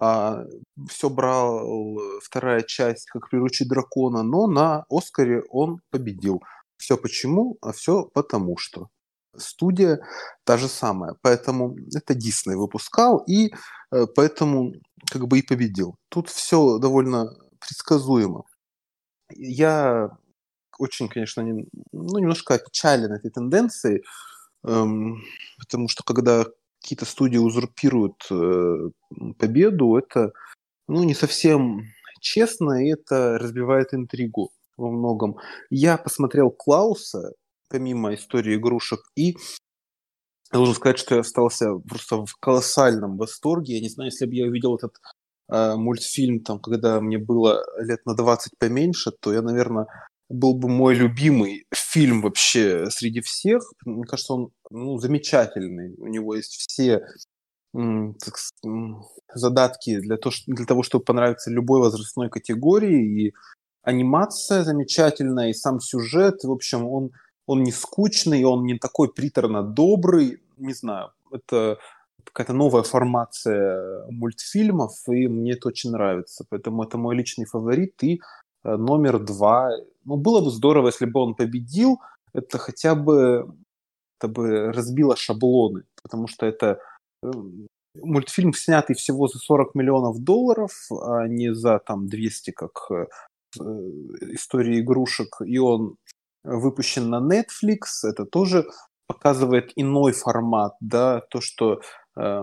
А, все брал вторая часть «Как приручить дракона», но на Оскаре он победил. Все почему? А все потому что. Студия та же самая. Поэтому это Дисней выпускал, и э, поэтому как бы и победил. Тут все довольно предсказуемо. Я очень, конечно, не, ну, немножко опечален этой тенденцией, эм, потому что когда какие-то студии узурпируют э, победу, это ну, не совсем честно, и это разбивает интригу во многом. Я посмотрел Клауса, помимо истории игрушек, и должен сказать, что я остался просто в колоссальном восторге. Я не знаю, если бы я увидел этот э, мультфильм, там, когда мне было лет на 20 поменьше, то я, наверное, был бы мой любимый фильм вообще среди всех. Мне кажется, он ну, замечательный. У него есть все так, задатки для, то, для того, чтобы понравиться любой возрастной категории. И анимация замечательная, и сам сюжет. В общем, он, он не скучный, он не такой приторно добрый. Не знаю, это какая-то новая формация мультфильмов, и мне это очень нравится. Поэтому это мой личный фаворит. И Э, номер два. Ну, было бы здорово, если бы он победил. Это хотя бы, это бы разбило шаблоны, потому что это э, мультфильм, снятый всего за 40 миллионов долларов, а не за там 200, как э, история игрушек, и он выпущен на Netflix, это тоже показывает иной формат, да, то, что э,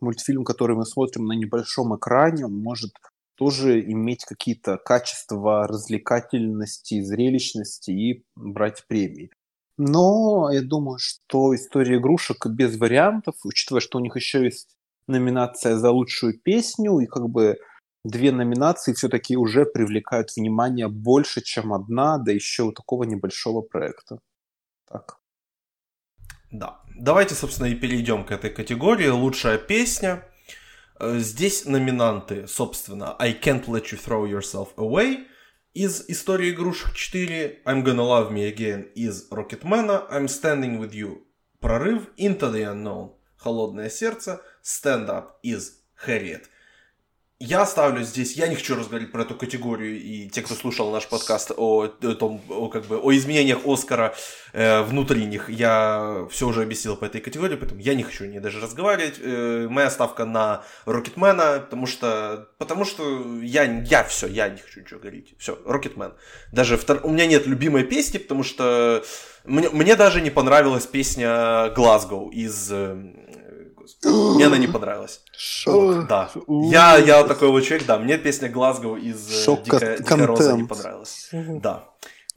мультфильм, который мы смотрим на небольшом экране, он может тоже иметь какие-то качества развлекательности, зрелищности и брать премии. Но я думаю, что история игрушек без вариантов, учитывая, что у них еще есть номинация за лучшую песню, и как бы две номинации все-таки уже привлекают внимание больше, чем одна, да еще у такого небольшого проекта. Так. Да. Давайте, собственно, и перейдем к этой категории. Лучшая песня. Э, здесь номинанты, собственно, I Can't Let You Throw Yourself Away из Истории игрушек 4, I'm Gonna Love Me Again из Рокетмена, I'm Standing With You Прорыв, Into the Unknown Холодное сердце, Stand Up из Harriet. Я ставлю здесь, я не хочу разговаривать про эту категорию, и те, кто слушал наш подкаст о, о том, о, как бы, о изменениях Оскара э, внутри них, я все уже объяснил по этой категории, поэтому я не хочу не даже разговаривать. Э, моя ставка на Рокетмена, потому что, потому что я, я все, я не хочу ничего говорить. Все, Рокетмен. Даже втор... у меня нет любимой песни, потому что мне, мне даже не понравилась песня Глазго из э, мне она не понравилась. Шок. Да. Я, я такой вот человек, да, мне песня Глазго из э, Шок Дика, Дика Роза не понравилась. Да.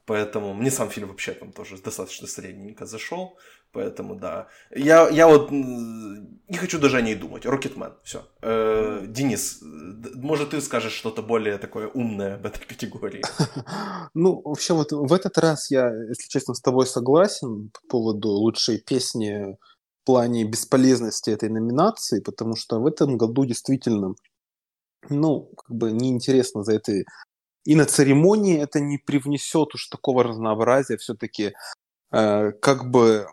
Поэтому мне сам фильм вообще там тоже достаточно средненько зашел. Поэтому да. Я, я вот не хочу даже о ней думать. Рокетмен. Все. Э, Денис, может, ты скажешь что-то более такое умное об этой категории? Ну, вообще, вот в этот раз я, если честно, с тобой согласен по поводу лучшей песни плане бесполезности этой номинации, потому что в этом году действительно, ну, как бы неинтересно за этой... И на церемонии это не привнесет уж такого разнообразия, все-таки э, как бы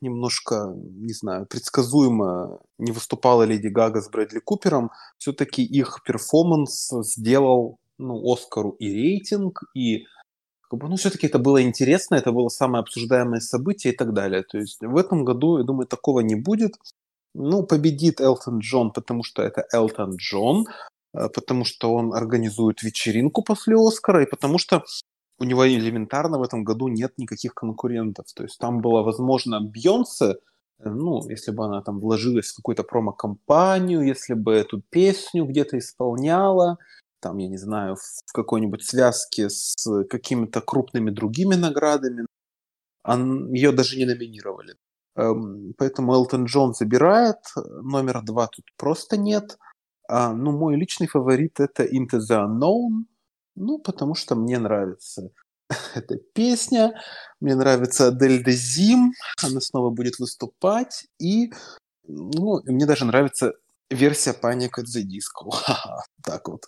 немножко, не знаю, предсказуемо не выступала Леди Гага с Брэдли Купером, все-таки их перформанс сделал ну, Оскару и рейтинг, и как бы, ну, все-таки это было интересно, это было самое обсуждаемое событие и так далее. То есть в этом году, я думаю, такого не будет. Ну, победит Элтон Джон, потому что это Элтон Джон, э, потому что он организует вечеринку после Оскара, и потому что у него элементарно в этом году нет никаких конкурентов. То есть там была, возможно, Бьонсе, э, ну, если бы она там вложилась в какую-то промо-компанию, если бы эту песню где-то исполняла, там, я не знаю, в какой-нибудь связке с какими-то крупными другими наградами. Ее даже не номинировали. Эм, поэтому Элтон Джон забирает. Номер два тут просто нет. А, ну, мой личный фаворит это Into the Unknown. Ну, потому что мне нравится эта песня. Мне нравится Адель Дезим. Она снова будет выступать. И ну, мне даже нравится версия Panic at the так вот.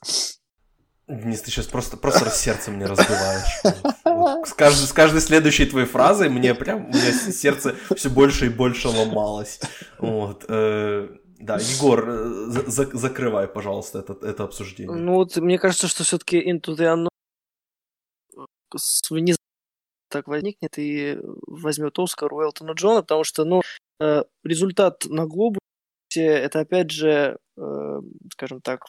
Денис, ты сейчас просто, просто сердце мне разбиваешь. С, каждой, с каждой следующей твоей фразой мне прям, у меня сердце все больше и больше ломалось. Вот. Э, да, Егор, э, за, закрывай, пожалуйста, это, это обсуждение. Ну вот, мне кажется, что все-таки Into the так возникнет и возьмет Оскар у Элтона Джона, потому что, ну, э, результат на глобусе, это опять же, скажем так,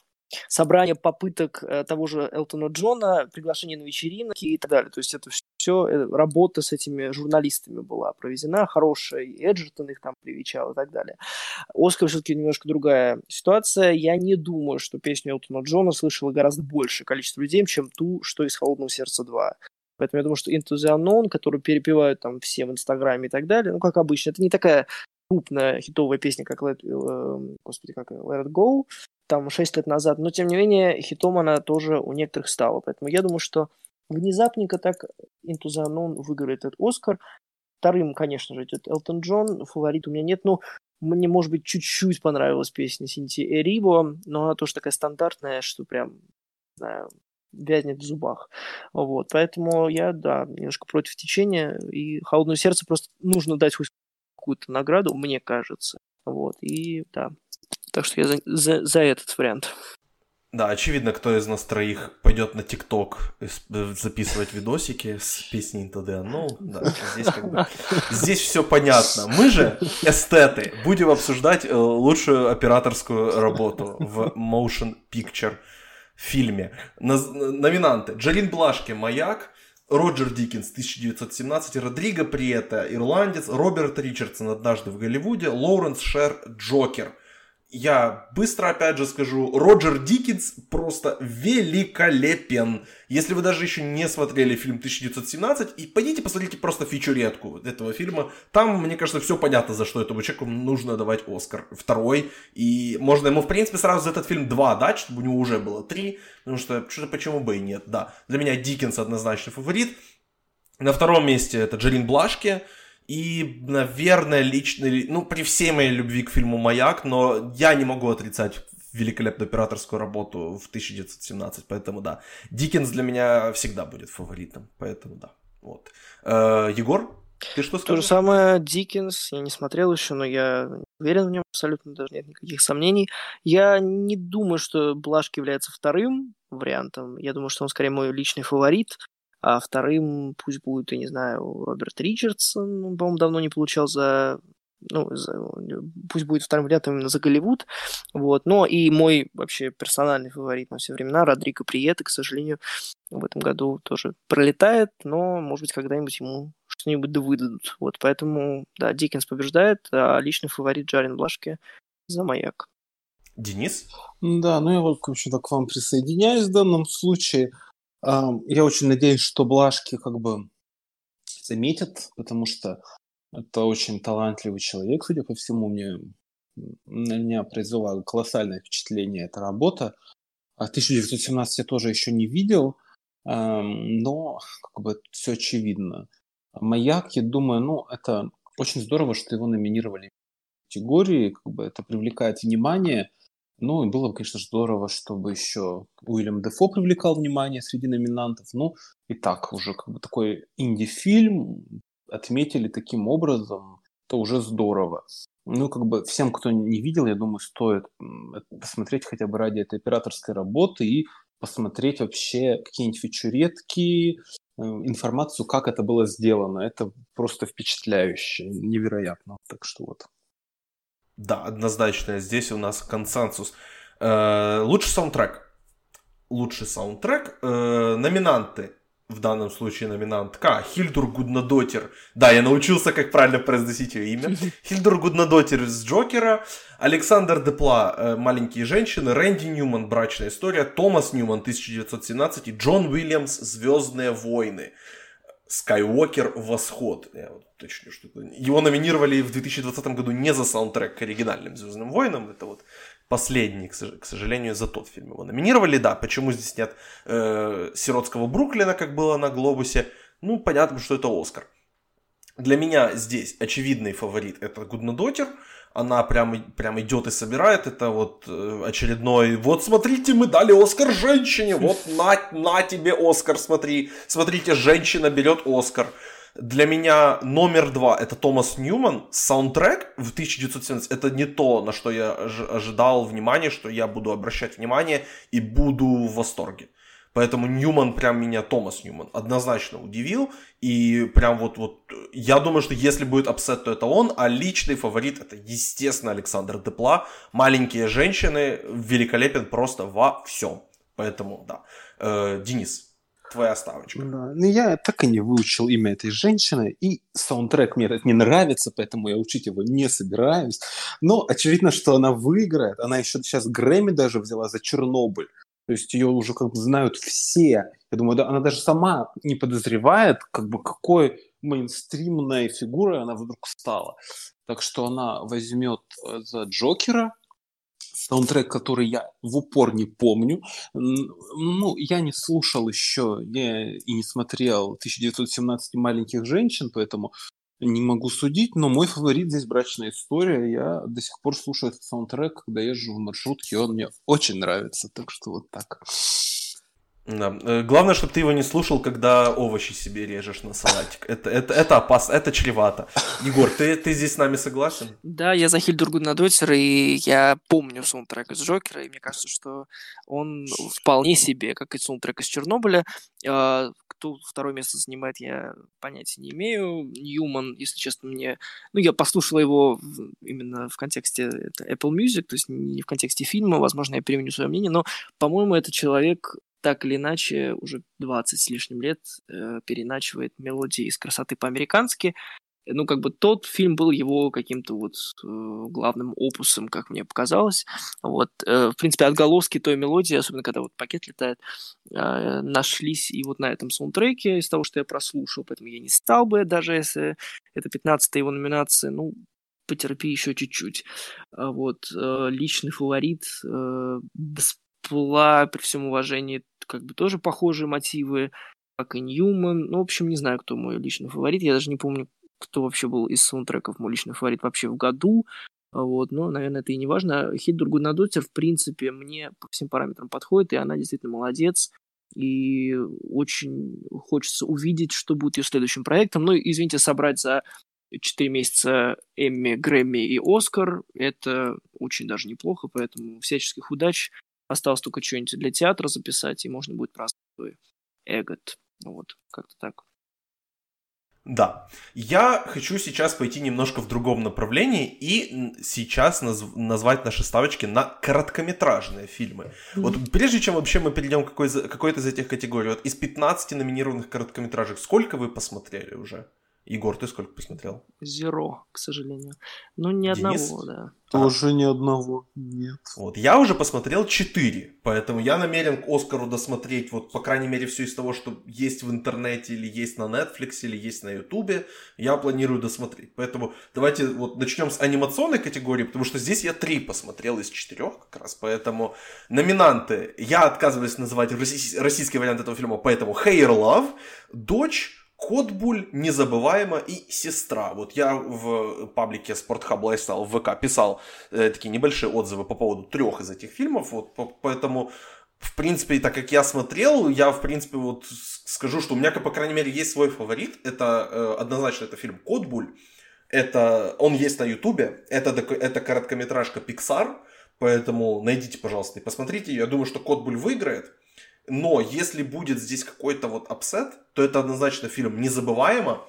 собрание попыток э, того же Элтона Джона, приглашение на вечеринки и так далее. То есть это все э, работа с этими журналистами была проведена, хорошая, и Эджертон их там привечал и так далее. Оскар все-таки немножко другая ситуация. Я не думаю, что песню Элтона Джона слышало гораздо большее количество людей, чем ту, что из «Холодного сердца 2». Поэтому я думаю, что Into the Unknown, которую перепевают там все в Инстаграме и так далее, ну, как обычно, это не такая крупная хитовая песня, как Let, э, господи, как Let It Go, там 6 лет назад, но тем не менее хитом она тоже у некоторых стала. Поэтому я думаю, что внезапненько так Into the выиграет этот Оскар. Вторым, конечно же, идет Элтон Джон. Фаворит у меня нет. Ну, мне, может быть, чуть-чуть понравилась песня Синти Эрибо, но она тоже такая стандартная, что прям, не знаю, вязнет в зубах. Вот, поэтому я, да, немножко против течения, и «Холодное сердце» просто нужно дать хоть какую-то награду, мне кажется. Вот, и да, так что я за, за, за этот вариант. Да, очевидно, кто из нас троих пойдет на ТикТок записывать видосики с песней the Unknown. Да, здесь, как бы, здесь все понятно. Мы же, эстеты, будем обсуждать э, лучшую операторскую работу в motion picture фильме. Номинанты. Джалин Блашки «Маяк», Роджер Диккенс 1917, Родриго Приета, ирландец, Роберт Ричардсон «Однажды в Голливуде», Лоуренс Шер «Джокер». Я быстро опять же скажу, Роджер Диккенс просто великолепен. Если вы даже еще не смотрели фильм 1917, и пойдите посмотрите просто фичуретку этого фильма, там, мне кажется, все понятно, за что этому человеку нужно давать Оскар. Второй, и можно ему, в принципе, сразу за этот фильм два дать, чтобы у него уже было три, потому что что-то почему бы и нет, да. Для меня Диккенс однозначный фаворит. На втором месте это Джерин Блашки, и, наверное, лично, ну, при всей моей любви к фильму «Маяк», но я не могу отрицать великолепную операторскую работу в 1917, поэтому да. Диккенс для меня всегда будет фаворитом, поэтому да. Вот. Э, Егор, ты что скажешь? То же самое Диккенс, я не смотрел еще, но я уверен в нем, абсолютно даже нет никаких сомнений. Я не думаю, что Блашки является вторым вариантом. Я думаю, что он скорее мой личный фаворит а вторым пусть будет, я не знаю, Роберт Ричардсон, он, по-моему, давно не получал за ну, за, пусть будет вторым вариантом именно за Голливуд, вот, но и мой вообще персональный фаворит на все времена, Родриго Приета, к сожалению, в этом году тоже пролетает, но, может быть, когда-нибудь ему что-нибудь да выдадут, вот, поэтому, да, Диккенс побеждает, а личный фаворит Джарин Блашки за «Маяк». Денис? Да, ну я вот, в общем-то, к вам присоединяюсь в данном случае. Я очень надеюсь, что Блашки как бы заметят, потому что это очень талантливый человек, судя по всему, мне на меня произвела колоссальное впечатление эта работа. А 1917 я тоже еще не видел, но как бы все очевидно. Маяк, я думаю, ну, это очень здорово, что его номинировали в категории, как бы это привлекает внимание – ну, и было бы, конечно, здорово, чтобы еще Уильям Дефо привлекал внимание среди номинантов. Ну, и так, уже как бы такой инди-фильм отметили таким образом, это уже здорово. Ну, как бы всем, кто не видел, я думаю, стоит посмотреть хотя бы ради этой операторской работы и посмотреть вообще какие-нибудь фичуретки, э, информацию, как это было сделано. Это просто впечатляюще, невероятно. Так что вот. Да, однозначно. Здесь у нас консенсус. Э, лучший саундтрек. Лучший саундтрек. Э, номинанты. В данном случае номинантка Хильдур Гуднадотер. Да, я научился, как правильно произносить ее имя. Хильдур Гуднадотер из Джокера. Александр Депла э, «Маленькие женщины». Рэнди Ньюман «Брачная история». Томас Ньюман 1917. И Джон Уильямс «Звездные войны». Скайуокер Восход. Я вот уточню, что его номинировали в 2020 году не за саундтрек к оригинальным Звездным войнам. Это вот последний, к сожалению, за тот фильм его номинировали. Да, почему здесь нет э, сиротского Бруклина, как было на Глобусе? Ну, понятно, что это Оскар. Для меня здесь очевидный фаворит это Гуднадотер. Она прям, прям идет и собирает. Это вот э, очередной, вот смотрите, мы дали Оскар женщине, вот на, на тебе Оскар, смотри. Смотрите, женщина берет Оскар. Для меня номер два это Томас Ньюман. Саундтрек в 1917 это не то, на что я ожидал внимания, что я буду обращать внимание и буду в восторге. Поэтому Ньюман прям меня, Томас Ньюман, однозначно удивил. И прям вот, вот, я думаю, что если будет upset, то это он. А личный фаворит это, естественно, Александр Депла. Маленькие женщины великолепен просто во всем. Поэтому, да. Э, Денис, твоя ставочка. Да. Ну, я так и не выучил имя этой женщины, и саундтрек мне этот не нравится, поэтому я учить его не собираюсь. Но очевидно, что она выиграет. Она еще сейчас Грэмми даже взяла за Чернобыль. То есть ее уже как бы знают все. Я думаю, да, она даже сама не подозревает, как бы какой мейнстримной фигурой она вдруг стала. Так что она возьмет э, за Джокера, саундтрек, который я в упор не помню. Ну, я не слушал еще я и не смотрел 1917 маленьких женщин, поэтому не могу судить, но мой фаворит здесь «Брачная история». Я до сих пор слушаю этот саундтрек, когда езжу в маршрутке, он мне очень нравится, так что вот так. Да. Э, главное, чтобы ты его не слушал, когда овощи себе режешь на салатик. Это, это, это опасно, это чревато. Егор, ты, ты здесь с нами согласен? Да, я за Хильдур Гуднадотер, и я помню саундтрек из Джокера, и мне кажется, что он вполне себе, как и саундтрек из Чернобыля. Кто второе место занимает, я понятия не имею. Ньюман, если честно, мне... Ну, я послушал его именно в контексте Apple Music, то есть не в контексте фильма, возможно, я переменю свое мнение, но, по-моему, это человек так или иначе уже 20 с лишним лет э, переначивает мелодии из красоты по-американски. Ну, как бы тот фильм был его каким-то вот э, главным опусом, как мне показалось. Вот, э, в принципе, отголоски той мелодии, особенно когда вот пакет летает, э, нашлись и вот на этом саундтреке из того, что я прослушал, поэтому я не стал бы, даже если это 15-я его номинация, ну, потерпи еще чуть-чуть. А вот, э, личный фаворит э, Бспла, при всем уважении, как бы тоже похожие мотивы, как и Ньюман. Ну, в общем, не знаю, кто мой личный фаворит. Я даже не помню, кто вообще был из саундтреков мой личный фаворит вообще в году. Вот, но, наверное, это и не важно. Хит Дургунадотер, в принципе, мне по всем параметрам подходит, и она действительно молодец. И очень хочется увидеть, что будет ее следующим проектом. Ну, извините, собрать за 4 месяца Эмми, Грэмми и Оскар, это очень даже неплохо, поэтому всяческих удач. Осталось только что-нибудь для театра записать, и можно будет праздновать Эгот. Вот, как-то так. Да. Я хочу сейчас пойти немножко в другом направлении и сейчас наз- назвать наши ставочки на короткометражные фильмы. Mm-hmm. Вот прежде чем вообще мы перейдем к какой- какой-то из этих категорий, вот из 15 номинированных короткометражек, сколько вы посмотрели уже? Егор, ты сколько посмотрел? Зеро, к сожалению. Ну, ни Денис? одного, да. Тоже а. ни одного, нет. Вот, я уже посмотрел четыре, поэтому я намерен к Оскару досмотреть, вот, по крайней мере, все из того, что есть в интернете, или есть на Netflix, или есть на Ютубе, я планирую досмотреть. Поэтому давайте вот начнем с анимационной категории, потому что здесь я три посмотрел из четырех как раз, поэтому номинанты, я отказываюсь называть российский вариант этого фильма, поэтому Hair Love, Дочь, Котбуль, Незабываемо и Сестра. Вот я в паблике Sporthub Lifestyle в ВК писал э, такие небольшие отзывы по поводу трех из этих фильмов, вот, по, поэтому в принципе, так как я смотрел, я, в принципе, вот скажу, что у меня, по крайней мере, есть свой фаворит. Это э, однозначно это фильм Котбуль. Это, он есть на Ютубе. Это, это короткометражка Pixar. Поэтому найдите, пожалуйста, и посмотрите. Я думаю, что Котбуль выиграет. Но если будет здесь какой-то вот upset, то это однозначно фильм незабываемо.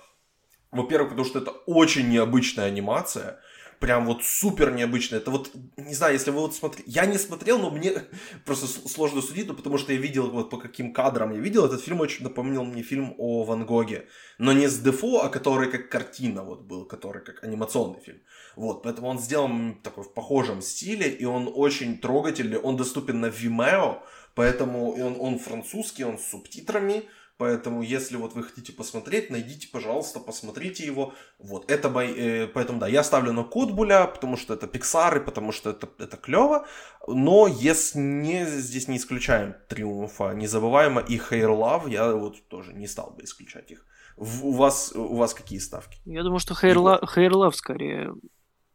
Во-первых, потому что это очень необычная анимация. Прям вот супер необычная. Это вот, не знаю, если вы вот смотрите... Я не смотрел, но мне просто сложно судить, ну, потому что я видел вот по каким кадрам я видел. Этот фильм очень напомнил мне фильм о Ван Гоге. Но не с Дефо, а который как картина вот был, который как анимационный фильм. Вот, поэтому он сделан такой в похожем стиле, и он очень трогательный. Он доступен на Vimeo, Поэтому он, он французский, он с субтитрами. Поэтому, если вот вы хотите посмотреть, найдите, пожалуйста, посмотрите его. Вот, это мои, э, поэтому, да, я ставлю на Котбуля, потому что это и потому что это, это клево. Но если не, здесь не исключаем Триумфа, незабываемо и Hair Love, я вот тоже не стал бы исключать их. В, у, вас, у вас какие ставки? Я думаю, что Hair, Love, Hair Love скорее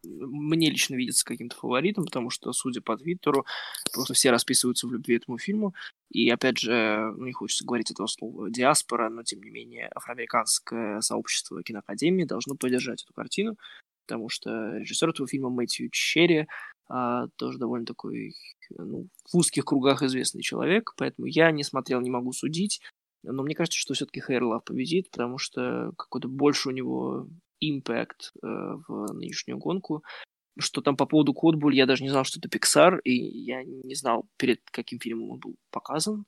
мне лично видится каким-то фаворитом, потому что, судя по Твиттеру, просто все расписываются в любви этому фильму. И, опять же, ну, не хочется говорить этого слова диаспора, но, тем не менее, афроамериканское сообщество киноакадемии должно поддержать эту картину, потому что режиссер этого фильма Мэтью Черри а, тоже довольно такой, ну, в узких кругах известный человек, поэтому я не смотрел, не могу судить, но мне кажется, что все-таки Хейр Лав победит, потому что какой-то больше у него импакт э, в нынешнюю гонку. Что там по поводу Кодбуль, я даже не знал, что это Pixar, и я не знал, перед каким фильмом он был показан.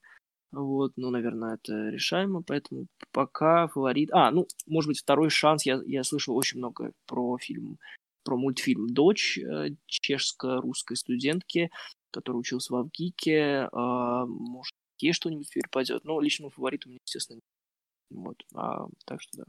Вот, ну, наверное, это решаемо, поэтому пока фаворит... А, ну, может быть, второй шанс. Я, я слышал очень много про фильм, про мультфильм «Дочь» э, чешско-русской студентки, которая училась в Авгике. А, может, ей что-нибудь перепадет. Но личному фавориту мне, естественно, вот. А, так что да.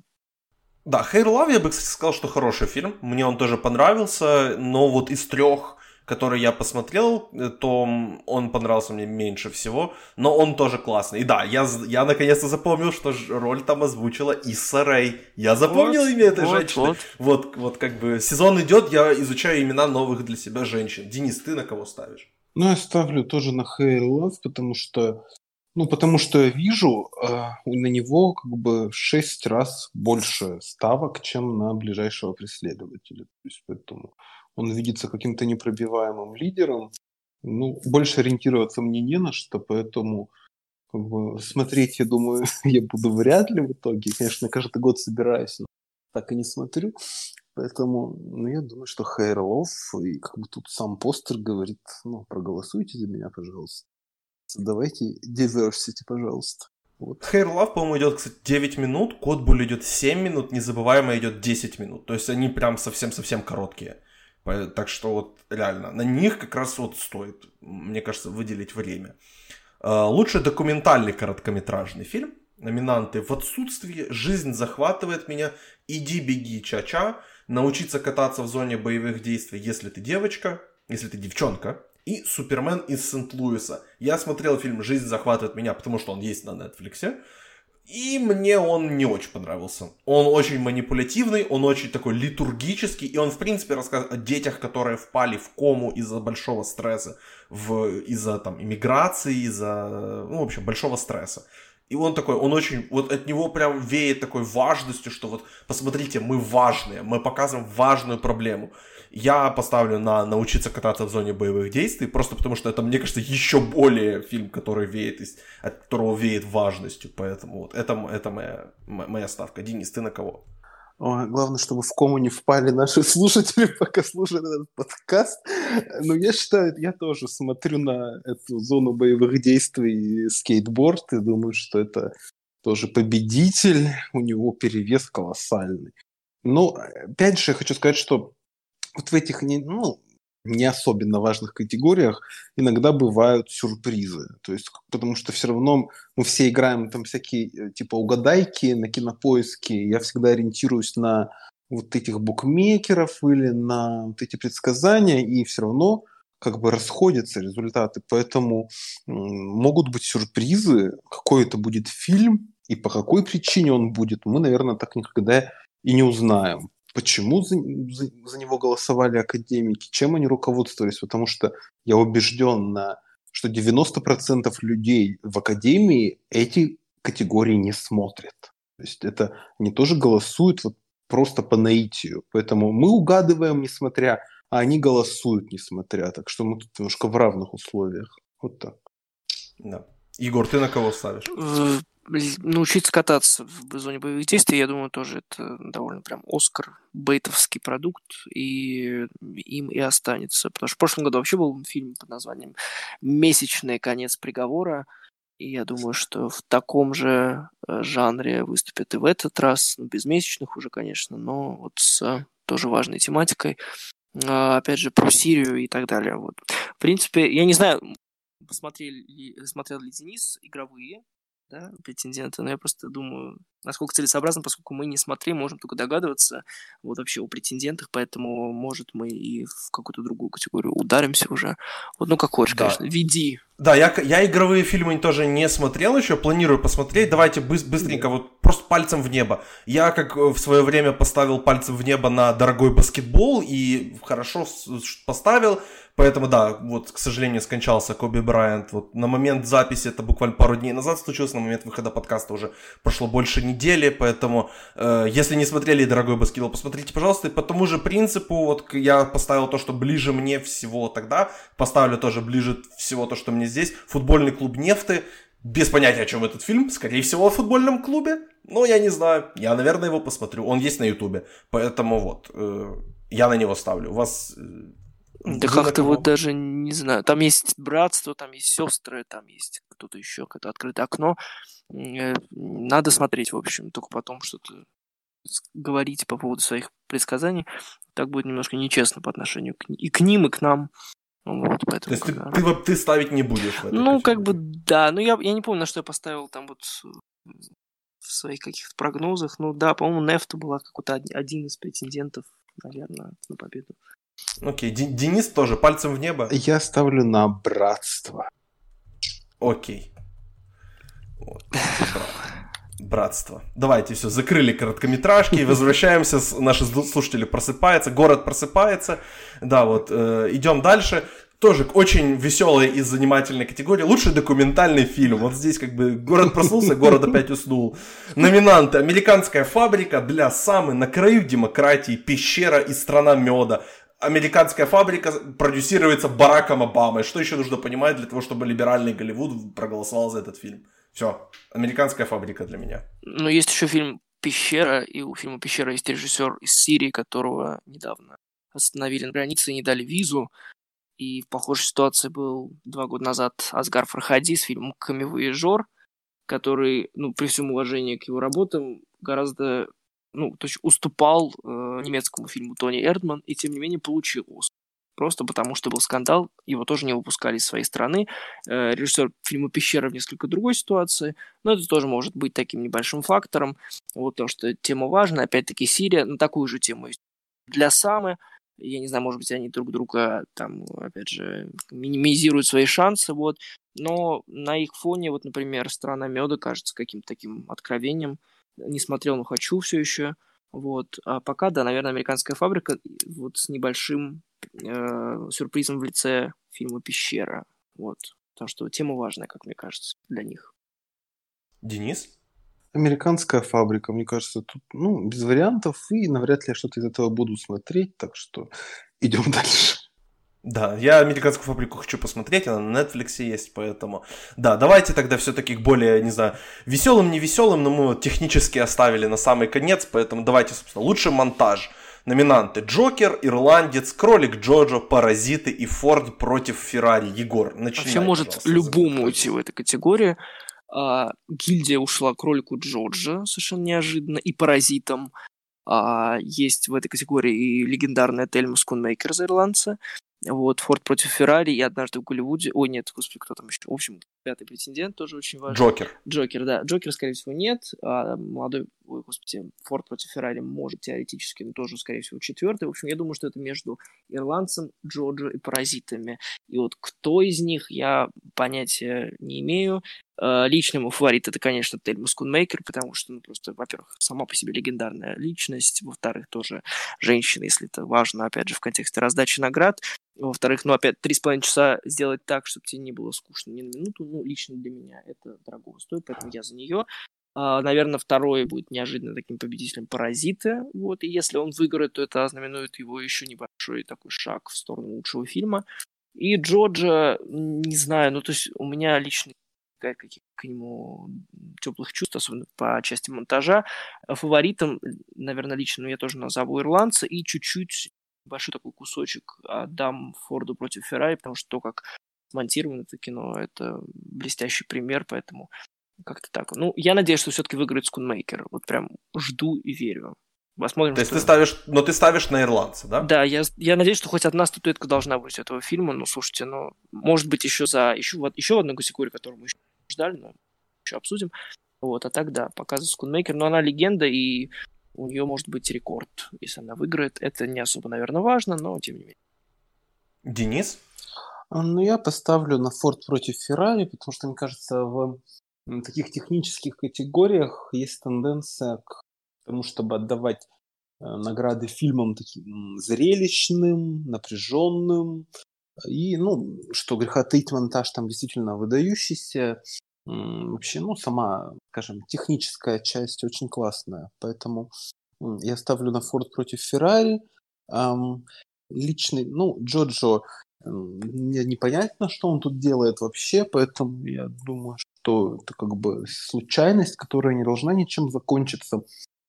Да, Hair Love, я бы, кстати, сказал, что хороший фильм. Мне он тоже понравился, но вот из трех, которые я посмотрел, э, то он понравился мне меньше всего, но он тоже классный. И да, я, я наконец-то запомнил, что роль там озвучила Исса Рэй. Я запомнил вот, имя этой вот, женщины. Вот. вот, вот как бы сезон идет, я изучаю имена новых для себя женщин. Денис, ты на кого ставишь? Ну, я ставлю тоже на Hair Love, потому что ну, потому что я вижу э, на него как бы в шесть раз больше ставок, чем на ближайшего преследователя. То есть поэтому он видится каким-то непробиваемым лидером. Ну, больше ориентироваться мне не на что, поэтому как бы, смотреть, я думаю, я буду вряд ли в итоге. Конечно, каждый год собираюсь, но так и не смотрю. Поэтому, ну, я думаю, что Love, и как бы тут сам постер говорит, ну, проголосуйте за меня, пожалуйста. Давайте diversity, пожалуйста. Вот. Hair Love, по-моему, идет, кстати, 9 минут, Код Буль идет 7 минут, Незабываемый идет 10 минут. То есть они прям совсем-совсем короткие. Так что вот реально, на них как раз вот стоит, мне кажется, выделить время. А, лучший документальный короткометражный фильм. Номинанты «В отсутствии», «Жизнь захватывает меня», «Иди, беги, ча-ча», «Научиться кататься в зоне боевых действий, если ты девочка», если ты девчонка, и «Супермен из Сент-Луиса». Я смотрел фильм «Жизнь захватывает меня», потому что он есть на Netflix. И мне он не очень понравился. Он очень манипулятивный, он очень такой литургический, и он, в принципе, рассказывает о детях, которые впали в кому из-за большого стресса, в, из-за там иммиграции, из-за, ну, в общем, большого стресса. И он такой, он очень, вот от него прям веет такой важностью, что вот, посмотрите, мы важные, мы показываем важную проблему. Я поставлю на научиться кататься в зоне боевых действий, просто потому что это, мне кажется, еще более фильм, который веет, от которого веет важностью. Поэтому вот это, это моя, моя ставка. Денис, ты на кого? Ой, главное, чтобы в кому не впали наши слушатели, пока слушают этот подкаст. Но я считаю, я тоже смотрю на эту зону боевых действий скейтборд и думаю, что это тоже победитель, у него перевес колоссальный. Но, опять же, я хочу сказать, что вот в этих ну, не особенно важных категориях иногда бывают сюрпризы. То есть, потому что все равно мы все играем там всякие э, типа угадайки на кинопоиске. Я всегда ориентируюсь на вот этих букмекеров или на вот эти предсказания, и все равно как бы расходятся результаты. Поэтому могут быть сюрпризы, какой это будет фильм и по какой причине он будет, мы, наверное, так никогда и не узнаем почему за, за, за него голосовали академики, чем они руководствовались, потому что я убежден, на, что 90% людей в академии эти категории не смотрят. То есть это они тоже голосуют вот просто по наитию. Поэтому мы угадываем, несмотря, а они голосуют, несмотря. Так что мы тут немножко в равных условиях. Вот так. Да. Егор, ты на кого ставишь? Научиться кататься в зоне боевых действий, я думаю, тоже это довольно прям Оскар бейтовский продукт, и им и останется. Потому что в прошлом году вообще был фильм под названием «Месячный конец приговора», и я думаю, что в таком же э, жанре выступят и в этот раз, ну, без месячных уже, конечно, но вот с тоже важной тематикой. А, опять же, про Сирию и так далее. Вот. В принципе, я не знаю, посмотрел ли, смотрел ли Денис игровые да, претенденты, но я просто думаю, насколько целесообразно, поскольку мы не смотрим, можем только догадываться вот вообще о претендентах, поэтому, может, мы и в какую-то другую категорию ударимся уже. Вот, ну, как хочешь, да. конечно, веди. Да, я, я игровые фильмы тоже не смотрел еще, планирую посмотреть. Давайте быс- быстренько, вот просто пальцем в небо. Я, как в свое время поставил пальцем в небо на дорогой баскетбол и хорошо поставил, Поэтому, да, вот, к сожалению, скончался Коби Брайант. Вот на момент записи, это буквально пару дней назад случилось, на момент выхода подкаста уже прошло больше недели, поэтому, э, если не смотрели «Дорогой баскетбол», посмотрите, пожалуйста. И по тому же принципу, вот я поставил то, что ближе мне всего тогда, поставлю тоже ближе всего то, что мне здесь. Футбольный клуб «Нефты», без понятия, о чем этот фильм, скорее всего, о футбольном клубе, но я не знаю, я, наверное, его посмотрю, он есть на ютубе, поэтому вот, э, я на него ставлю. У вас э, да как-то вот даже не знаю. Там есть братство, там есть сестры, там есть кто-то еще, какое-то открытое окно. Э, надо смотреть, в общем, только потом что-то говорить по поводу своих предсказаний. Так будет немножко нечестно по отношению к, и к ним, и к нам. Вот, поэтому, То есть ты, ты, ты ставить не будешь? ну, как бы, да. Ну, я, я не помню, на что я поставил там вот в своих каких-то прогнозах. Ну, да, по-моему, Нефта была какой-то один из претендентов, наверное, на победу. Окей, Денис тоже пальцем в небо. Я ставлю на братство. Окей. Вот. Братство. Давайте все, закрыли короткометражки, возвращаемся, наши слушатели просыпаются, город просыпается. Да, вот, э, идем дальше. Тоже очень веселая и занимательная категория. Лучший документальный фильм. Вот здесь как бы город проснулся, город опять уснул. Номинанты. Американская фабрика для самой на краю демократии, пещера и страна меда американская фабрика продюсируется Бараком Обамой. Что еще нужно понимать для того, чтобы либеральный Голливуд проголосовал за этот фильм? Все, американская фабрика для меня. Ну, есть еще фильм «Пещера», и у фильма «Пещера» есть режиссер из Сирии, которого недавно остановили на границе и не дали визу. И в похожей ситуации был два года назад Асгар Фархади с фильмом «Камевоежор», который, ну, при всем уважении к его работам, гораздо, ну, то есть уступал э, немецкому фильму Тони Эрдман, и тем не менее получил Оскар. Просто потому, что был скандал, его тоже не выпускали из своей страны. Э, режиссер фильма «Пещера» в несколько другой ситуации, но это тоже может быть таким небольшим фактором, вот, потому что тема важна. Опять-таки, Сирия на такую же тему есть. Для Самы, я не знаю, может быть, они друг друга там, опять же, минимизируют свои шансы, вот, но на их фоне, вот, например, «Страна меда» кажется каким-то таким откровением. Не смотрел, но хочу все еще. Вот. А пока, да, наверное, «Американская фабрика» вот с небольшим э, сюрпризом в лице фильма «Пещера». Вот. Потому что тема важная, как мне кажется, для них. Денис? Американская фабрика, мне кажется, тут ну, без вариантов, и навряд ли я что-то из этого буду смотреть, так что идем дальше. Да, я американскую фабрику хочу посмотреть, она на Netflix есть, поэтому... Да, давайте тогда все-таки к более, не знаю, веселым, не веселым, но мы вот технически оставили на самый конец, поэтому давайте, собственно, лучший монтаж. Номинанты Джокер, Ирландец, Кролик Джоджо, Паразиты и Форд против Феррари. Егор, начинай. Вообще может любому уйти в этой категории. А, гильдия ушла Кролику Джорджа совершенно неожиданно и Паразитам. А, есть в этой категории и легендарная Тельма Скунмейкер за ирландца. Вот, Форд против Феррари и однажды в Голливуде. Ой, нет, господи, кто там еще? В общем, пятый претендент тоже очень важный. Джокер. Джокер, да. Джокер, скорее всего, нет. А молодой, ой, господи, Форд против Феррари может теоретически, но тоже, скорее всего, четвертый. В общем, я думаю, что это между ирландцем, Джоджо и паразитами. И вот кто из них, я понятия не имею. А, личный мой фаворит это, конечно, Тельма Скунмейкер, потому что, ну, просто, во-первых, сама по себе легендарная личность, во-вторых, тоже женщина, если это важно, опять же, в контексте раздачи наград. Во-вторых, ну, опять, три с половиной часа сделать так, чтобы тебе не было скучно ни на минуту, ну, лично для меня это дорого стоит, поэтому я за нее. А, наверное, второй будет неожиданно таким победителем Паразиты. Вот, и если он выиграет, то это ознаменует его еще небольшой такой шаг в сторону лучшего фильма. И Джорджа, не знаю, ну, то есть у меня лично каких к нему теплых чувств, особенно по части монтажа. Фаворитом, наверное, лично я тоже назову ирландца и чуть-чуть большой такой кусочек отдам Форду против Феррари, потому что то, как смонтировано это кино, это блестящий пример, поэтому как-то так. Ну, я надеюсь, что все-таки выиграет Скунмейкер. Вот прям жду и верю. Посмотрим, То есть ты ставишь, но ты ставишь на ирландца, да? Да, я, я надеюсь, что хоть одна статуэтка должна быть этого фильма. Ну, слушайте, ну, может быть, еще за еще, еще одну категорию, которую мы еще ждали, но еще обсудим. Вот, а так, да, показывает Скунмейкер. Но она легенда, и у нее может быть рекорд, если она выиграет. Это не особо, наверное, важно, но тем не менее. Денис? А, ну, я поставлю на Форд против Феррари, потому что, мне кажется, в таких технических категориях есть тенденция к тому, чтобы отдавать э, награды фильмам таким зрелищным, напряженным. И, ну, что греха таить, монтаж там действительно выдающийся. Вообще, ну, сама, скажем, техническая часть очень классная. Поэтому я ставлю на Форд против Феррари. Личный, ну, Джоджо мне непонятно, что он тут делает вообще, поэтому я думаю, что это как бы случайность, которая не должна ничем закончиться.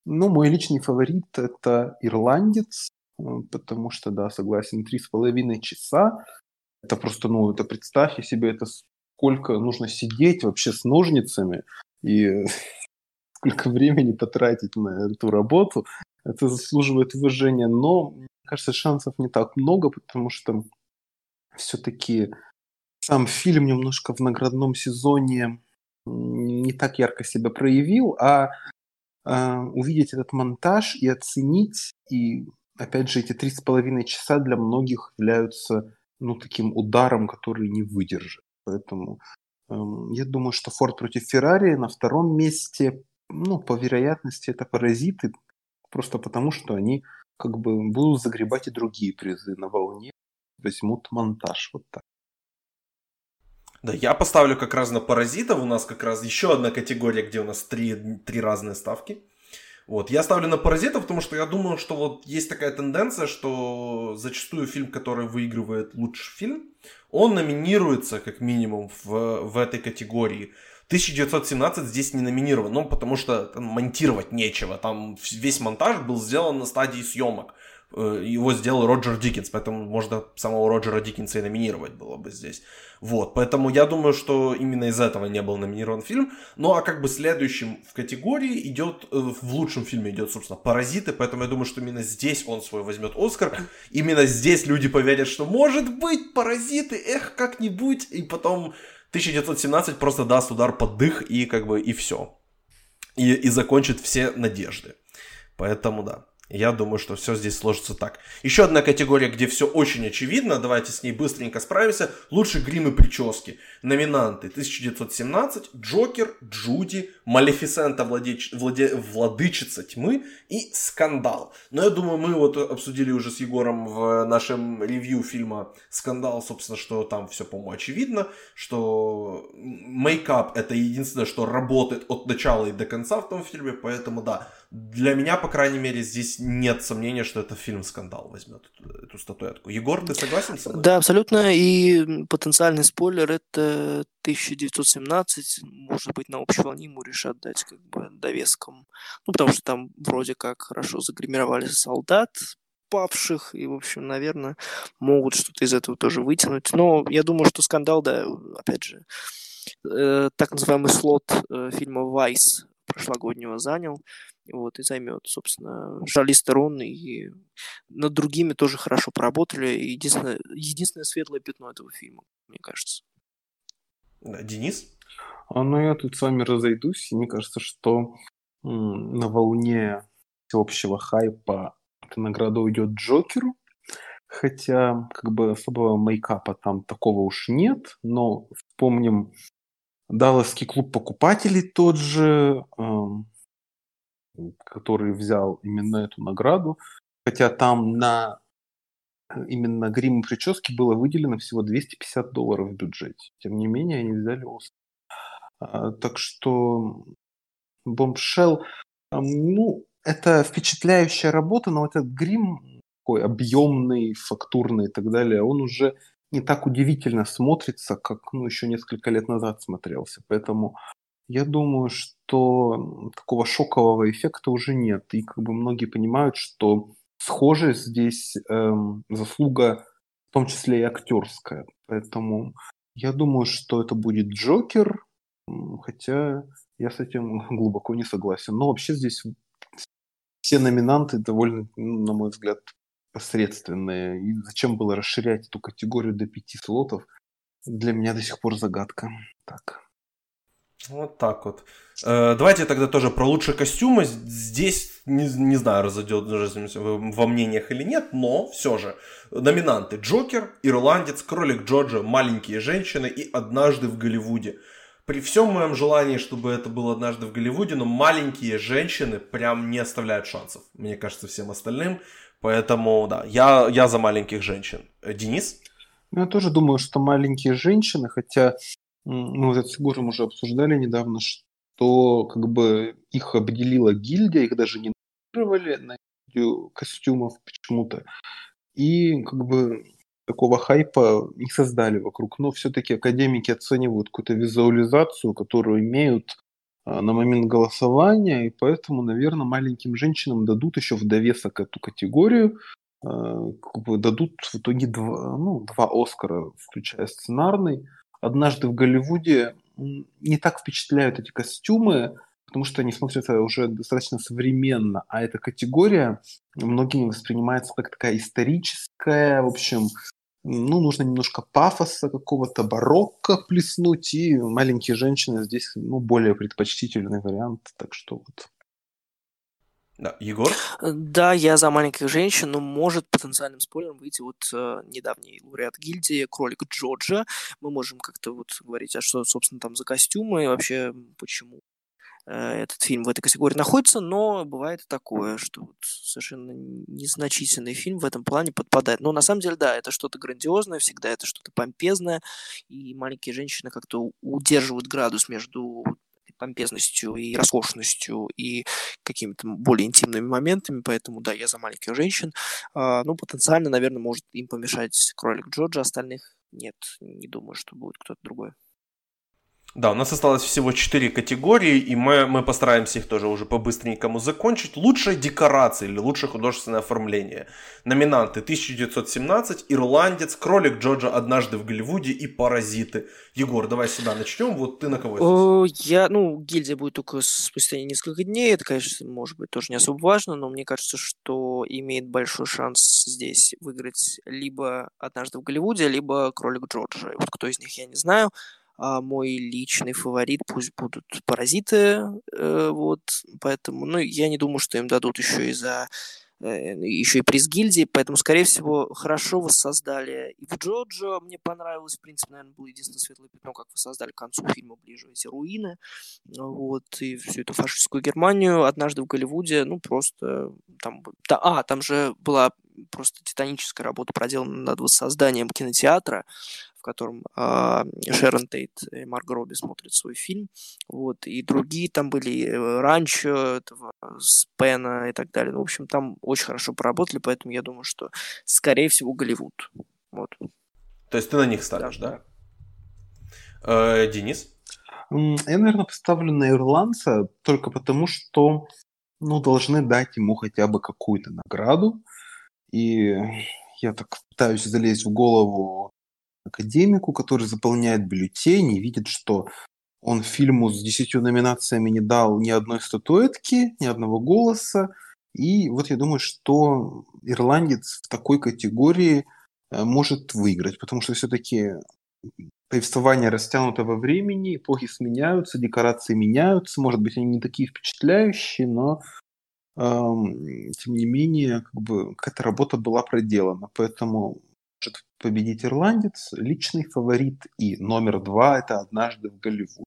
Ну, мой личный фаворит – это ирландец, э, потому что, да, согласен, три с половиной часа. Это просто, ну, это представьте себе, это сколько нужно сидеть вообще с ножницами и сколько времени потратить на эту работу. Это заслуживает уважения, но, мне кажется, шансов не так много, потому что все-таки сам фильм немножко в наградном сезоне не так ярко себя проявил, а э, увидеть этот монтаж и оценить, и опять же эти три с половиной часа для многих являются ну, таким ударом, который не выдержит. Поэтому э, я думаю, что Форд против Феррари на втором месте, ну, по вероятности, это паразиты, просто потому что они как бы будут загребать и другие призы на волне возьмут монтаж. Вот так. Да, я поставлю как раз на паразитов. У нас как раз еще одна категория, где у нас три, три разные ставки. Вот, я ставлю на паразитов, потому что я думаю, что вот есть такая тенденция, что зачастую фильм, который выигрывает лучший фильм, он номинируется как минимум в, в этой категории. 1917 здесь не номинирован, ну, потому что там монтировать нечего. Там весь монтаж был сделан на стадии съемок. Э, его сделал Роджер Диккенс, поэтому можно самого Роджера Диккенса и номинировать было бы здесь. Вот, поэтому я думаю, что именно из этого не был номинирован фильм. Ну а как бы следующим в категории идет, э, в лучшем фильме идет, собственно, «Паразиты», поэтому я думаю, что именно здесь он свой возьмет Оскар. Именно здесь люди поверят, что может быть «Паразиты», эх, как-нибудь, и потом 1917 просто даст удар под дых и как бы и все. И, и закончит все надежды. Поэтому да. Я думаю, что все здесь сложится так. Еще одна категория, где все очень очевидно. Давайте с ней быстренько справимся. Лучший грим и прически. Номинанты 1917, Джокер, Джуди, Малефисента, владеч... владе... Владычица тьмы и Скандал. Но я думаю, мы вот обсудили уже с Егором в нашем ревью фильма Скандал, собственно, что там все, по-моему, очевидно, что мейкап это единственное, что работает от начала и до конца в том фильме, поэтому да, для меня, по крайней мере, здесь нет сомнения, что это фильм «Скандал» возьмет эту, статуэтку. Егор, ты согласен с этим? Да, абсолютно. И потенциальный спойлер – это 1917. Может быть, на общей волне ему решат дать как бы довеском. Ну, потому что там вроде как хорошо загримировали солдат, павших, и, в общем, наверное, могут что-то из этого тоже вытянуть. Но я думаю, что скандал, да, опять же, э, так называемый слот э, фильма «Вайс» прошлогоднего занял вот, и займет, собственно, Шарли Стерон, и над другими тоже хорошо поработали. Единственное, единственное светлое пятно этого фильма, мне кажется. Да, Денис? А, ну, я тут с вами разойдусь, и мне кажется, что м- на волне всеобщего хайпа эта награда уйдет Джокеру, хотя как бы особого мейкапа там такого уж нет, но вспомним Далласский клуб покупателей тот же, эм, который взял именно эту награду, хотя там на э, именно грим и прически было выделено всего 250 долларов в бюджете. Тем не менее, они взяли Оскар. А, так что Бомбшелл, ну, это впечатляющая работа, но этот грим такой объемный, фактурный и так далее, он уже не так удивительно смотрится, как ну, еще несколько лет назад смотрелся. Поэтому я думаю, что такого шокового эффекта уже нет. И как бы многие понимают, что схожесть здесь эм, заслуга в том числе и актерская. Поэтому я думаю, что это будет Джокер, хотя я с этим глубоко не согласен. Но вообще здесь все номинанты довольно, на мой взгляд, посредственные. И зачем было расширять эту категорию до пяти слотов, для меня до сих пор загадка. Так. Вот так вот. Э, давайте тогда тоже про лучшие костюмы. Здесь не, не знаю, разойдет во мнениях или нет, но все же. Номинанты Джокер, Ирландец, Кролик Джорджа, Маленькие женщины и Однажды в Голливуде. При всем моем желании, чтобы это было однажды в Голливуде, но маленькие женщины прям не оставляют шансов, мне кажется, всем остальным. Поэтому, да, я, я за маленьких женщин. Э, Денис? Я тоже думаю, что маленькие женщины, хотя мы вот с Егором уже обсуждали недавно, что как бы их обделила гильдия, их даже не номинировали на костюмов почему-то. И как бы такого хайпа не создали вокруг. Но все-таки академики оценивают какую-то визуализацию, которую имеют на момент голосования, и поэтому, наверное, маленьким женщинам дадут еще в довесок эту категорию, а, дадут в итоге два, ну, два Оскара, включая сценарный – однажды в Голливуде не так впечатляют эти костюмы, потому что они смотрятся уже достаточно современно, а эта категория многими воспринимается как такая историческая, в общем, ну, нужно немножко пафоса какого-то, барокко плеснуть, и маленькие женщины здесь, ну, более предпочтительный вариант, так что вот да. Егор? Э, да, я за маленьких женщин, но может потенциальным спойлером выйти вот э, недавний лауреат гильдии Кролик Джорджа. Мы можем как-то вот говорить, а что, собственно, там за костюмы и вообще почему этот фильм в этой категории находится, но бывает такое, что вот совершенно незначительный фильм в этом плане подпадает. Но на самом деле, да, это что-то грандиозное, всегда это что-то помпезное, и маленькие женщины как-то удерживают градус между помпезностью и роскошностью и какими-то более интимными моментами, поэтому да, я за маленьких женщин. А, ну, потенциально, наверное, может им помешать кролик Джорджа, остальных нет, не думаю, что будет кто-то другой. Да, у нас осталось всего 4 категории, и мы, мы постараемся их тоже уже по-быстренькому закончить. Лучшая декорация или лучшее художественное оформление. Номинанты 1917, Ирландец, Кролик Джорджа однажды в Голливуде и Паразиты. Егор, давай сюда начнем. Вот ты на кого О, Я, ну, гильдия будет только спустя несколько дней. Это, конечно, может быть тоже не особо важно, но мне кажется, что имеет большой шанс здесь выиграть либо однажды в Голливуде, либо Кролик Джорджа. Вот кто из них, я не знаю а мой личный фаворит пусть будут паразиты, э, вот, поэтому, ну, я не думаю, что им дадут еще и за э, еще и приз гильдии, поэтому, скорее всего, хорошо воссоздали. И в Джоджо мне понравилось, в принципе, наверное, был единственное светлое пятно, как воссоздали к концу фильма ближе эти руины, вот, и всю эту фашистскую Германию. Однажды в Голливуде, ну, просто там... Да, а, там же была просто титаническая работа проделана над воссозданием кинотеатра, котором э, Шерон Тейт и Марго Робби смотрят свой фильм, вот, и другие там были, э, Ранчо, этого, Спена и так далее. Ну, в общем, там очень хорошо поработали, поэтому я думаю, что, скорее всего, Голливуд. Вот. То есть ты на них ставишь, да? да? Э, Денис? Я, наверное, поставлю на ирландца только потому, что ну, должны дать ему хотя бы какую-то награду. И я так пытаюсь залезть в голову академику, который заполняет бюллетень и видит, что он фильму с десятью номинациями не дал ни одной статуэтки, ни одного голоса. И вот я думаю, что ирландец в такой категории э, может выиграть, потому что все-таки повествование растянуто во времени, эпохи сменяются, декорации меняются, может быть, они не такие впечатляющие, но эм, тем не менее, как бы какая-то работа была проделана, поэтому может победить ирландец, личный фаворит и номер два – это «Однажды в Голливуде».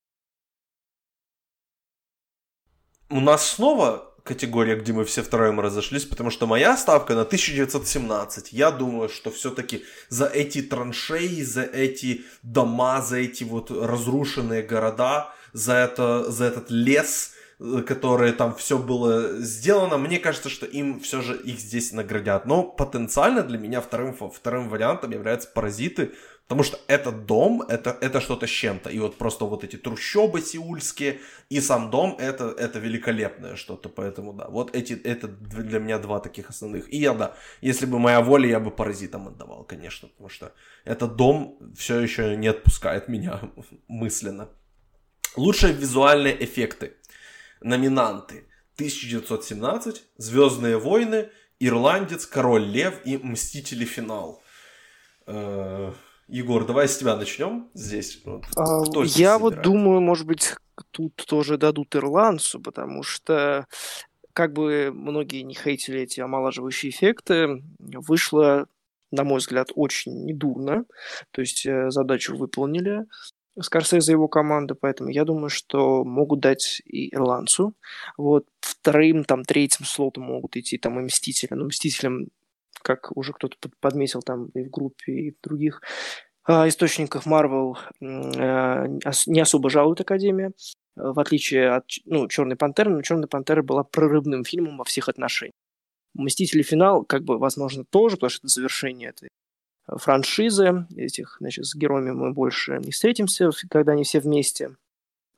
У нас снова категория, где мы все втроем разошлись, потому что моя ставка на 1917. Я думаю, что все-таки за эти траншеи, за эти дома, за эти вот разрушенные города, за, это, за этот лес – которые там все было сделано, мне кажется, что им все же их здесь наградят. Но потенциально для меня вторым, вторым вариантом являются паразиты, потому что этот дом, это, это что-то с чем-то. И вот просто вот эти трущобы сеульские и сам дом, это, это великолепное что-то. Поэтому да, вот эти, это для меня два таких основных. И я, да, если бы моя воля, я бы паразитам отдавал, конечно, потому что этот дом все еще не отпускает меня мысленно. Лучшие визуальные эффекты номинанты 1917, Звездные войны, Ирландец, Король Лев и Мстители финал. Э, Егор, давай с тебя начнем здесь. Вот, а, я вот думаю, может быть, тут тоже дадут ирландцу, потому что как бы многие не хейтили эти омолаживающие эффекты, вышло, на мой взгляд, очень недурно. То есть э, задачу выполнили. Скорсезе и его команда, поэтому я думаю, что могут дать и ирландцу. Вот вторым, там, третьим слотом могут идти там и Мстители. Но Мстителям, как уже кто-то подметил там и в группе, и в других э, источниках Marvel э, не особо жалует Академия, в отличие от ну, Черной Пантеры, но Черная Пантера была прорывным фильмом во всех отношениях. Мстители финал, как бы, возможно, тоже, потому что это завершение этой франшизы. Этих, значит, с героями мы больше не встретимся, когда они все вместе.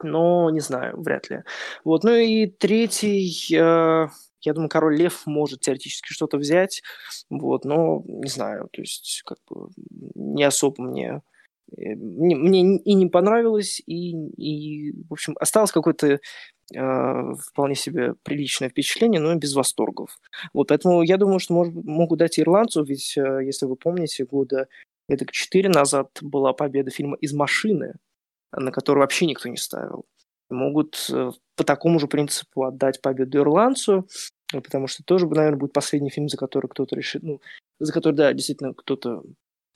Но не знаю, вряд ли. Вот, ну и третий, э, я думаю, король лев может теоретически что-то взять, вот, но не знаю, то есть как бы не особо мне э, мне и не понравилось, и, и в общем, осталось какое-то вполне себе приличное впечатление, но без восторгов. Вот, поэтому я думаю, что может, могу дать ирландцу, ведь, э, если вы помните, года это четыре назад была победа фильма «Из машины», на который вообще никто не ставил. Могут э, по такому же принципу отдать победу ирландцу, потому что тоже, наверное, будет последний фильм, за который кто-то решит, ну, за который, да, действительно, кто-то э,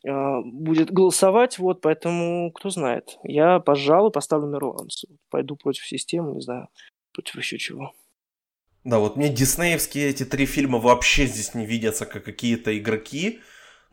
будет голосовать, вот, поэтому кто знает. Я, пожалуй, поставлю на. Пойду против системы, не знаю, против еще чего. Да, вот мне диснеевские эти три фильма вообще здесь не видятся как какие-то игроки,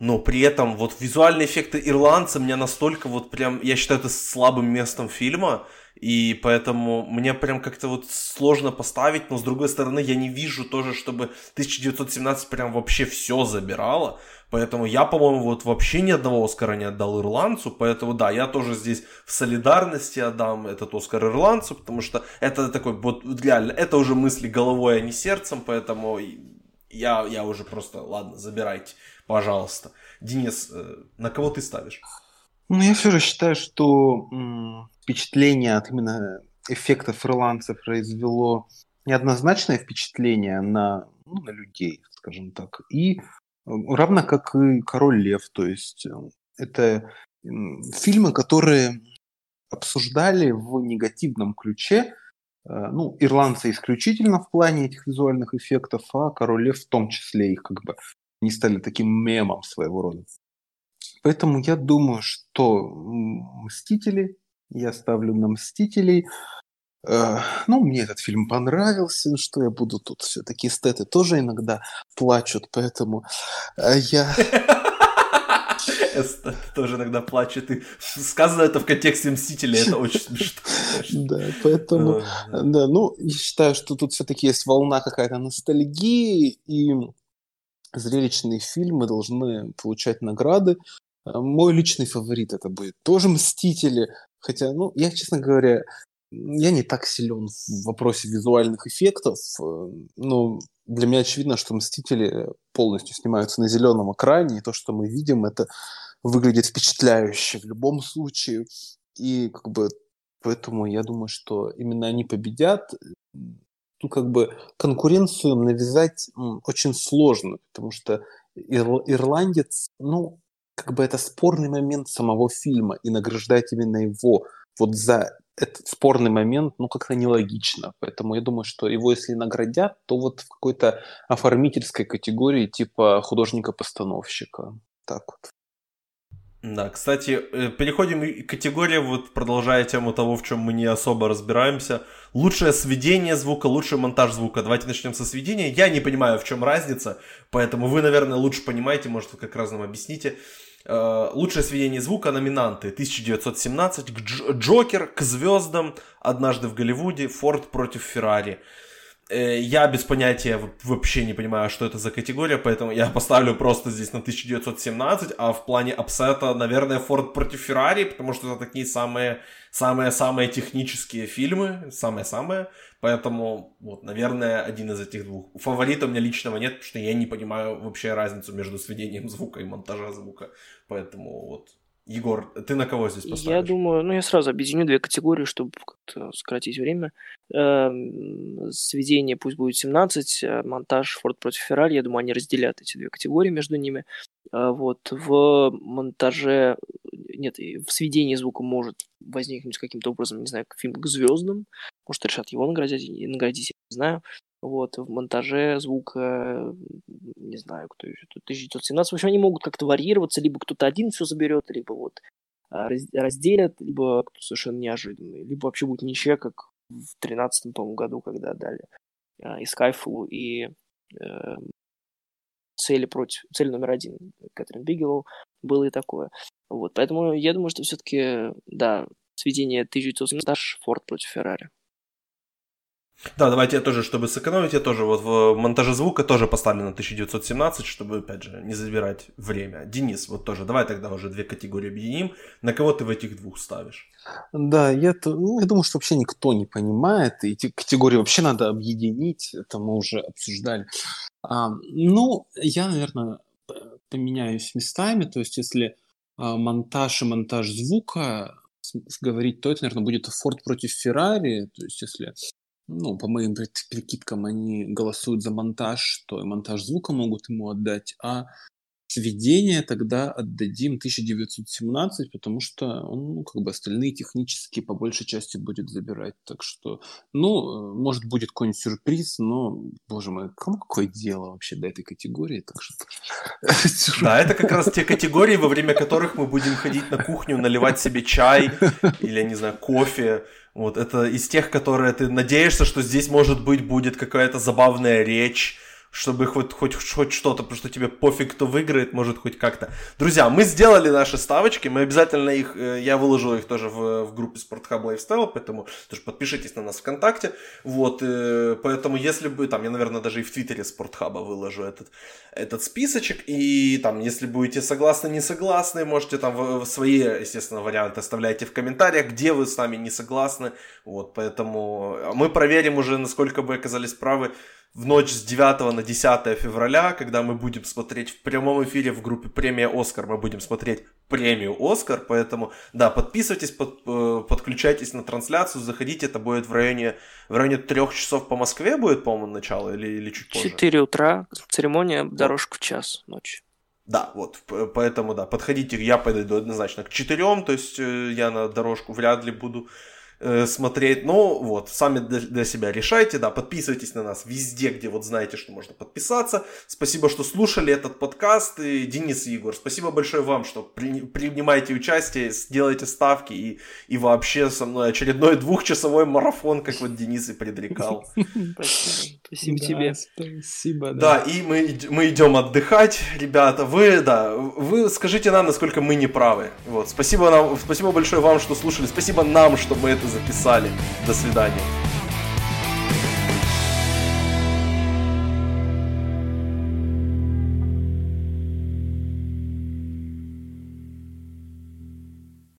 но при этом вот визуальные эффекты ирландца меня настолько вот прям, я считаю это слабым местом фильма, и поэтому мне прям как-то вот сложно поставить, но с другой стороны я не вижу тоже, чтобы 1917 прям вообще все забирало, поэтому я, по-моему, вот вообще ни одного Оскара не отдал ирландцу, поэтому да, я тоже здесь в солидарности отдам этот Оскар ирландцу, потому что это такой вот реально, это уже мысли головой, а не сердцем, поэтому я, я уже просто, ладно, забирайте, пожалуйста. Денис, э, на кого ты ставишь? Ну, я все же считаю, что впечатление от именно эффектов ирландцев произвело неоднозначное впечатление на, ну, на людей, скажем так. И э, равно как и «Король лев». То есть э, это фильмы, которые обсуждали в негативном ключе, ну, ирландцы исключительно в плане этих визуальных эффектов, а «Король лев» в том числе их как бы не стали таким мемом своего рода. Поэтому я думаю, что «Мстители», я ставлю на «Мстителей». Э, ну, мне этот фильм понравился, что я буду тут все-таки эстеты тоже иногда плачут, поэтому э, я... Эстеты тоже иногда плачут. И сказано это в контексте Мстителей, это очень смешно. Да, поэтому, да, ну, я считаю, что тут все-таки есть волна какая-то ностальгии, и зрелищные фильмы должны получать награды. Мой личный фаворит это будет тоже «Мстители», хотя, ну, я, честно говоря, я не так силен в вопросе визуальных эффектов, э, но для меня очевидно, что «Мстители» полностью снимаются на зеленом экране, и то, что мы видим, это выглядит впечатляюще в любом случае, и как бы поэтому я думаю, что именно они победят. Тут как бы конкуренцию навязать очень сложно, потому что ирландец, ну, как бы это спорный момент самого фильма, и награждать именно его вот за этот спорный момент, ну, как-то нелогично. Поэтому я думаю, что его, если наградят, то вот в какой-то оформительской категории типа художника-постановщика. Так вот. Да, кстати, э, переходим к категории, вот продолжая тему того, в чем мы не особо разбираемся. Лучшее сведение звука, лучший монтаж звука. Давайте начнем со сведения. Я не понимаю, в чем разница, поэтому вы, наверное, лучше понимаете, может, вы как раз нам объясните. Э, лучшее сведение звука номинанты 1917, Джокер, к звездам, однажды в Голливуде, Форд против Феррари. Э, я без понятия вообще не понимаю, что это за категория, поэтому я поставлю просто здесь на 1917, а в плане upset а, наверное, Форд против Феррари, потому что это такие самые самые-самые технические фильмы, самые-самые, поэтому, вот, наверное, один из этих двух. Фаворита у меня личного нет, потому что я не понимаю вообще разницу между сведением звука и монтажа звука, поэтому вот Егор, ты на кого здесь поставишь? Я думаю, ну я сразу объединю две категории, чтобы как-то сократить время. Эм, сведение пусть будет 17, а монтаж Форд против Феррари, я думаю, они разделят эти две категории между ними. А вот в монтаже, нет, в сведении звука может возникнуть каким-то образом, не знаю, фильм к звездам, может решат его наградить, наградить, я не знаю. Вот, в монтаже звука, не знаю, кто еще, 1917. В общем, они могут как-то варьироваться, либо кто-то один все заберет, либо вот а, разделят, либо кто совершенно неожиданный, либо вообще будет ничья, как в 13 по году, когда дали а, и Skyfall, и э, цели против, цель номер один Кэтрин Бигелоу, было и такое. Вот, поэтому я думаю, что все-таки, да, сведение 1917 Форд против Феррари. Да, давайте я тоже, чтобы сэкономить, я тоже вот в монтаже звука тоже поставлю на 1917, чтобы, опять же, не забирать время. Денис, вот тоже, давай тогда уже две категории объединим. На кого ты в этих двух ставишь? Да, я, ну, я думаю, что вообще никто не понимает, и эти категории вообще надо объединить, это мы уже обсуждали. А, ну, я, наверное, поменяюсь местами, то есть если а, монтаж и монтаж звука говорить, то это, наверное, будет Форд против Феррари, то есть если ну, по моим прикидкам, они голосуют за монтаж, то и монтаж звука могут ему отдать, а сведение тогда отдадим 1917, потому что он, ну, как бы остальные технически по большей части будет забирать. Так что, ну, может, будет какой-нибудь сюрприз, но, боже мой, кому какое дело вообще до этой категории? Так что... Да, это как раз те категории, во время которых мы будем ходить на кухню, наливать себе чай или, не знаю, кофе, вот это из тех, которые ты надеешься, что здесь, может быть, будет какая-то забавная речь, чтобы хоть, хоть, хоть что-то, потому что тебе пофиг, кто выиграет, может хоть как-то. Друзья, мы сделали наши ставочки, мы обязательно их, э, я выложу их тоже в, в группе Спортхаб Lifestyle, поэтому тоже подпишитесь на нас ВКонтакте, вот, э, поэтому если бы, там, я, наверное, даже и в Твиттере Спортхаба выложу этот, этот списочек, и там, если будете согласны, не согласны, можете там в, в свои, естественно, варианты оставляйте в комментариях, где вы с нами не согласны, вот, поэтому мы проверим уже, насколько вы оказались правы, в ночь с 9 на 10 февраля, когда мы будем смотреть в прямом эфире в группе «Премия Оскар», мы будем смотреть премию «Оскар», поэтому, да, подписывайтесь, под, э, подключайтесь на трансляцию, заходите, это будет в районе, в районе трех часов по Москве будет, по-моему, начало или, или чуть позже? 4 утра, церемония, дорожка в час ночи. Да, вот, поэтому, да, подходите, я подойду однозначно к четырем, то есть э, я на дорожку вряд ли буду Э, смотреть. Ну, вот, сами для себя решайте, да, подписывайтесь на нас везде, где вот знаете, что можно подписаться. Спасибо, что слушали этот подкаст. И Денис и Егор, спасибо большое вам, что при, принимаете участие, делаете ставки и, и вообще со мной очередной двухчасовой марафон, как вот Денис и предрекал. Спасибо тебе. Спасибо, да. Да, и мы, мы идем отдыхать, ребята. Вы, да, вы скажите нам, насколько мы не правы. Вот, спасибо, нам, спасибо большое вам, что слушали. Спасибо нам, что мы это записали. До свидания.